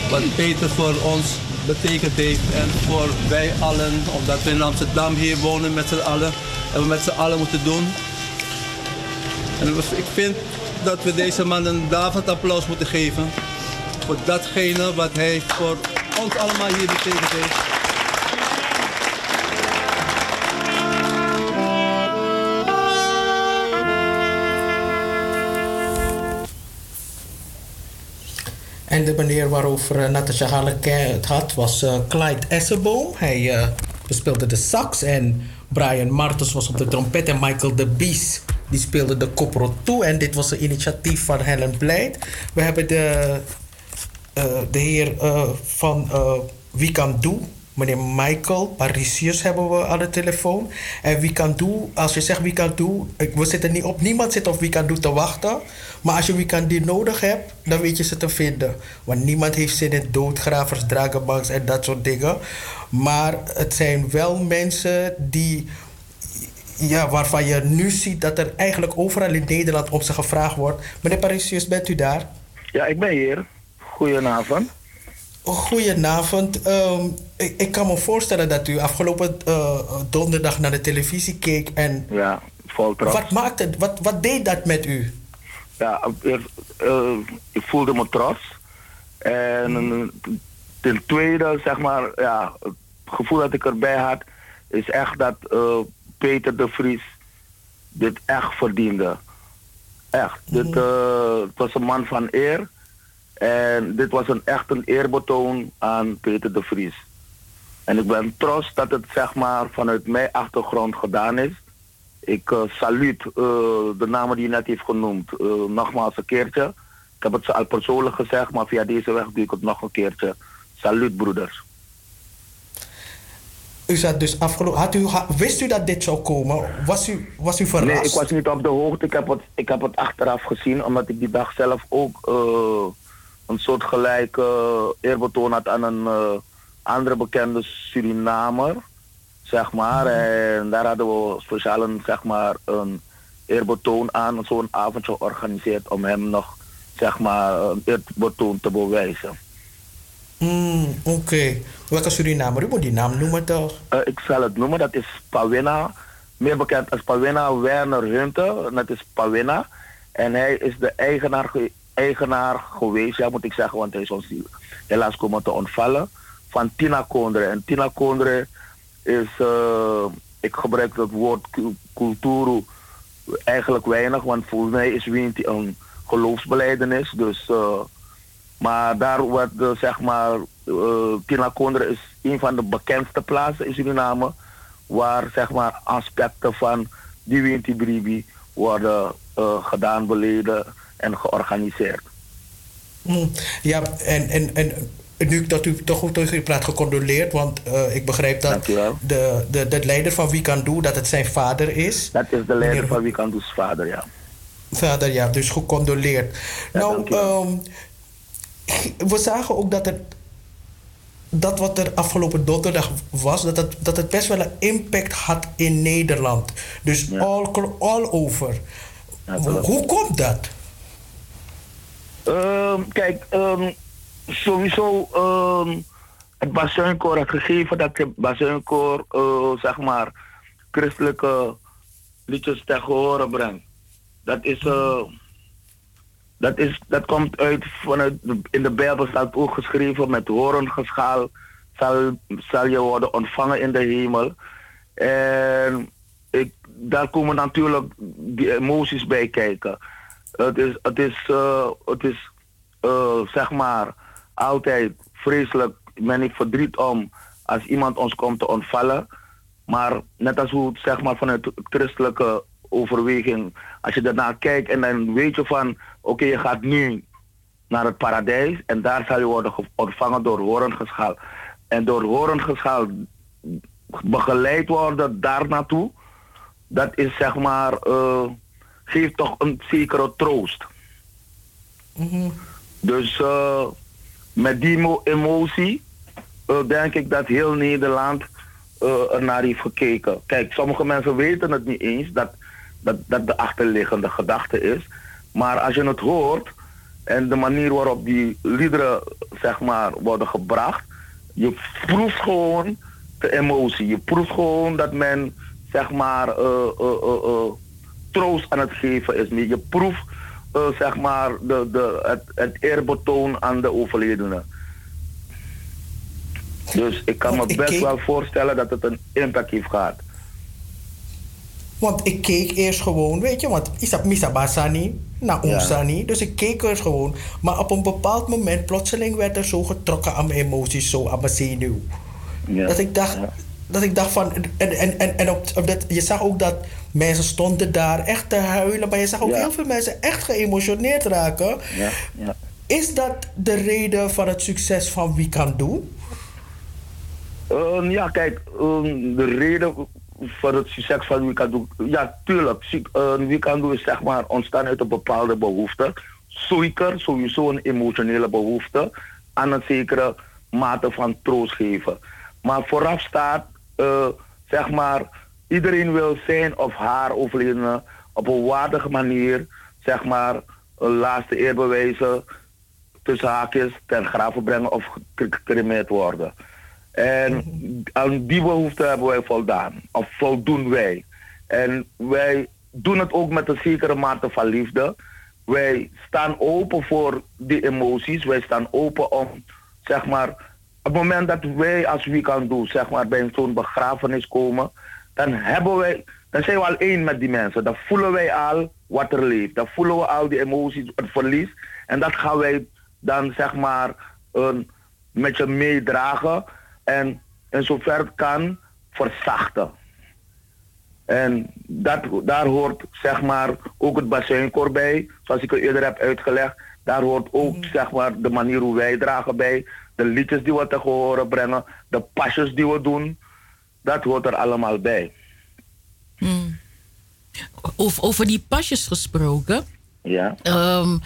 wat Peter voor ons betekend heeft en voor wij allen, omdat we in Amsterdam hier wonen met z'n allen en we met z'n allen moeten doen. En ik vind dat we deze man een davend applaus moeten geven voor datgene wat hij voor ons allemaal hier betekend heeft. En de meneer waarover uh, Natasja Halleke het had was eh, Clyde Essenboom. Hij eh, bespeelde de sax en Brian Martens was op de trompet en Michael de Bies die speelde de kopro toe. En dit was een initiatief van Helen Blijt. We hebben de, eh, de heer eh, van eh Wie Kan Doe, meneer Michael Parisius hebben we aan de telefoon. En Wie Kan Doe, als je zegt Wie Kan Doe, ik- we zitten niet op, niemand zit op Wie Kan Doe te wachten. Maar als je Wie Kan Die nodig hebt, dan weet je ze te vinden. Want niemand heeft zin in doodgravers, dragenbanks en dat soort dingen. Maar het zijn wel mensen die ja, waarvan je nu ziet dat er eigenlijk overal in Nederland op ze gevraagd wordt. Meneer Parisius, bent u daar? Ja, ik ben hier. Goedenavond. Goedenavond. Ehm, ik, ik kan me voorstellen dat u afgelopen eh, donderdag naar de televisie keek. En Ja, vol trots. wat, maakte, wat, wat deed dat met u? Ja, eerst, eh, ik voelde me trots. En eh, ten tweede, zeg maar, ja, het gevoel dat ik erbij had, is echt dat eh, Peter de Vries dit echt verdiende. Echt. Dit eh, het was een man van eer. En dit was een, echt een eerbetoon aan Peter de Vries. En ik ben trots dat het zeg maar vanuit mijn achtergrond gedaan is. Ik eh saluut eh, de namen die je net heeft genoemd eh, nogmaals een keertje. Ik heb het ze al persoonlijk gezegd, maar via deze weg doe ik het nog een keertje. Saluut broeders. U zat dus afgelopen. Had u, wist u dat dit zou komen? Was u, was u verrast? Nee, ik was niet op de hoogte. Ik heb het, ik heb het achteraf gezien, omdat ik die dag zelf ook een soort gelijk eerbetoon had aan een eh, andere bekende Surinamer. Zeg maar. En daar hadden we speciaal een, zeg maar, een eerbetoon aan, zo'n avondje georganiseerd om hem nog zeg maar, een eerbetoon te bewijzen. Hmm, Oké. Welke Surinamer? U moet die naam noemen toch? Eh, ik zal het noemen, dat is Pawena. Meer bekend als Pawena Werner Hunter. Dat is Pawena. En hij is de eigenaar, ge- eigenaar geweest, ja moet ik zeggen, want hij is ons helaas komen te ontvallen. Van Tina Kondre. En Tina Kondre is, eh, ik gebruik het woord cu- culturu eigenlijk weinig, want volgens mij is Winti een geloofsbeleidenis. Dus, eh, maar daar wordt eh, zeg maar, Tina Kondre is een van de bekendste plaatsen in Suriname, waar zeg maar aspecten van die Winti Bribi worden gedaan, beleden en georganiseerd. Hmm, Ja, en, en, en nu dat u toch goed tegen u praat, gecondoleerd. Want eh, ik begrijp dat de, de, de leider van Wie Kan Doe, dat het zijn vader is. Dat is de leider van Wie Kan Doe's vader, ja. Vader, ja, dus gecondoleerd. nou, ehm, we zagen ook dat er dat wat er afgelopen donderdag was, dat het, dat het best wel een impact had in Nederland. Dus all, all over. Hoe komt dat? Ehm, kijk, ehm, sowieso ehm, het Bazuinkoor had gegeven dat het Bazuinkoor, eh, zeg maar, christelijke liedjes tegen horen brengt. Dat is, eh, dat is, dat komt uit vanuit, in de Bijbel staat ook geschreven met horengeschaal zal, zal je worden ontvangen in de hemel. En ik, daar komen natuurlijk die emoties bij kijken. Het is, het is, eh, het is eh, zeg maar altijd vreselijk, men heeft verdriet om als iemand ons komt te ontvallen. Maar net als hoe zeg maar vanuit christelijke overweging, als je daarnaar kijkt en dan weet je van, oké, je gaat nu naar het paradijs en daar zal je worden ge- ontvangen door horengeschaal. En door horengeschaal begeleid worden daar naartoe, dat is zeg maar, eh, geeft toch een zekere troost. Dus eh, met die mo- emotie eh, denk ik dat heel Nederland eh, er naar heeft gekeken. Kijk, sommige mensen weten het niet eens dat, dat, dat de achterliggende gedachte is. Maar als je het hoort en de manier waarop die liederen zeg maar, worden gebracht, je proeft gewoon de emotie. Je proeft gewoon dat men zeg maar eh, troost aan het geven is. Je proeft eh, zeg maar de, de, het, het eerbetoon aan de overledene. Dus ik kan me Want best keek- wel voorstellen dat het een impact heeft gehad. Want ik keek eerst gewoon, weet je, want Isap Misa Basani, naar Ja. Dus ik keek eerst gewoon. Maar op een bepaald moment, plotseling werd er zo getrokken aan mijn emoties, zo aan mijn zenuw. Dat ik dacht, dat ik dacht van. En, en, en, en op, op dat, je zag ook dat mensen stonden daar echt te huilen. Maar je zag ook Ja. heel veel mensen echt geëmotioneerd raken. Ja, ja. Is dat de reden van het succes van Wie Kan Doen? Ehm, ja, kijk, ehm, de reden voor het succes van Wikando, ja, tuurlijk. Uh, Wikando is zeg maar ontstaan uit een bepaalde behoefte. Zeker, sowieso een emotionele behoefte aan een zekere mate van troost geven. Maar vooraf staat, eh, zeg maar, iedereen wil zijn of haar overledene op een waardige manier, zeg maar, een laatste eer bewijzen, tussen haakjes, ten graven brengen of gecremeerd worden. En aan die behoefte hebben wij voldaan. Of voldoen wij. En wij doen het ook met een zekere mate van liefde. Wij staan open voor die emoties. Wij staan open om, zeg maar, het moment dat wij als wie kan doen, zeg maar, bij zo'n begrafenis komen, dan hebben wij, dan zijn we al één met die mensen. Dan voelen wij al wat er leeft. Dan voelen we al die emoties, het verlies. En dat gaan wij dan, zeg maar, een, met je meedragen en in zover het kan verzachten. En dat, daar hoort zeg maar ook het bazuinkoor bij, zoals ik al eerder heb uitgelegd. Daar hoort ook zeg maar de manier hoe wij dragen bij, de liedjes die we te horen brengen, de pasjes die we doen. Dat hoort er allemaal bij. Over, over die pasjes gesproken. Ja. Ehm,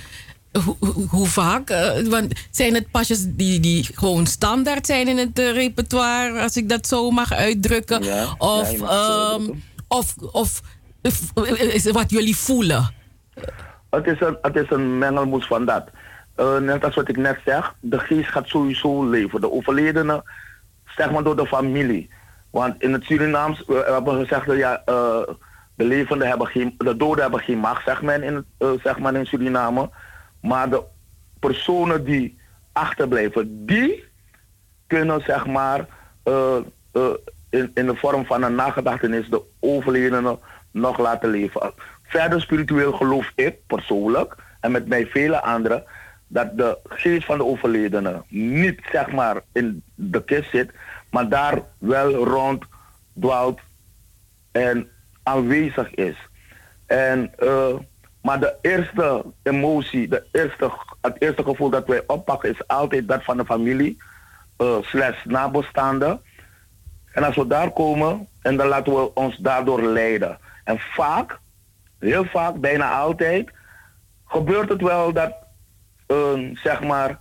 hoe, hoe- hoe vaak? eh, want zijn het pasjes die, die gewoon standaard zijn in het eh, repertoire, als ik dat zo mag uitdrukken? Ja, of, ja, ehm, of, of eh, is het wat jullie voelen? Het is een, het is een mengelmoes van dat. Eh, net als wat ik net zeg, de geest gaat sowieso leven. De overledene, zeg maar door de familie. Want in het Surinaams, we hebben gezegd dat ja, eh, de hebben geen, de doden hebben geen macht, zegt men in, eh, zeg maar in Suriname. Maar de personen die achterblijven, die kunnen zeg maar in, in de vorm van een nagedachtenis de overledene nog laten leven. Verder spiritueel geloof ik persoonlijk en met mij vele anderen dat de geest van de overledene niet zeg maar in de kist zit, maar daar wel rond dwaalt en aanwezig is. En, eh, maar de eerste emotie, de eerste, het eerste gevoel dat wij oppakken is altijd dat van de familie, eh slash nabestaanden. En als we daar komen, en dan laten we ons daardoor leiden. En vaak, heel vaak, bijna altijd, gebeurt het wel dat, zeg maar,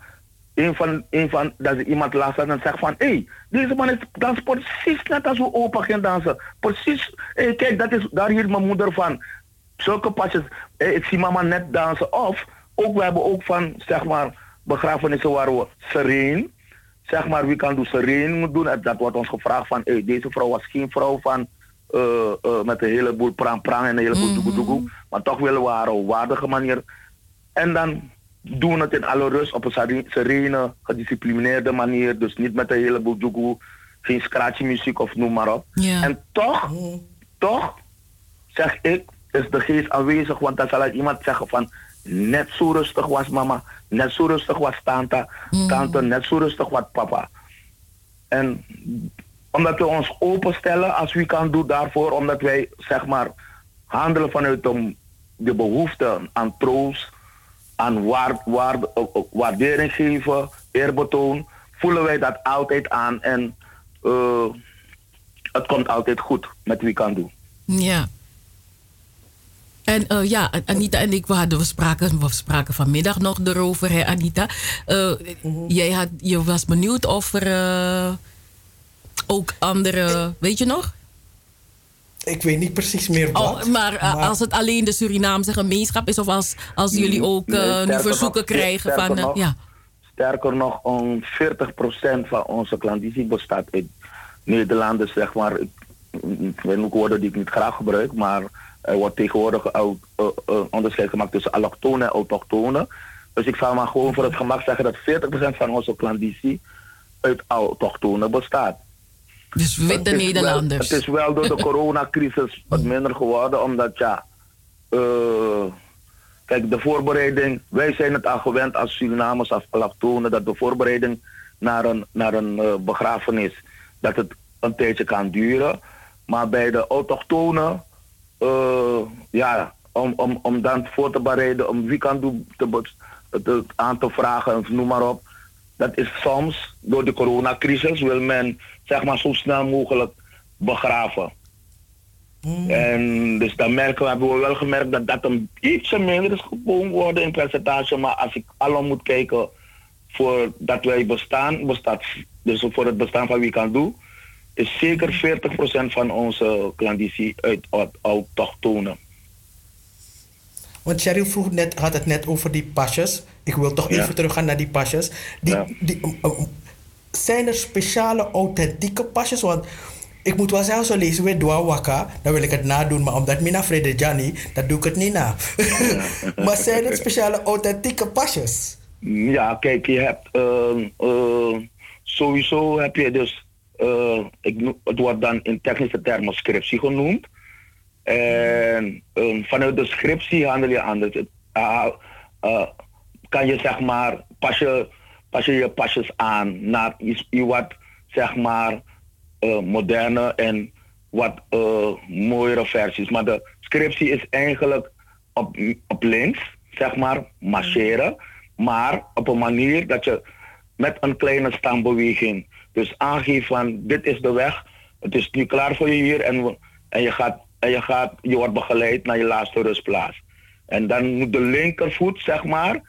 een van, een van, dat is iemand laat en dan zegt van, hé, hey, deze man is dans precies net als hoe opa ging dansen. Precies, hey, kijk, dat is, daar hield mijn moeder van. Zulke pasjes, hey, ik zie mama net dansen. Of, ook, we hebben ook van, zeg maar, begrafenissen waar we sereen, zeg maar, wie kan doen sereen moet doen. En dat wordt ons gevraagd van, hey, deze vrouw was geen vrouw van, eh, eh, met een heleboel prang-prang en een heleboel doegoe-doegoe. Maar toch willen we haar op een waardige manier. En dan doen we het in alle rust op een sere- serene, gedisciplineerde manier. Dus niet met een heleboel doegoe, geen scratchy muziek of noem maar op. Ja. En toch, toch, zeg ik, is de geest aanwezig. Want dan zal iemand zeggen van, net zo rustig was mama, net zo rustig was tante, tante, net zo rustig was papa. En omdat we ons openstellen als wie kan doen daarvoor, omdat wij zeg maar handelen vanuit de, de behoefte aan troost, aan waard, waard, waardering geven, eerbetoon, voelen wij dat altijd aan en eh, het komt altijd goed met wie kan doen. Ja. En eh, ja, Anita en ik, we, hadden, we, spraken, we spraken vanmiddag nog erover, hè, Anita. Eh, jij had, je was benieuwd of er ook andere, weet je nog? Ik weet niet precies meer wat. Oh, maar, eh, als het alleen de Surinaamse gemeenschap is, of als, als jullie ook eh, Nee, nu verzoeken nog, krijgen sterker van. eh, nog, ja. Sterker nog, om 40% van onze klandizie bestaat uit Nederlanders, zeg maar. Ik, weet ook woorden die ik niet graag gebruik, maar er wordt tegenwoordig ook, onderscheid gemaakt tussen allochtonen en autochtonen. Dus ik zal maar gewoon voor het gemak zeggen dat 40% van onze klandizie uit autochtonen bestaat. Dus witte Het is wel- Nederlanders. het is wel door de coronacrisis wat minder geworden, omdat ja, eh, kijk, de voorbereiding, wij zijn het al gewend als Surinamers, als allochtonen, dat de voorbereiding naar een, naar een eh, begrafenis, dat het een tijdje kan duren. Maar bij de autochtonen, eh, ja, om, om, om dan voor te bereiden, om wie kan doen te, te, aan te vragen, of noem maar op. Dat is soms door de coronacrisis wil men zeg maar zo snel mogelijk begraven. En dus dan merken we, hebben we wel gemerkt dat dat een ietsje minder is gewoon worden in percentage. Maar als ik allemaal moet kijken voor dat wij bestaan, bestaat, dus voor het bestaan van wie kan doen, is zeker 40% van onze klandizie uit au- autochtonen. Want Cheryl vroeg net, had het net over die pasjes. Ik wil toch Ja. even teruggaan naar die pasjes. Die, die, um, um, zijn er speciale authentieke pasjes? Want ik moet wel zelf zo lezen met Dwa Waka. Dan wil ik het nadoen. Maar omdat Mina Frede dat doe ik het niet na. maar zijn er speciale authentieke pasjes? Ja, kijk, je hebt ehm, eh, sowieso heb je dus, eh, ik het wordt dan in technische termen scriptie genoemd. En ehm, vanuit de scriptie handel je anders. Eh, kan je zeg maar, pas je, pas je je pasjes aan naar iets, wat zeg maar eh moderne en wat eh, mooiere versies. Maar de scriptie is eigenlijk op, op links, zeg maar, marcheren. Maar op een manier dat je met een kleine stambeweging dus aangeeft van dit is de weg, het is nu klaar voor je hier en, en, je, gaat, en je, gaat, je wordt begeleid naar je laatste rustplaats. En dan moet de linkervoet, zeg maar,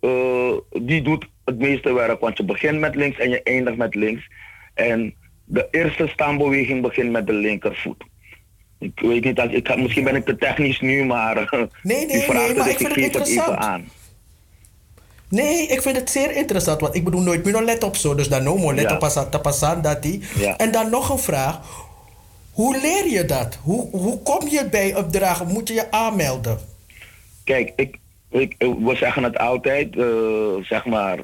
eh, die doet het meeste werk, want je begint met links en je eindigt met links. En de eerste stambeweging begint met de linkervoet. Ik weet niet, ik, misschien ben ik te technisch nu, maar Nee, nee, vraagt nee, maar dus ik vind geef het even aan. Nee, ik vind het zeer interessant. Want ik bedoel nooit meer let op zo. Dus dan no more let Ja. op pas te passen dat die. Ja. En dan nog een vraag. Hoe leer je dat? Hoe, hoe kom je bij opdragen? Moet je je aanmelden? Kijk, ik, ik, we zeggen het altijd, eh, zeg maar,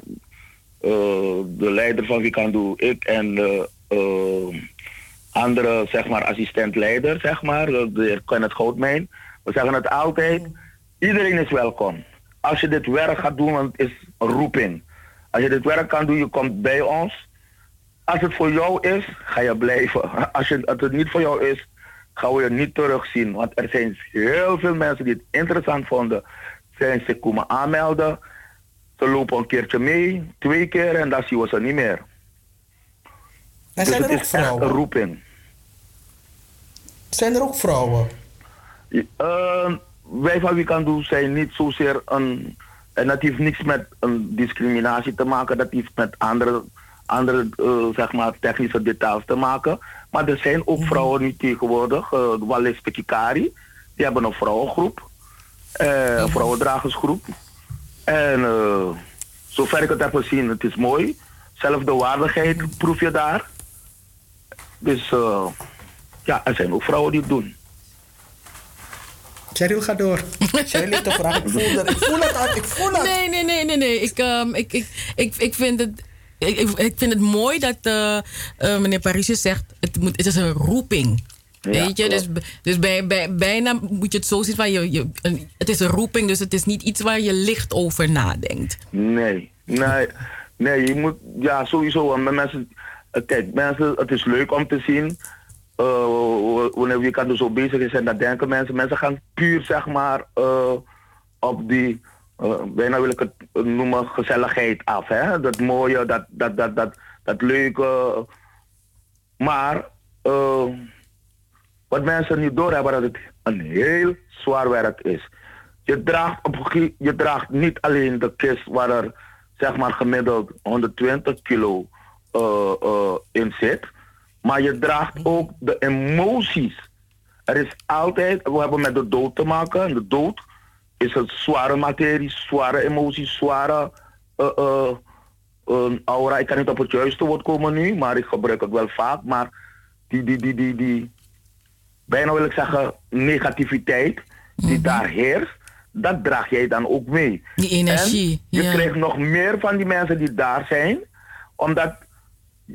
eh, de leider van Wie kan doen, ik en de eh, andere, zeg maar, assistent-leider, zeg maar, heer Kenneth. We zeggen het altijd, iedereen is welkom. Als je dit werk gaat doen, want het is een roeping. Als je dit werk kan doen, je komt bij ons. Als het voor jou is, ga je blijven. Als, als het niet voor jou is, gaan we je niet terugzien. Want er zijn heel veel mensen die het interessant vonden. Zijn zich komen aanmelden. Ze lopen een keertje mee, twee keer en dan zien we ze niet meer. En dus zijn er ook echt vrouwen? een roeping. Zijn er ook vrouwen? Uh, wij van Wie kan doen zijn niet zozeer een, En dat heeft niks met een discriminatie te maken, dat heeft met andere, andere eh, zeg maar, technische details te maken. Maar er zijn ook vrouwen nu tegenwoordig, uh, Wallis Pekikari, die hebben een vrouwengroep, eh, een vrouwendragersgroep. En eh, zover ik het heb gezien, het is mooi. Zelfde waardigheid proef je daar. Dus eh, ja, er zijn ook vrouwen die het doen. Cheryl, ga door. Cheryl heeft een vraag. Ik voel het. Ik voel het. aan- Ik voel het. Nee, nee, nee, nee, nee. Ik, ehm, ik, ik, ik, ik vind het. Ik, vind het mooi dat eh, eh, meneer Parisje zegt: het, moet, het is een roeping. Ja, Weet je, dus, klopt. dus bij, bij, bijna moet je het zo zien van je, je, het is een roeping, dus het is niet iets waar je licht over nadenkt. Nee, nee, nee, je moet, ja, sowieso. Mensen, eh, kijk, mensen, het is leuk om te zien. eh, wanneer je kan er zo bezig is en dat denken mensen. Mensen gaan puur, zeg maar, eh, op die, bijna wil ik het noemen, gezelligheid af. Hè? Dat mooie, dat, dat, dat, dat, dat leuke. Maar wat mensen niet doorhebben, dat het een heel zwaar werk is. Je draagt, op, je draagt niet alleen de kist waar er zeg maar gemiddeld 120 kilo eh, eh, in zit, maar je draagt ook de emoties. Er is altijd, we hebben met de dood te maken. En de dood is een zware materie, zware emoties, zware een aura. Ik kan niet op het juiste woord komen nu, maar ik gebruik het wel vaak. Maar die, die, die, die, die bijna wil ik zeggen, negativiteit die daar heerst, dat draag jij dan ook mee. Die energie, En je ja. krijgt nog meer van die mensen die daar zijn, omdat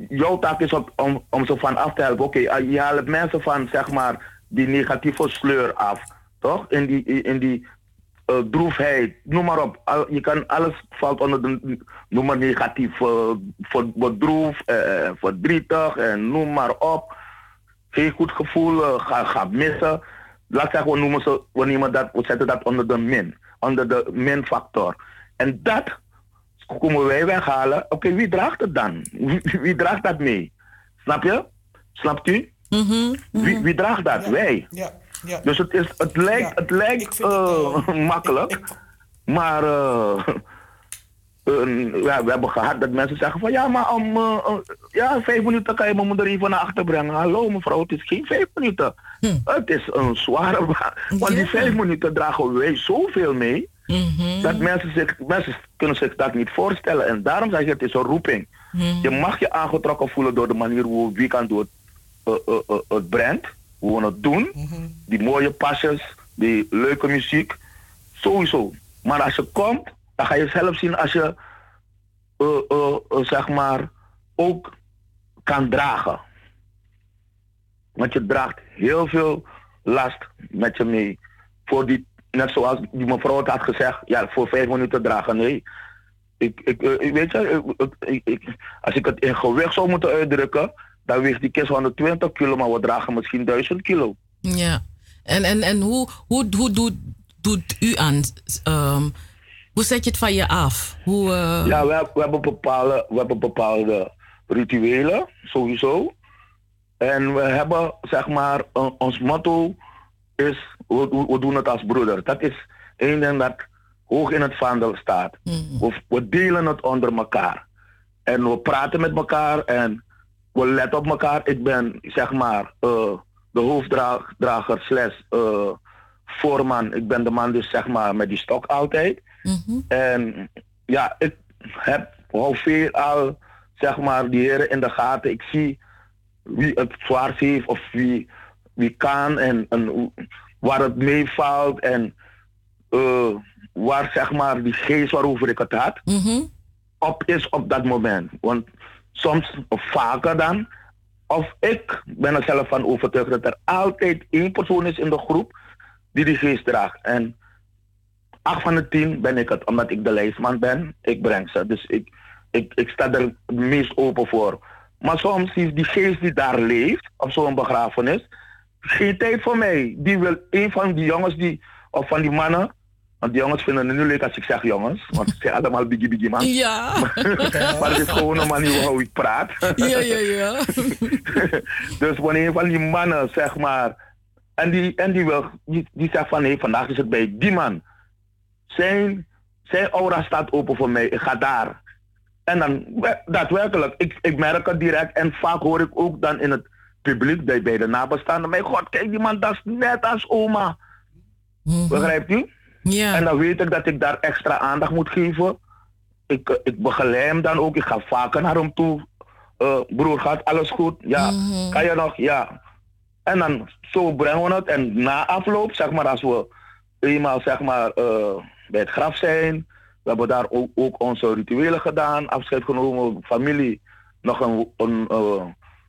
jouw taak is op- om, om ze van af te helpen. Oké, eh, je haalt mensen van zeg maar die negatieve sleur af, toch? In die, in die eh, droefheid, noem maar op. Al- je kan alles valt onder de noem maar negatief, eh, ver- bedroef, eh, verdrietig en noem maar op. Geen goed gevoel, eh, ga, ga missen. Laat zeggen, we noemen ze, we, nemen dat, we zetten dat onder de min, onder de min-factor. En dat komen wij weghalen. Oké, wie draagt het dan? Wie, wie draagt dat mee? Snap je? Snapt u? Wie, wie draagt dat? Wij. Ja, ja. Dus het, is, het lijkt, het lijkt eh, makkelijk, maar eh, ja, we hebben gehad dat mensen zeggen van ja, maar om eh, eh, ja, vijf minuten kan je mijn moeder even naar achter brengen. Hallo mevrouw, het is geen vijf minuten. Het is een zware baan. Want die vijf minuten dragen wij zoveel mee. Dat mensen, zich, mensen kunnen zich dat niet voorstellen. En daarom zeg je, het is een roeping. Je mag je aangetrokken voelen door de manier hoe wie kan doen het, eh, het brengt, hoe we het doen. Die mooie pasjes, die leuke muziek. Sowieso. Maar als je komt, dan ga je zelf zien als je, eh, eh, eh, zeg maar, ook kan dragen. Want je draagt heel veel last met je mee. Voor die, net zoals die mevrouw het had gezegd, ja, voor vijf minuten dragen. Nee. Ik, ik, ik weet je, ik- als ik het in gewicht zou moeten uitdrukken, dan weegt die kist 120 kilo, maar we dragen misschien 1000 kilo. Ja. En, en, en hoe, hoe, hoe doet, doet u aan? ehm, hoe zet je het van je af? Hoe, eh, Ja, we, hebben- we, hebben bepaalde, we hebben bepaalde rituelen, sowieso. En we hebben, zeg maar, ons motto is, we, doen het als broeder. Dat is één ding dat hoog in het vaandel staat. We, we delen het onder elkaar. En we praten met elkaar en we letten op elkaar. Ik ben, zeg maar, eh, de hoofddrager slash eh, voorman. Ik ben de man dus, zeg maar, met die stok altijd. En ja, ik heb hou veel al, zeg maar, die heren in de gaten. Ik zie wie het zwaar heeft of wie, wie kan en, en waar het meevalt en eh, waar, zeg maar, die geest waarover ik het had, op is op dat moment. Want soms, of vaker dan, of ik ben er zelf van overtuigd dat er altijd één persoon is in de groep die die geest draagt. En acht van de tien ben ik het, omdat ik de lijstman ben. Ik breng ze. Dus ik, ik, ik sta er het meest open voor. Maar soms is die geest die daar leeft, op zo'n begrafenis, geen tijd voor mij. Die wil een van die jongens die, of van die mannen, want die jongens vinden het nu leuk als ik zeg jongens, want ze zijn allemaal biggie biggie man. Ja. maar het is gewoon een manier waarop ik praat. Ja, ja, ja. dus wanneer een van die mannen, zeg maar, en die, en die, wil, die, die zegt van nee, vandaag is het bij die man. Zijn zijn aura staat open voor mij. Ik ga daar. En dan, we- daadwerkelijk, ik, ik merk het direct. En vaak hoor ik ook dan in het publiek, bij, bij de nabestaanden. Mijn god, kijk die man, dat is net als oma. Begrijpt u? Ja. En dan weet ik dat ik daar extra aandacht moet geven. Ik, ik begeleid hem dan ook. Ik ga vaker naar hem toe. Eh, broer, gaat alles goed? Ja. Kan je nog? Ja. En dan zo brengen we het. En na afloop, zeg maar, als we eenmaal zeg maar, eh, bij het graf zijn. We hebben daar ook, ook onze rituelen gedaan. Afscheid genomen, familie. Nog een, een eh,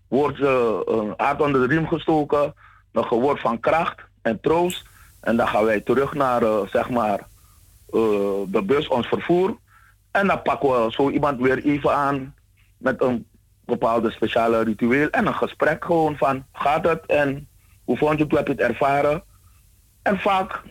woord, eh, een aard onder de riem gestoken. Nog een woord van kracht en troost. En dan gaan wij terug naar, eh, zeg maar, de bus, ons vervoer. En dan pakken we zo iemand weer even aan met een bepaalde speciale ritueel en een gesprek gewoon van gaat het en hoe vond je het, hoe heb je het ervaren? En vaak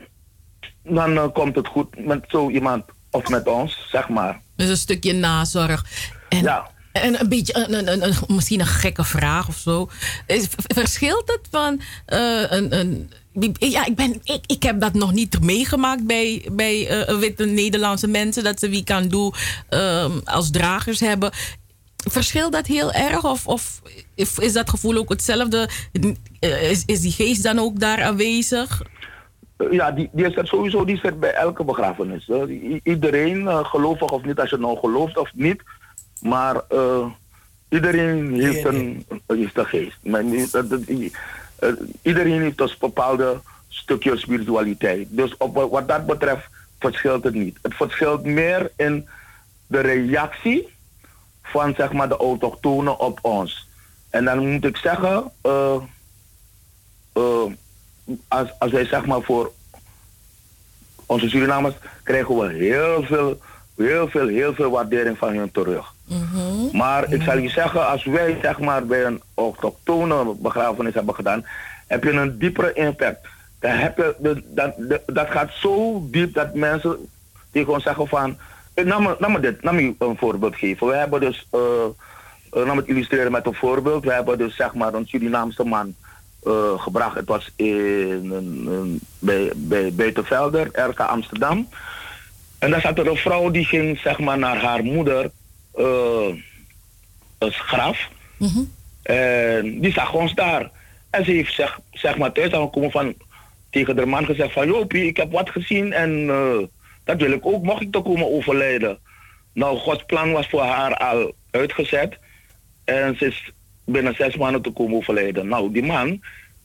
dan eh, komt het goed met zo iemand of met ons, zeg maar. Dus een stukje nazorg. En, en een beetje, een, een, een, een- misschien een gekke vraag of zo. Is, verschilt het van eh, een. een ja, ik, ben, ik, ik heb dat nog niet meegemaakt bij, bij eh, witte Nederlandse mensen. Dat ze wie kan doen ehm, als dragers hebben. Verschilt dat heel erg? Of, of is is dat gevoel ook hetzelfde? Eh, Is, is die geest dan ook daar aanwezig? Eh, Ja, die, die is er sowieso die er bij elke begrafenis. I- iedereen, eh, gelovig of niet, als je nou gelooft of niet. Maar eh, iedereen heeft een, heeft een geest. Iedereen heeft een bepaalde stukje spiritualiteit. Dus op, wat- dat betreft verschilt het niet. Het verschilt meer in de reactie van zeg maar, de autochtonen op ons. En dan moet ik zeggen, eh, als, als wij zeg maar voor onze Surinamers krijgen we heel veel, heel veel, heel veel waardering van hun terug. Maar ik zal je zeggen, als wij zeg maar bij een autochtone begrafenis hebben gedaan, heb je een diepere impact. Dan heb je, de- dat, de- dat gaat zo diep dat mensen die gewoon zeggen van, eh, laat me, dit, laat me een voorbeeld geven. We hebben dus, het illustreren met een voorbeeld. We hebben dus zeg maar een Surinaamse man eh, gebracht. Het was in, een- een- bij, bij Buitenvelder, RK Amsterdam. En daar zat er een vrouw die ging zeg maar naar haar moeder een graf. En die zag ons daar. En ze heeft zeg, zeg maar thuis aangekomen van tegen de man gezegd van Jopie, ik heb wat gezien en eh, dat wil ik ook, mocht ik te komen overlijden. Nou, Gods plan was voor haar al uitgezet. En ze is binnen zes maanden te komen overlijden. Nou, die man,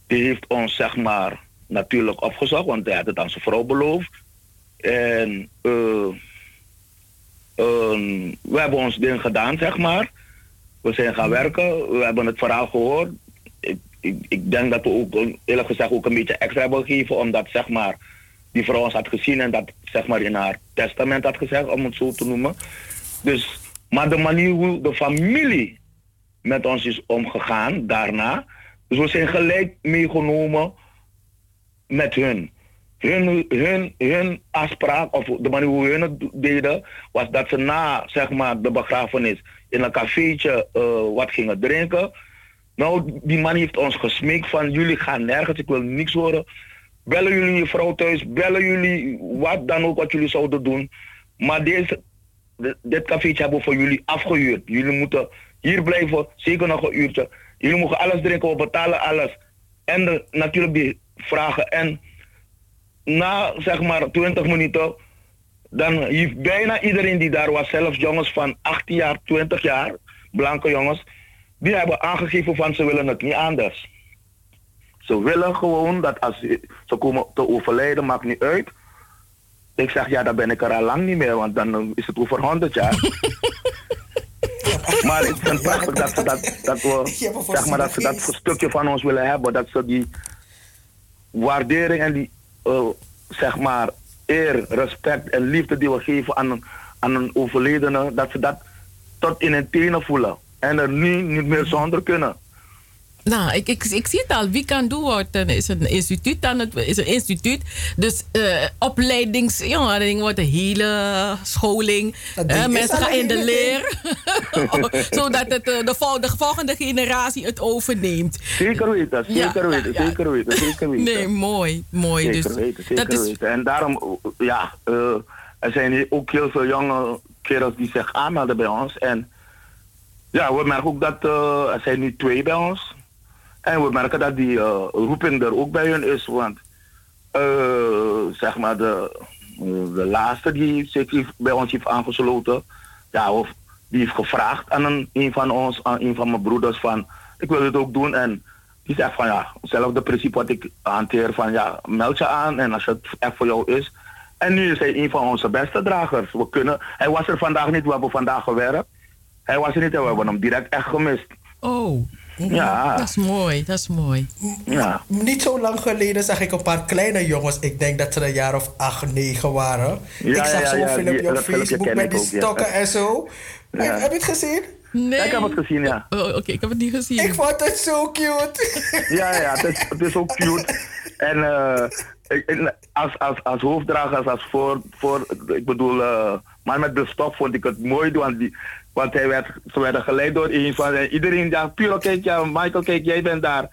die heeft ons zeg maar natuurlijk opgezocht, want hij had het aan zijn vrouw beloofd. En ehm, we hebben ons ding gedaan, zeg maar. We zijn gaan werken, we hebben het verhaal gehoord. Ik, ik, ik denk dat we ook, eerlijk gezegd, ook een beetje extra hebben gegeven, omdat zeg maar, die vrouw ons had gezien en dat zeg maar in haar testament had gezegd, om het zo te noemen. Dus, maar de manier hoe de familie met ons is omgegaan daarna. Dus we zijn gelijk meegenomen met hun. Hun, hun, hun afspraak, of de manier hoe hun het deden, was dat ze na zeg maar, de begrafenis in een cafeetje eh, wat gingen drinken. Nou, die man heeft ons gesmeekt van jullie gaan nergens, ik wil niks horen. Bellen jullie je vrouw thuis, bellen jullie wat dan ook wat jullie zouden doen. Maar deze, de- dit cafeetje hebben we voor jullie afgehuurd. Jullie moeten hier blijven, zeker nog een uurtje. Jullie mogen alles drinken, we betalen alles. En de, natuurlijk die vragen. En na zeg maar 20 minuten, dan heeft bijna iedereen die daar was, zelfs jongens van 18 jaar, 20 jaar, blanke jongens, die hebben aangegeven van ze willen het niet anders. Ze willen gewoon dat als ze komen te overlijden, maakt niet uit. Ik zeg, ja, dan ben ik er al lang niet meer, want dan is het over 100 jaar. maar ik vind het prachtig dat, ze dat, dat we, zeg maar, dat ze dat stukje van ons willen hebben. Dat ze die waardering en die, eh, zeg maar, eer, respect en liefde die we geven aan een, aan een overledene, dat ze dat tot in hun tenen voelen. En er nu niet meer zonder kunnen. Nou, ik, ik, ik zie het al. Wie kan doen wordt is een instituut dan het is een instituut. Dus eh opleidings, ja, ding wordt een hele scholing. Eh, is mensen gaan in de leer, zodat het, eh, de, vol- de volgende generatie het overneemt. Zeker weten, Ja, zeker weten, ja, ja. zeker weten, zeker weten. Nee, mooi, mooi. Zeker dus weten, zeker dat is weten. En daarom, ja, eh, er zijn ook heel veel jonge kerels die zich aanmelden bij ons. En ja, we merken ook dat eh, er zijn nu twee bij ons. En we merken dat die eh, roeping er ook bij hun is. Want eh, zeg maar de, de laatste die zich bij ons heeft aangesloten, ja, of die heeft gevraagd aan een, een van ons, aan een van mijn broeders van ik wil het ook doen. En die zegt van ja, hetzelfde principe wat ik hanteer van ja, meld je aan en als het echt voor jou is. En nu is hij een van onze beste dragers. We kunnen, hij was er vandaag niet, we hebben vandaag gewerkt. Hij was er niet en we hebben hem direct echt gemist. Oh, Ja. dat is mooi, dat is mooi. Ja. Niet zo lang geleden zag ik een paar kleine jongens. Ik denk dat ze een jaar of acht, negen waren. Ja, ik zag ja, zo'n ja, filmpje op Facebook met die ook, ja. stokken en zo. Ja. Heb, heb je het gezien? Nee. Ik heb het gezien, ja. Oh, Oké, ik heb het niet gezien. Ik vond het zo cute. Ja, ja, het is, het is ook cute. En eh, ik- als, als, als hoofddrager, als voor, voor ik bedoel, eh man met de stok vond ik het mooi, want, die, want hij werd, ze werden geleid door een van en iedereen ja, Puro, kijk, ja, Michael, kijk, jij bent daar.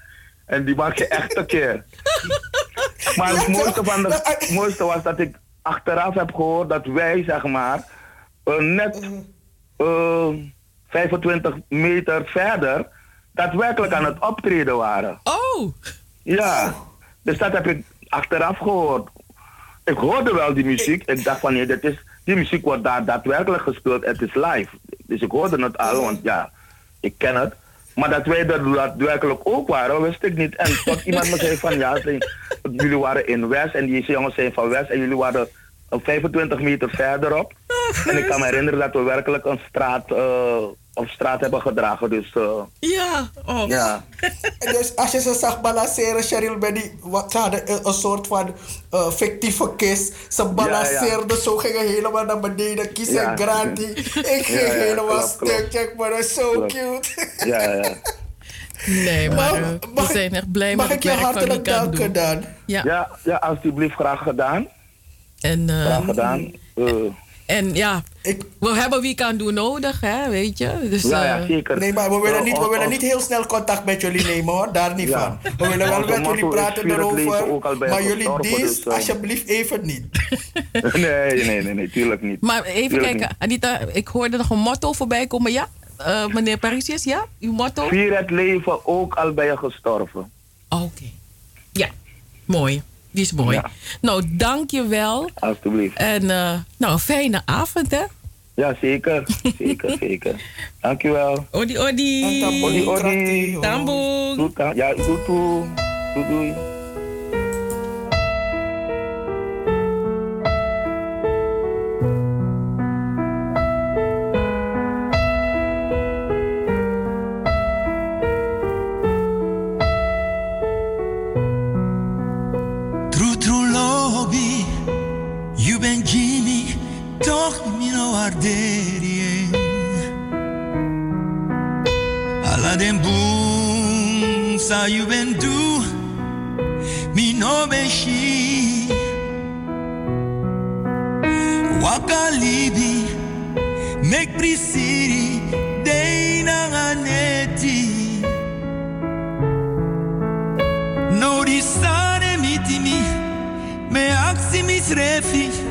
En die maak je echt een keer. Maar het mooiste, van de, het mooiste was dat ik achteraf heb gehoord dat wij, zeg maar, net eh, 25 meter verder daadwerkelijk aan het optreden waren. Oh! Ja, dus dat heb ik achteraf gehoord. Ik hoorde wel die muziek. Ik dacht van nee, dit is, die muziek wordt daar daadwerkelijk gespeeld. Het is live. Dus ik hoorde het al, want ja, ik ken het. Maar dat wij er daadwerkelijk ook waren, wist ik niet. En tot iemand me zei van ja, jullie waren in West en die jongens zijn van West en jullie waren eh, 25 meter verderop. En ik kan me herinneren dat we werkelijk een straat, eh, op straat hebben gedragen. Dus eh, Ja, oh. ja. En dus als je ze zag balanceren, Cheryl, die, wat, ze hadden een, een soort van eh, fictieve kist. Ze balanceerden zo, gingen helemaal naar beneden, kies Ja. en granti. Ik ging Ja, ja, helemaal stuk, check, maar dat is zo cute. Ja, ja. Nee, maar Maar eh, mag we ik- zijn echt blij mag met ik het je werk van u hartelijk danken? Ja. Ja, ja, alsjeblieft, graag gedaan. En, eh, Graag gedaan. Eh, En ja, we hebben wie kan doen nodig, hè, weet je. Dus, Ja, ja, eh, zeker. Nee, maar we willen, niet, we willen niet heel snel contact met jullie nemen hoor, daar niet Ja. van. We willen wel met jullie praten erover, maar jullie dienst dus, eh. alsjeblieft even niet. nee, nee, nee, nee, tuurlijk niet. Maar even Tuurlijk kijken, niet. Anita, ik hoorde nog een motto voorbij komen. Ja, Eh, meneer Parisius, ja? Uw motto? Vier het leven ook al ben je gestorven. Oké. Ja, mooi. Die is mooi. Nou, dank je wel. Alsjeblieft. En eh, nou, een fijne avond, hè? Ja, zeker. Zeker, zeker. Dankjewel. Odi, odi. Odi, odi. Tamboe. Ja. Doei, doei. Sa you ben do, mi no ben shi. Waka libi, make prisiri, dei na aneti. No di sane mitimi Me aksi misrefi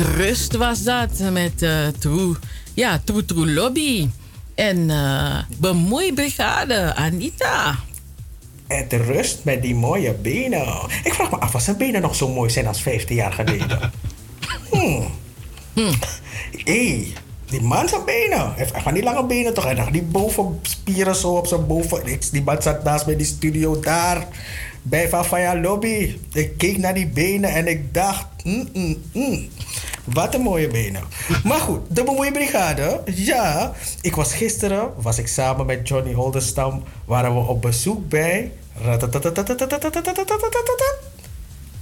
Rust was dat met eh True, ja, True True Lobby. En eh bemoeibrigade, Anita. Het rust met die mooie benen. Ik vraag me af of zijn benen nog zo mooi zijn als 15 jaar geleden. hmm. Hé, die man zijn benen. Hij heeft echt van die lange benen toch? En die bovenspieren zo op zijn boven. Die man zat naast mij in die studio daar. Bij Fafaya Lobby. Ik keek naar die benen en ik dacht... mm, mm, mm. Wat een mooie benen. Maar goed, de bemoeibrigade. Ja, ik was gisteren, was ik samen met Johnny Holdenstam, waren we op bezoek bij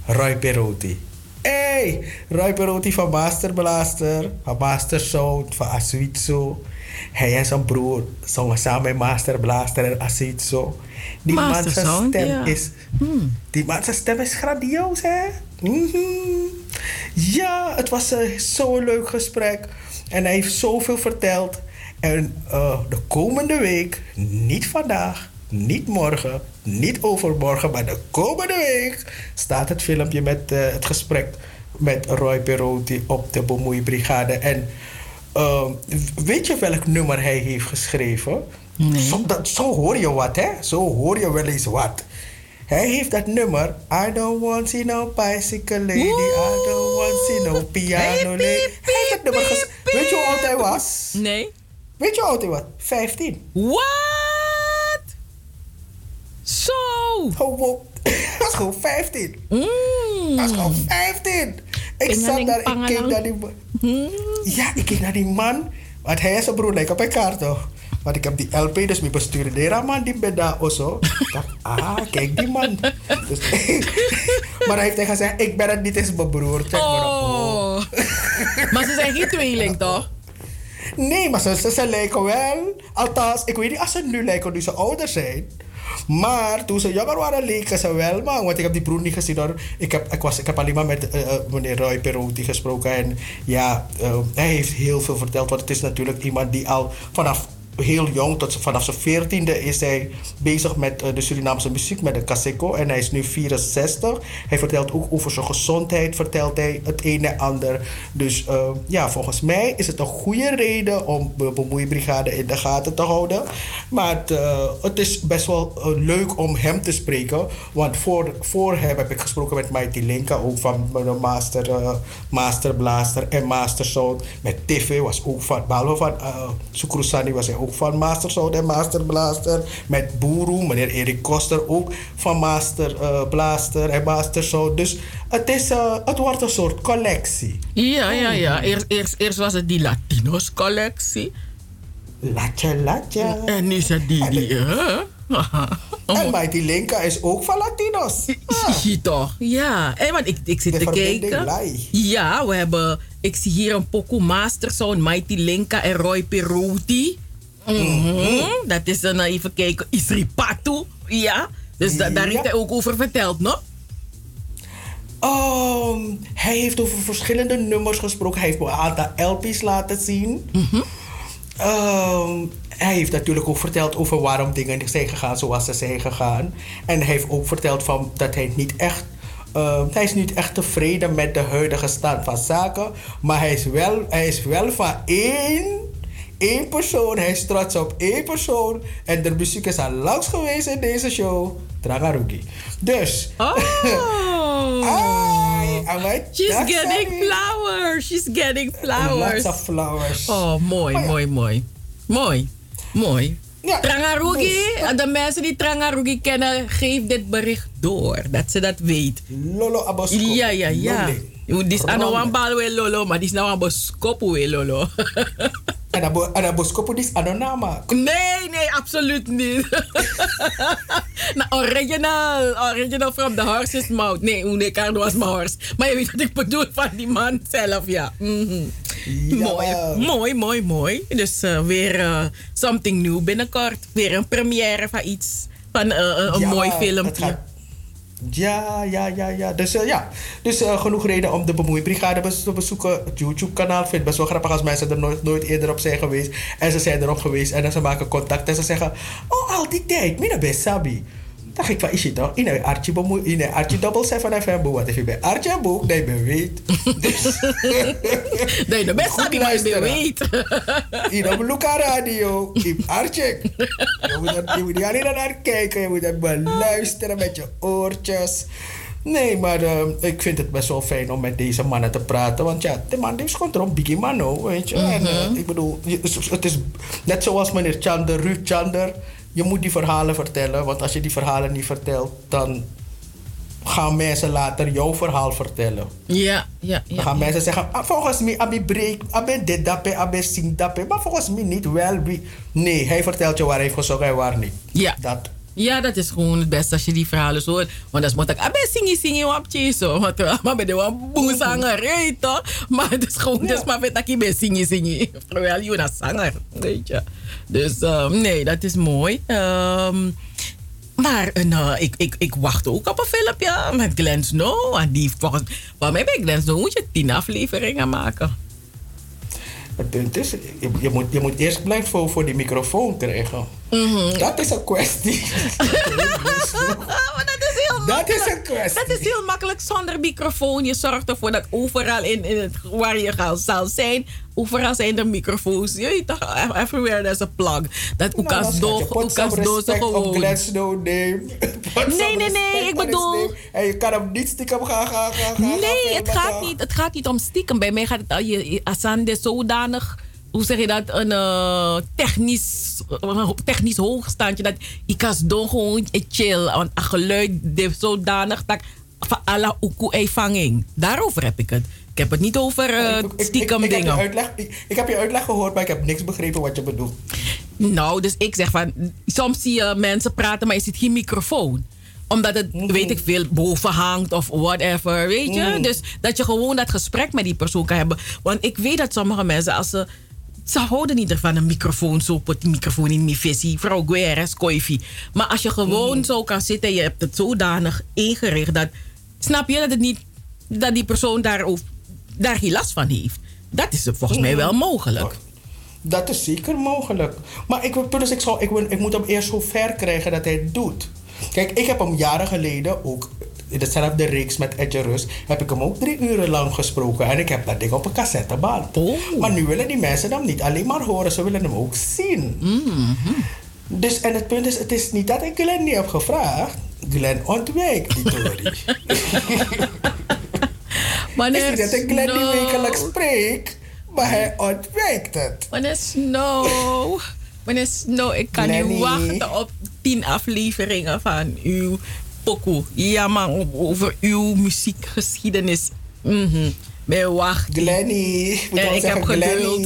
Roy Perotti. Hey, Roy Perotti van Master Blaster, van Master Sound, van Asuitso. Hij en zijn broer zongen samen Master Blaster en Asuitso. Die man zijn stem ja. is... Die man zijn stem is grandioos, hè? Mhm. Ja, het was een zo'n leuk gesprek. En hij heeft zoveel verteld. En eh, de komende week, niet vandaag, niet morgen, niet overmorgen, maar de komende week staat het filmpje met eh, het gesprek met Roy Perotti op de Bemoeibrigade. En eh, weet je welk nummer hij heeft geschreven? Zo, dat, zo hoor je wat, hè? Zo hoor je wel eens wat. Hij heeft dat nummer. I don't want to see no bicycle lady. I don't want to see no piano lady. Hij heeft dat nummer ges- Weet je hoe oud hij was? Nee. Weet je hoe oud hij was? 15. What? Zo! Gewoon, hij was gewoon 15. Hij was gewoon 15. Ik zat daar, ik keek naar die man. Ja, ik keek naar die man. Want hij en zijn broer lijken op elkaar toch? Want ik heb die LP dus mee bestuurd. Die man die ben daar ook Ik dacht, ah, kijk die man. Dus, maar hij heeft tegen gezegd, ik ben het niet eens mijn broer. Check maar op. Oh. maar ze zijn geen tweeling, toch? Nee, maar ze, ze, ze lijken wel. Althans, ik weet niet als ze nu lijken, nu ze ouder zijn. Maar toen ze jonger waren, leken ze wel, man. Want ik heb die broer niet gezien hoor. Ik heb, ik was, ik heb alleen maar met eh, eh, meneer Roy Perotti gesproken. En ja, eh, hij heeft heel veel verteld. Want het is natuurlijk iemand die al vanaf heel jong, tot vanaf zijn veertiende is hij bezig met eh, de Surinaamse muziek, met de Caseco. En hij is nu 64. Hij vertelt ook over zijn gezondheid, vertelt hij het een en ander. Dus eh, ja, volgens mij is het een goede reden om de bemoeibrigade in de gaten te houden. Maar het, eh, het is best wel leuk om hem te spreken. Want voor, voor hem heb ik gesproken met Mighty Linka, ook van Master, Master Blaster en Master Sound. Met TV was ook van, behalve van uh, Sukrusani was hij ook van Master Sound en Master Blaster. Met Boeroe, meneer Erik Koster ook van Master eh, Blaster en Master Sound. Dus het, is, eh, het wordt een soort collectie. Ja, ja, ja. Eerst, eerst, eerst was het die Latinos collectie. Latje, latje. En nu is het die... die? En Mighty Linka is ook van Latinos. Zie toch? Ja, en want ik, ik zit De te kijken. Ja, we hebben. Ik zie hier een Poco Master Sound, Mighty Linka en Roy Peruti. Mhm. Dat is een, eh, even kijken, Isri Patu. Ja, dus da- daar heeft hij ook over verteld, no? Ehm, hij heeft over verschillende nummers gesproken. Hij heeft me een aantal LP's laten zien. Ehm, hij heeft natuurlijk ook verteld over waarom dingen zijn gegaan zoals ze zijn gegaan. En hij heeft ook verteld van dat hij niet echt eh, hij is niet echt tevreden met de huidige stand van zaken. Maar hij is wel, hij is wel van één, één persoon. Hij is trots op één persoon. En de muziek is al langs geweest in deze show. Trangaruki. Dus. Oh. Ai, She's getting sorry. flowers. She's getting flowers. Lots of flowers. Oh, mooi, ja. mooi, mooi. Mooi, mooi. Ja, Trangarugi, dus- de mensen die Trangarugi kennen, geef dit bericht door. Dat ze dat weet. Lolo Abosko. Ja, ja, ja. Dit is aan Ronde. een bal we lolo, maar die is nou een boskopu we lolo. En dat bo- en dat boskopo is anonama. Nee, nee, absoluut niet. nou, original. Original from the horse's mouth. Nee, nee, Carlo was mijn horse. Maar je weet wat ik bedoel van die man zelf, ja. Mhm. Mooi, mooi, mooi, mooi. Dus eh, weer eh, something new binnenkort. Weer een première van iets. Van eh, een- Ja, mooi filmpje. Ja, ja, ja, ja. Dus eh, ja, dus eh, genoeg reden om de bemoeibrigade te bezoeken. Het YouTube-kanaal vind ik best wel grappig als mensen er nooit, nooit eerder op zijn geweest. En ze zijn erop geweest en dan ze maken contact en ze zeggen: Oh, al die tijd, mina sabi. Dacht ik van, is je toch? In een Archie in een Archie Double 7 FM boek. Wat je bij Archie boek, nee, ben weet. Nee, de best Goed sabi maar je luisteren. weet. In een Luca Radio, in Archie. Je moet, er, je moet niet alleen naar kijken, je moet er beluisteren met je oortjes. Nee, maar eh, ik vind het best wel fijn om met deze mannen te praten. Want ja, de man die is gewoon een biggie man, weet je. En eh, ik bedoel, je- het is net zoals meneer Chander, Ruud Chander. Je moet die verhalen vertellen. Want als je die verhalen niet vertelt, dan gaan mensen later jouw verhaal vertellen. Ja, ja, Dan ja. gaan mensen zeggen, ah, volgens mij, abi break, abi dit dappe, abi sing dappe. Maar volgens mij niet wel. wie- Nee, hij vertelt je waar hij heeft gezocht en waar niet. Ja. Dat. Ja, dat is gewoon het beste als je die verhalen zo hoort. Want dan moet ik, ah, ben singi singi wapje zo. Want eh, maar ben een boezanger, weet toch? Maar het is gewoon, dus maar weet dat je ben singi singi. Terwijl je een zanger, weet je. Dus ehm, nee, dat is mooi. Ehm, maar eh, ik, ik, ik wacht ook op een filmpje met Glenn Snow. En die volgens, bij Glenn Snow moet je tien afleveringen maken. Het punt is, je, je, moet, je moet eerst blijven voor, voor die microfoon krijgen. Dat is een kwestie. dat is Dat een kwestie. Dat is heel makkelijk zonder microfoon. Je zorgt ervoor dat overal in, in het, waar je gaat, zal zijn, overal zijn er microfoons. Je toch, everywhere there's a plug. Dat respect op gewoon. Snow name. Nee, nee, nee, ik bedoel-. En je kan hem niet stiekem gaan, gaan, gaan, gaan Nee, gaan het gaat, niet, het gaat niet om stiekem. Bij mij gaat het al je, je Asande zodanig. Hoe zeg je dat? Een eh, technisch, een technisch hoogstandje. Dat ik als don gewoon chill. Want het geluid zodanig dat van alle uku vanging. Daarover heb ik het. Ik heb het niet over stiekem ik, ik, heb dingen. uitleg, ik, heb je uitleg gehoord, maar ik heb niks begrepen wat je bedoelt. Nou, dus ik zeg van, soms zie je mensen praten, maar je ziet geen microfoon omdat het, weet ik veel, boven hangt of whatever, weet je? Mhm. Dus dat je gewoon dat gesprek met die persoon kan hebben. Want ik weet dat sommige mensen, als ze... Ze houden niet ervan een microfoon, zo op die microfoon in mijn visie. Vrouw Guerres, Koifi. Maar als je gewoon zo kan zitten en je hebt het zodanig ingericht dat... Snap je dat het niet... Dat die persoon daar, daar geen last van heeft. Dat is volgens mij wel mogelijk. Dat is zeker mogelijk. Maar ik, dus ik, zou, ik, ik moet hem eerst zo ver krijgen dat hij het doet. Kijk, ik heb hem jaren geleden ook in dezelfde reeks met Edge Rus... heb ik hem ook drie uren lang gesproken. En ik heb dat ding op een cassetteband. Maar nu willen die mensen hem niet alleen maar horen, ze willen hem ook zien. Dus, en het punt is, het is niet dat ik Glenn niet heb gevraagd. Glenn ontwijkt die Tory. het is niet dat ik Glenn niet wekelijks spreek, maar hij ontwijkt het. Meneer Snow. Meneer Snow, ik kan Glennie. niet wachten op tien afleveringen van uw pokoe. Ja man, o- over uw muziekgeschiedenis. Mhm. Ben wacht. Glennie. Moet En wel ik heb geduld.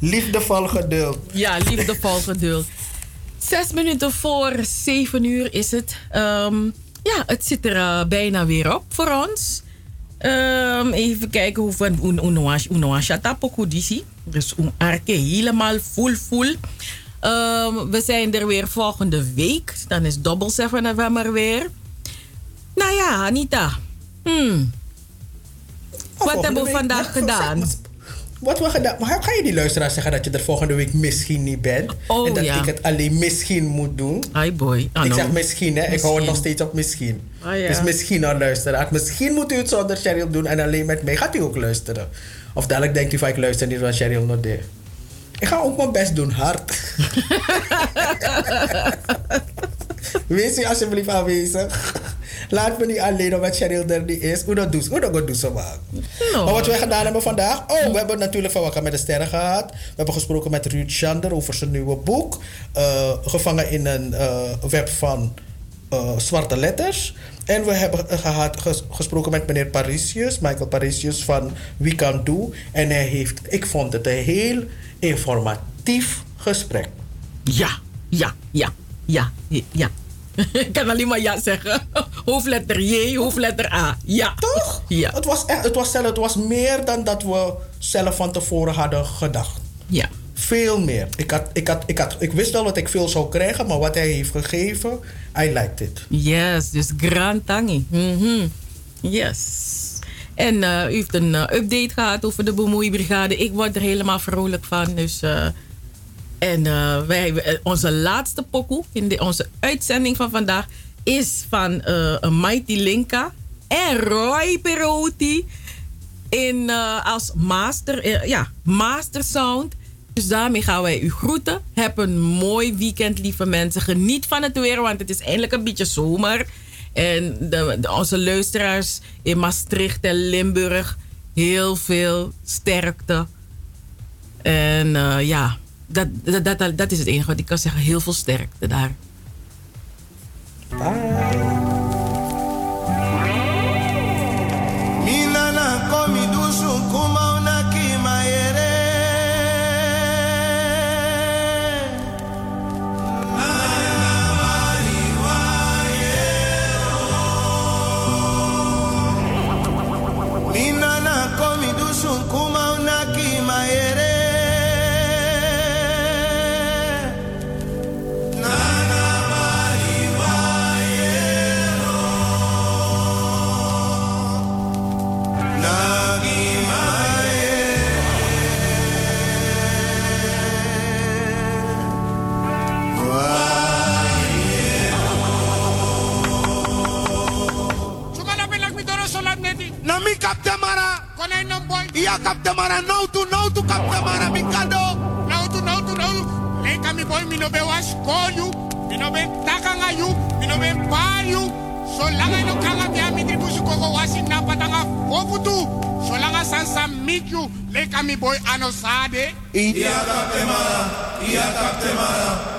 Liefdevol geduld. Ja, liefdevol geduld. Zes minuten voor zeven uur is het. Ehm, ja, het zit er eh, bijna weer op voor ons. Ehm, even kijken hoe van Unoashata Pokudisi. Dus um arke helemaal full full. Ehm, we zijn er weer volgende week. Dan is Double 7 november weer. Nou ja, Anita. Hmm. Wat hebben we vandaag gedaan? wat we gedaan... Maar ga je die luisteraar zeggen dat je er volgende week misschien niet bent? Oh, en dat ja. ik het alleen misschien moet doen? Hi boy. Ah, ik no. zeg misschien, hè. Ik hou het nog steeds op misschien. Ah, ja. Dus misschien al luisteraar. Misschien moet u het zonder Cheryl doen en alleen met mij gaat u ook luisteren. Of dadelijk denkt u van ik luister niet van Cheryl nog de. Ik ga ook mijn best doen, hard. Wees u alsjeblieft aanwezig. Laat me niet alleen omdat Cheryl er niet is. Hoe dat doet, hoe dat doet ze maar. Maar wat wij gedaan hebben vandaag. Oh, we hebben natuurlijk van Wakker met de Sterren gehad. We hebben gesproken met Ruud Schander over zijn nieuwe boek. eh, gevangen in een eh, web van eh, zwarte letters. En we hebben eh, gehad, ges- gesproken met meneer Parisius, Michael Parisius van We Can Do. En hij heeft, ik vond het een heel informatief gesprek. Ja, ja, ja, ja, ja. Ik kan alleen maar ja zeggen. Hoofdletter J, hoofdletter A. Ja. Toch? Ja. Het was, echt, het, was het was meer dan dat we zelf van tevoren hadden gedacht. Ja. Veel meer. Ik, had, ik, had, ik, had, ik wist wel dat ik veel zou krijgen, maar wat hij heeft gegeven, I liked it. Yes, dus grand tangi. Mhm. Yes. En eh, u heeft een eh, update gehad over de bemoeibrigade. Ik word er helemaal vrolijk van. Dus, eh, en wij, onze laatste pokoe in de, onze uitzending van vandaag is van Mighty Linka en Roy Perotti in, als master, ja, master sound. Dus daarmee gaan wij u groeten. Heb een mooi weekend, lieve mensen. Geniet van het weer, want het is eindelijk een beetje zomer. En de, onze luisteraars in Maastricht en Limburg, heel veel sterkte. En eh, ja, dat, dat, dat, is het enige wat ik kan zeggen. Heel veel sterkte daar. Mina sun kumauna kimaere kapte mara mi kado. No tu no tu no. Leka mi boy mi no be was call you. Mi no be takanga you. Mi no be par you. So langa no kanga bia mi tribu su koko wasi na patanga fofu tu. So langa sansa meet you. Leka mi boy anosade. Iya kapte mara. Iya kapte mara.